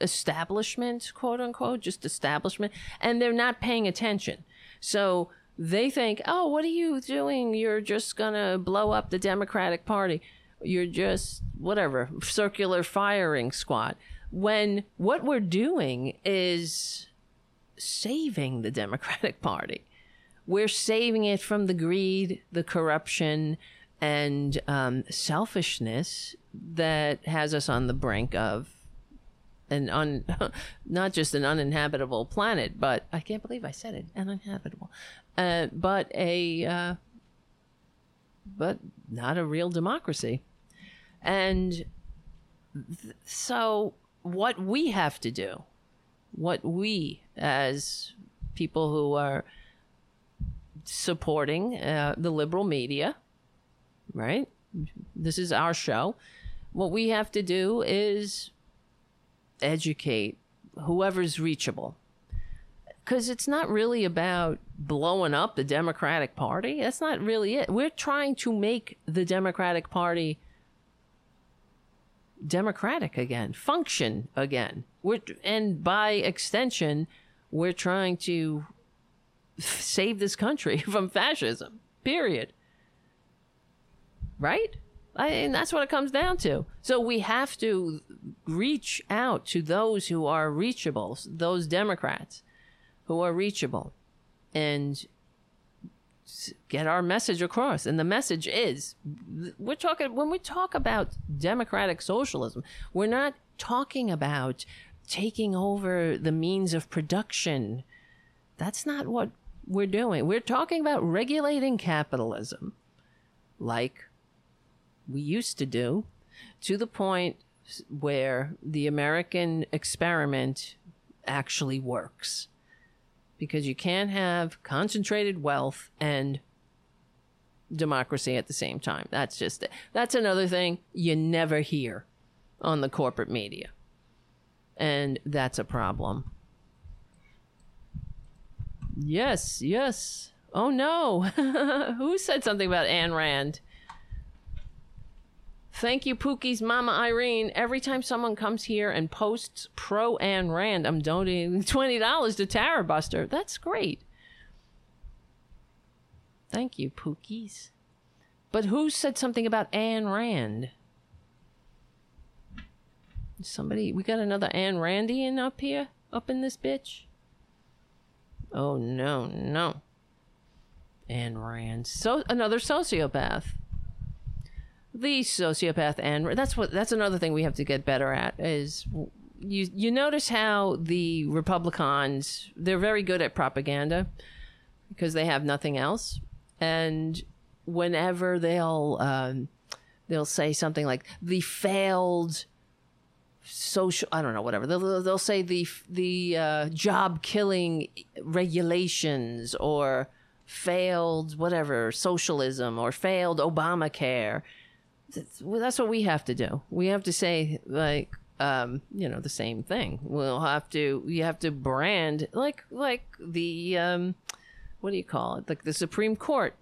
establishment, quote unquote, just establishment, and they're not paying attention. So they think, oh, what are you doing? You're just going to blow up the Democratic Party. You're just, whatever, circular firing squad. When what we're doing is saving the Democratic Party. We're saving it from the greed, the corruption, and um, selfishness that has us on the brink of an un not just an uninhabitable planet, but I can't believe I said it, uninhabitable, uh, but a uh, but not a real democracy. And th- so, what we have to do, what we as people who are supporting uh, the liberal media, right? This is our show. What we have to do is educate whoever's reachable. Because it's not really about blowing up the Democratic Party. That's not really it. We're trying to make the Democratic Party democratic again, function again. We're, and by extension, we're trying to save this country from fascism. Period. Right? I, and that's what it comes down to. So we have to reach out to those who are reachable, those Democrats who are reachable, and get our message across. And the message is we're talking, when we talk about democratic socialism, we're not talking about taking over the means of production. That's not what we're doing. We're talking about regulating capitalism like we used to do to the point where the American experiment actually works. Because you can't have concentrated wealth and democracy at the same time. That's just it. That's another thing you never hear on the corporate media. And that's a problem. Yes, yes. Oh no. Who said something about Ayn Rand? Thank you, Pookie's Mama Irene. Every time someone comes here and posts pro Ayn Rand, I'm donating $20 to Tara Buster. That's great. Thank you, Pookies. But who said something about Ayn Rand? Somebody, we got another Ayn Randian up here, up in this bitch. Oh no, no. Ayn Rand, so another sociopath. The sociopath and that's what that's another thing we have to get better at is you you notice how the Republicans they're very good at propaganda because they have nothing else, and whenever they'll um, they'll say something like the failed social i don't know whatever they'll, they'll say the the uh, job killing regulations or failed whatever socialism or failed obamacare that's, well, that's what we have to do we have to say like um, you know the same thing we'll have to you have to brand like like the um, what do you call it like the supreme court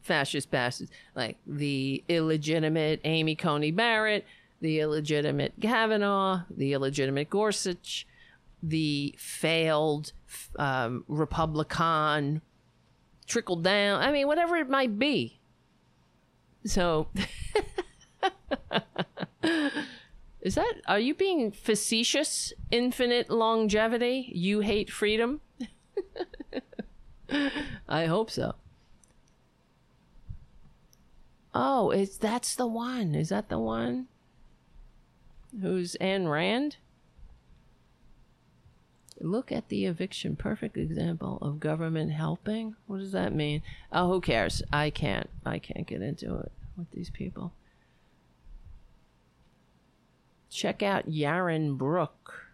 fascist bastards like the illegitimate amy coney barrett the illegitimate Kavanaugh, the illegitimate Gorsuch, the failed um, Republican trickle down. I mean, whatever it might be. So, is that, are you being facetious? Infinite longevity? You hate freedom? I hope so. Oh, it's that's the one. Is that the one? who's Ayn Rand. Look at the eviction. Perfect example of government helping. What does that mean? Oh, who cares? I can't. I can't get into it with these people. Check out Yaron Brook.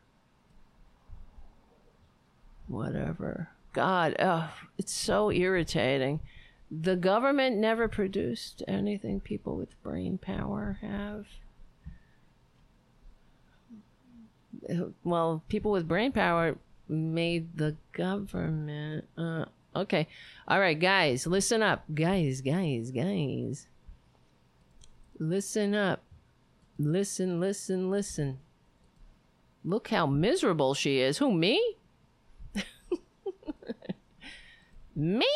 Whatever. God, oh, it's so irritating. The government never produced anything people with brain power have. Well, people with brain power made the government. Uh, okay. All right, guys, listen up. Guys, guys, guys. Listen up. Listen, listen, listen. Look how miserable she is. Who, me? me?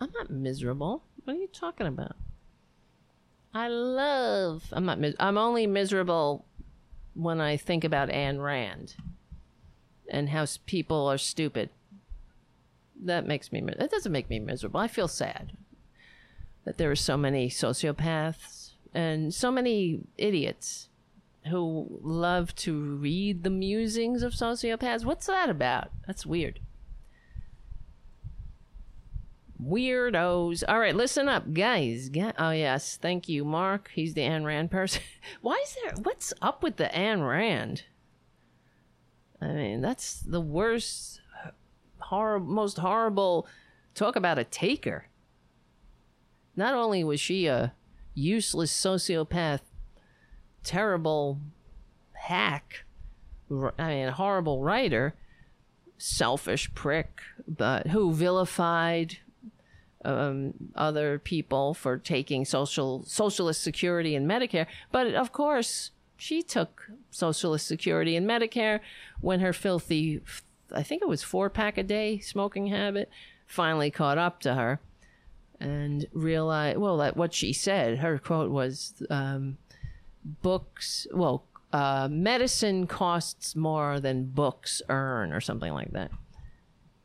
I'm not miserable. What are you talking about? I love. I'm not. I'm only miserable when I think about Ayn Rand and how people are stupid. That makes me. That doesn't make me miserable. I feel sad that there are so many sociopaths and so many idiots who love to read the musings of sociopaths. What's that about? That's weird. Weirdos. All right, listen up, guys. oh, yes. Thank you, Mark. He's the Ayn Rand person. Why is there. What's up with the Ayn Rand? I mean, that's the worst, horrible, most horrible talk about a taker. Not only was she a useless sociopath, terrible hack, I mean, horrible writer, selfish prick, but who vilified um, other people for taking social socialist security and Medicare. But of course, she took socialist security and Medicare when her filthy, I think it was four pack a day smoking habit, finally caught up to her and realized. Well, that what she said. Her quote was, um, "Books, well." Uh, medicine costs more than books earn, or something like that.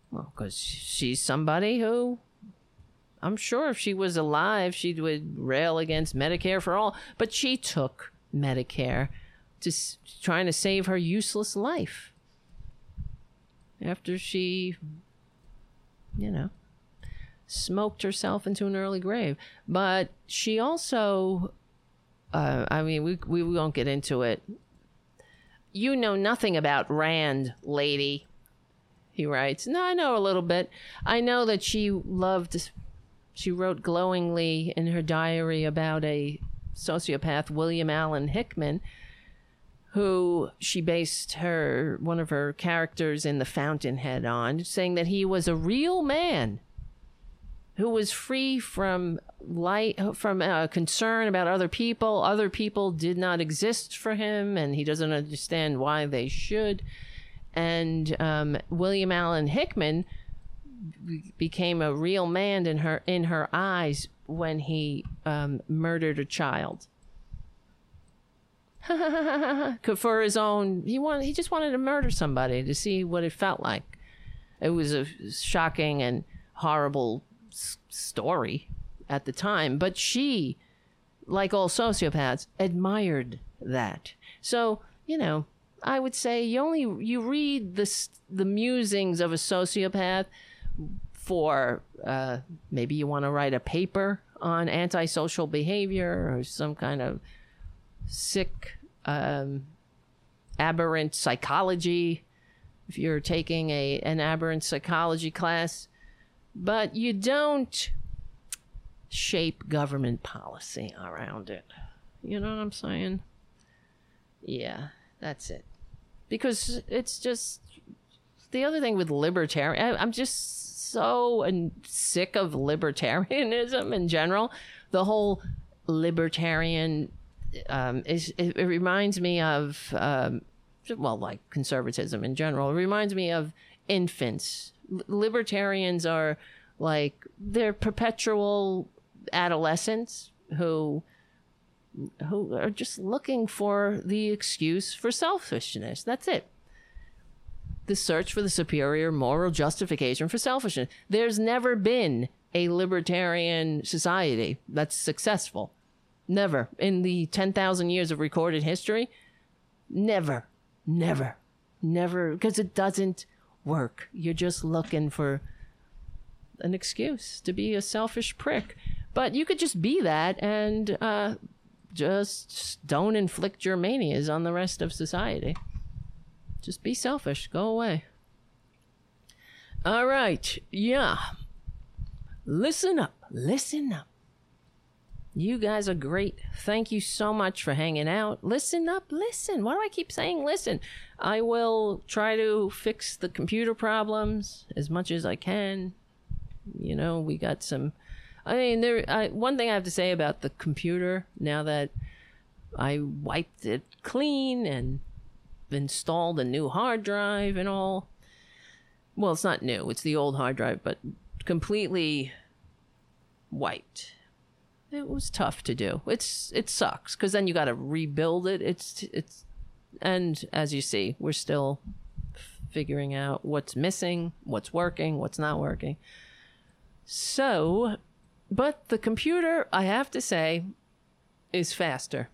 Well, because she's somebody who I'm sure if she was alive, she would rail against Medicare for all. But she took Medicare to s- trying to save her useless life after she, you know, smoked herself into an early grave. But she also, uh, I mean, we we won't get into it. You know nothing about Rand, lady. He writes, No, I know a little bit. I know that she loved she wrote glowingly in her diary about a sociopath, William Allen Hickman, who she based her one of her characters in The Fountainhead on, saying that he was a real man who was free from light from uh, concern about other people. Other people did not exist for him, and he doesn't understand why they should. And um, William Allen Hickman became a real man in her in her eyes when he um, murdered a child. For his own, he wanted he just wanted to murder somebody to see what it felt like. It was a shocking and horrible s- story at the time, but she, like all sociopaths, admired that. So you know, I would say you only you read the the musings of a sociopath for uh, maybe you want to write a paper on antisocial behavior or some kind of sick, um, aberrant psychology. If you're taking a an aberrant psychology class, but you don't shape government policy around it. You know what I'm saying? Yeah, that's it. Because it's just the other thing with libertarian, I- I'm just so sick of libertarianism in general. The whole libertarian um, is it, it reminds me of um, well, like conservatism in general. It reminds me of infants. Libertarians are like they're perpetual adolescents who who are just looking for the excuse for selfishness. That's it the search for the superior moral justification for selfishness. There's never been a libertarian society that's successful. Never. In the 10,000 years of recorded history, never, never, never, because it doesn't work. You're just looking for an excuse to be a selfish prick. But you could just be that and uh, just don't inflict your manias on the rest of society. Just be selfish. Go away. All right. Yeah. Listen up. Listen up. You guys are great. Thank you so much for hanging out. Listen up. Listen. Why do I keep saying listen? I will try to fix the computer problems as much as I can. You know, we got some. I mean, there. I, one thing I have to say about the computer now that I wiped it clean and installed a new hard drive and all. Well, it's not new, it's the old hard drive, but completely wiped. It was tough to do. It's it sucks cuz then you got to rebuild it. It's it's and as you see, we're still figuring out what's missing, what's working, what's not working. So, but the computer, I have to say, is faster.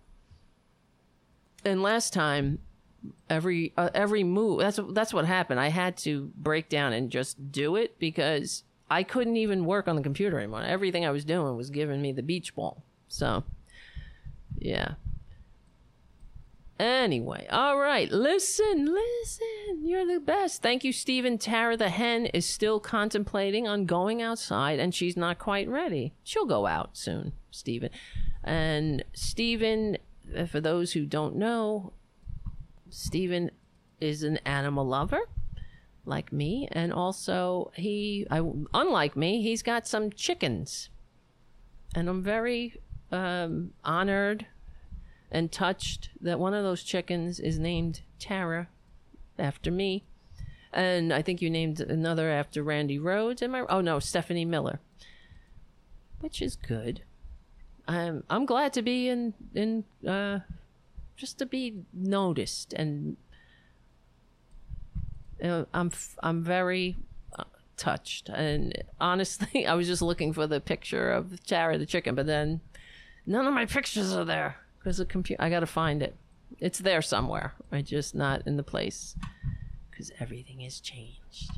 And last time every uh, every move that's that's what happened i had to break down and just do it because i couldn't even work on the computer anymore everything i was doing was giving me the beach ball so yeah Anyway, all right. Listen, listen. You're the best. Thank you, Stephen. Tara the hen is still contemplating on going outside and she's not quite ready. She'll go out soon, Stephen. And Stephen, uh, for those who don't know, Stephen is an animal lover like me and also he I, unlike me he's got some chickens. And i'm very um, honored and touched that one of those chickens is named tara after me. And i think you named another after randi rhodes am i oh no stephanie miller which is good. I'm i'm glad to be in in uh just to be noticed and uh, I'm f- I'm very uh, touched, and honestly, I was just looking for the picture of Tara the chicken, but then none of my pictures are there because the computer. I got to find it. It's there somewhere. I just not in the place because everything has changed.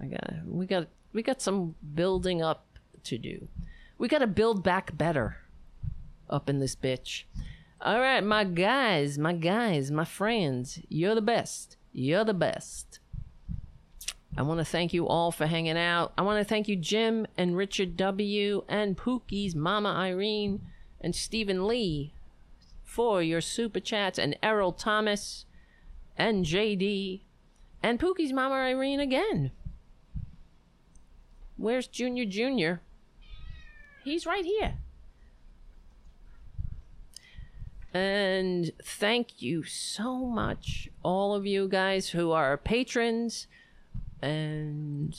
I got we got we got some building up to do. We got to build back better up in this bitch. All right, my guys, my guys, my friends, you're the best. You're the best. I want to thank you all for hanging out. I want to thank you, Jim and Richard W. and Pookie's Mama Irene and Stephen Lee for your super chats and Errol Thomas and JD and Pookie's Mama Irene again. Where's Junior Junior? He's right here. And thank you so much, all of you guys who are patrons and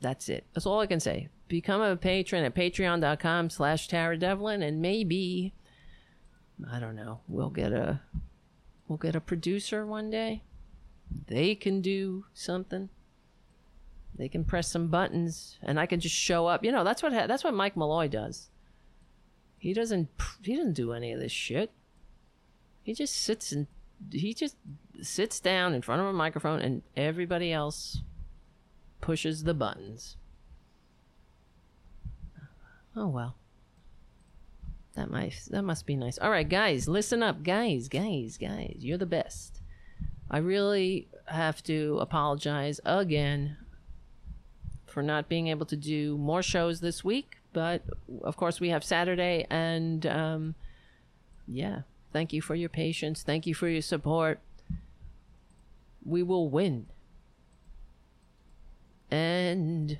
that's it. That's all I can say. Become a patron at patreon.com slash Tara Devlin and maybe I don't know, we'll get a we'll get a producer one day. They can do something. They can press some buttons and I can just show up. You know, that's what ha- that's what Mike Malloy does. He doesn't he doesn't do any of this shit. He just sits and he just sits down in front of a microphone and everybody else pushes the buttons. Oh well. That might that must be nice. All right, guys, listen up, guys, guys, guys. You're the best. I really have to apologize again for not being able to do more shows this week, but of course we have Saturday and um yeah, thank you for your patience. Thank you for your support we will win. And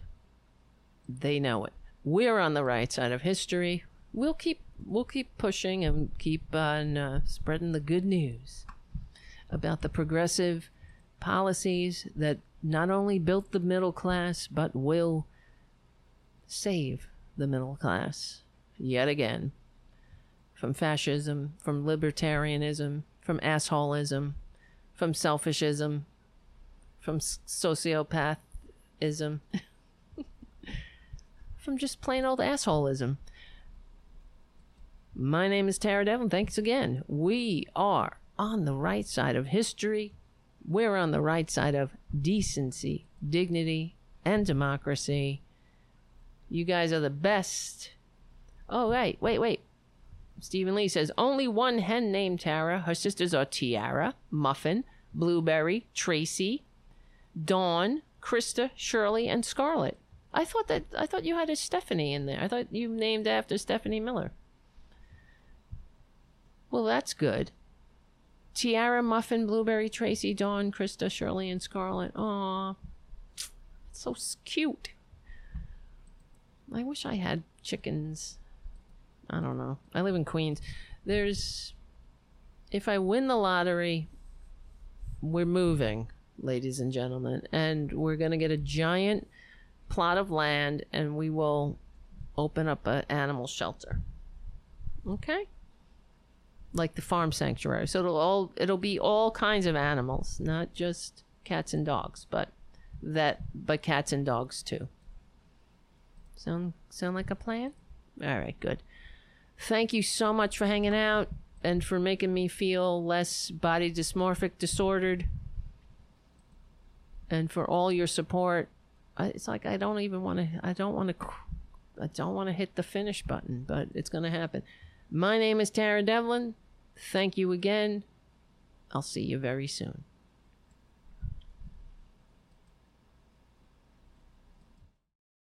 they know it. We're on the right side of history. We'll keep we'll keep pushing and keep on uh, spreading the good news about the progressive policies that not only built the middle class but will save the middle class yet again from fascism, from libertarianism, from assholeism, from selfishism, from sociopathism, from just plain old assholeism. My name is Tara Devlin. Thanks again. We are on the right side of history. We're on the right side of decency, dignity, and democracy. You guys are the best. Oh, wait, wait, wait. Stephen Lee says only one hen named Tara. Her sisters are Tiara, Muffin, Blueberry, Tracy, Dawn, Krista, Shirley, and Scarlett. I thought that I thought you had a Stephanie in there. I thought you named after Stephanie Miller. Well, that's good. Tiara, Muffin, Blueberry, Tracy, Dawn, Krista, Shirley, and Scarlett. Aw, so cute. I wish I had chickens. I don't know. I live in Queens. There's, if I win the lottery, we're moving, ladies and gentlemen, and we're going to get a giant plot of land and we will open up an animal shelter. Okay? Like the farm sanctuary. So it'll all it'll be all kinds of animals, not just cats and dogs, but that but cats and dogs too. Sound sound like a plan? All right, good. Thank you so much for hanging out and for making me feel less body dysmorphic disordered and for all your support. It's like I don't even want to I don't want to I don't want to hit the finish button, but it's going to happen. My name is Tara Devlin. Thank you again. I'll see you very soon.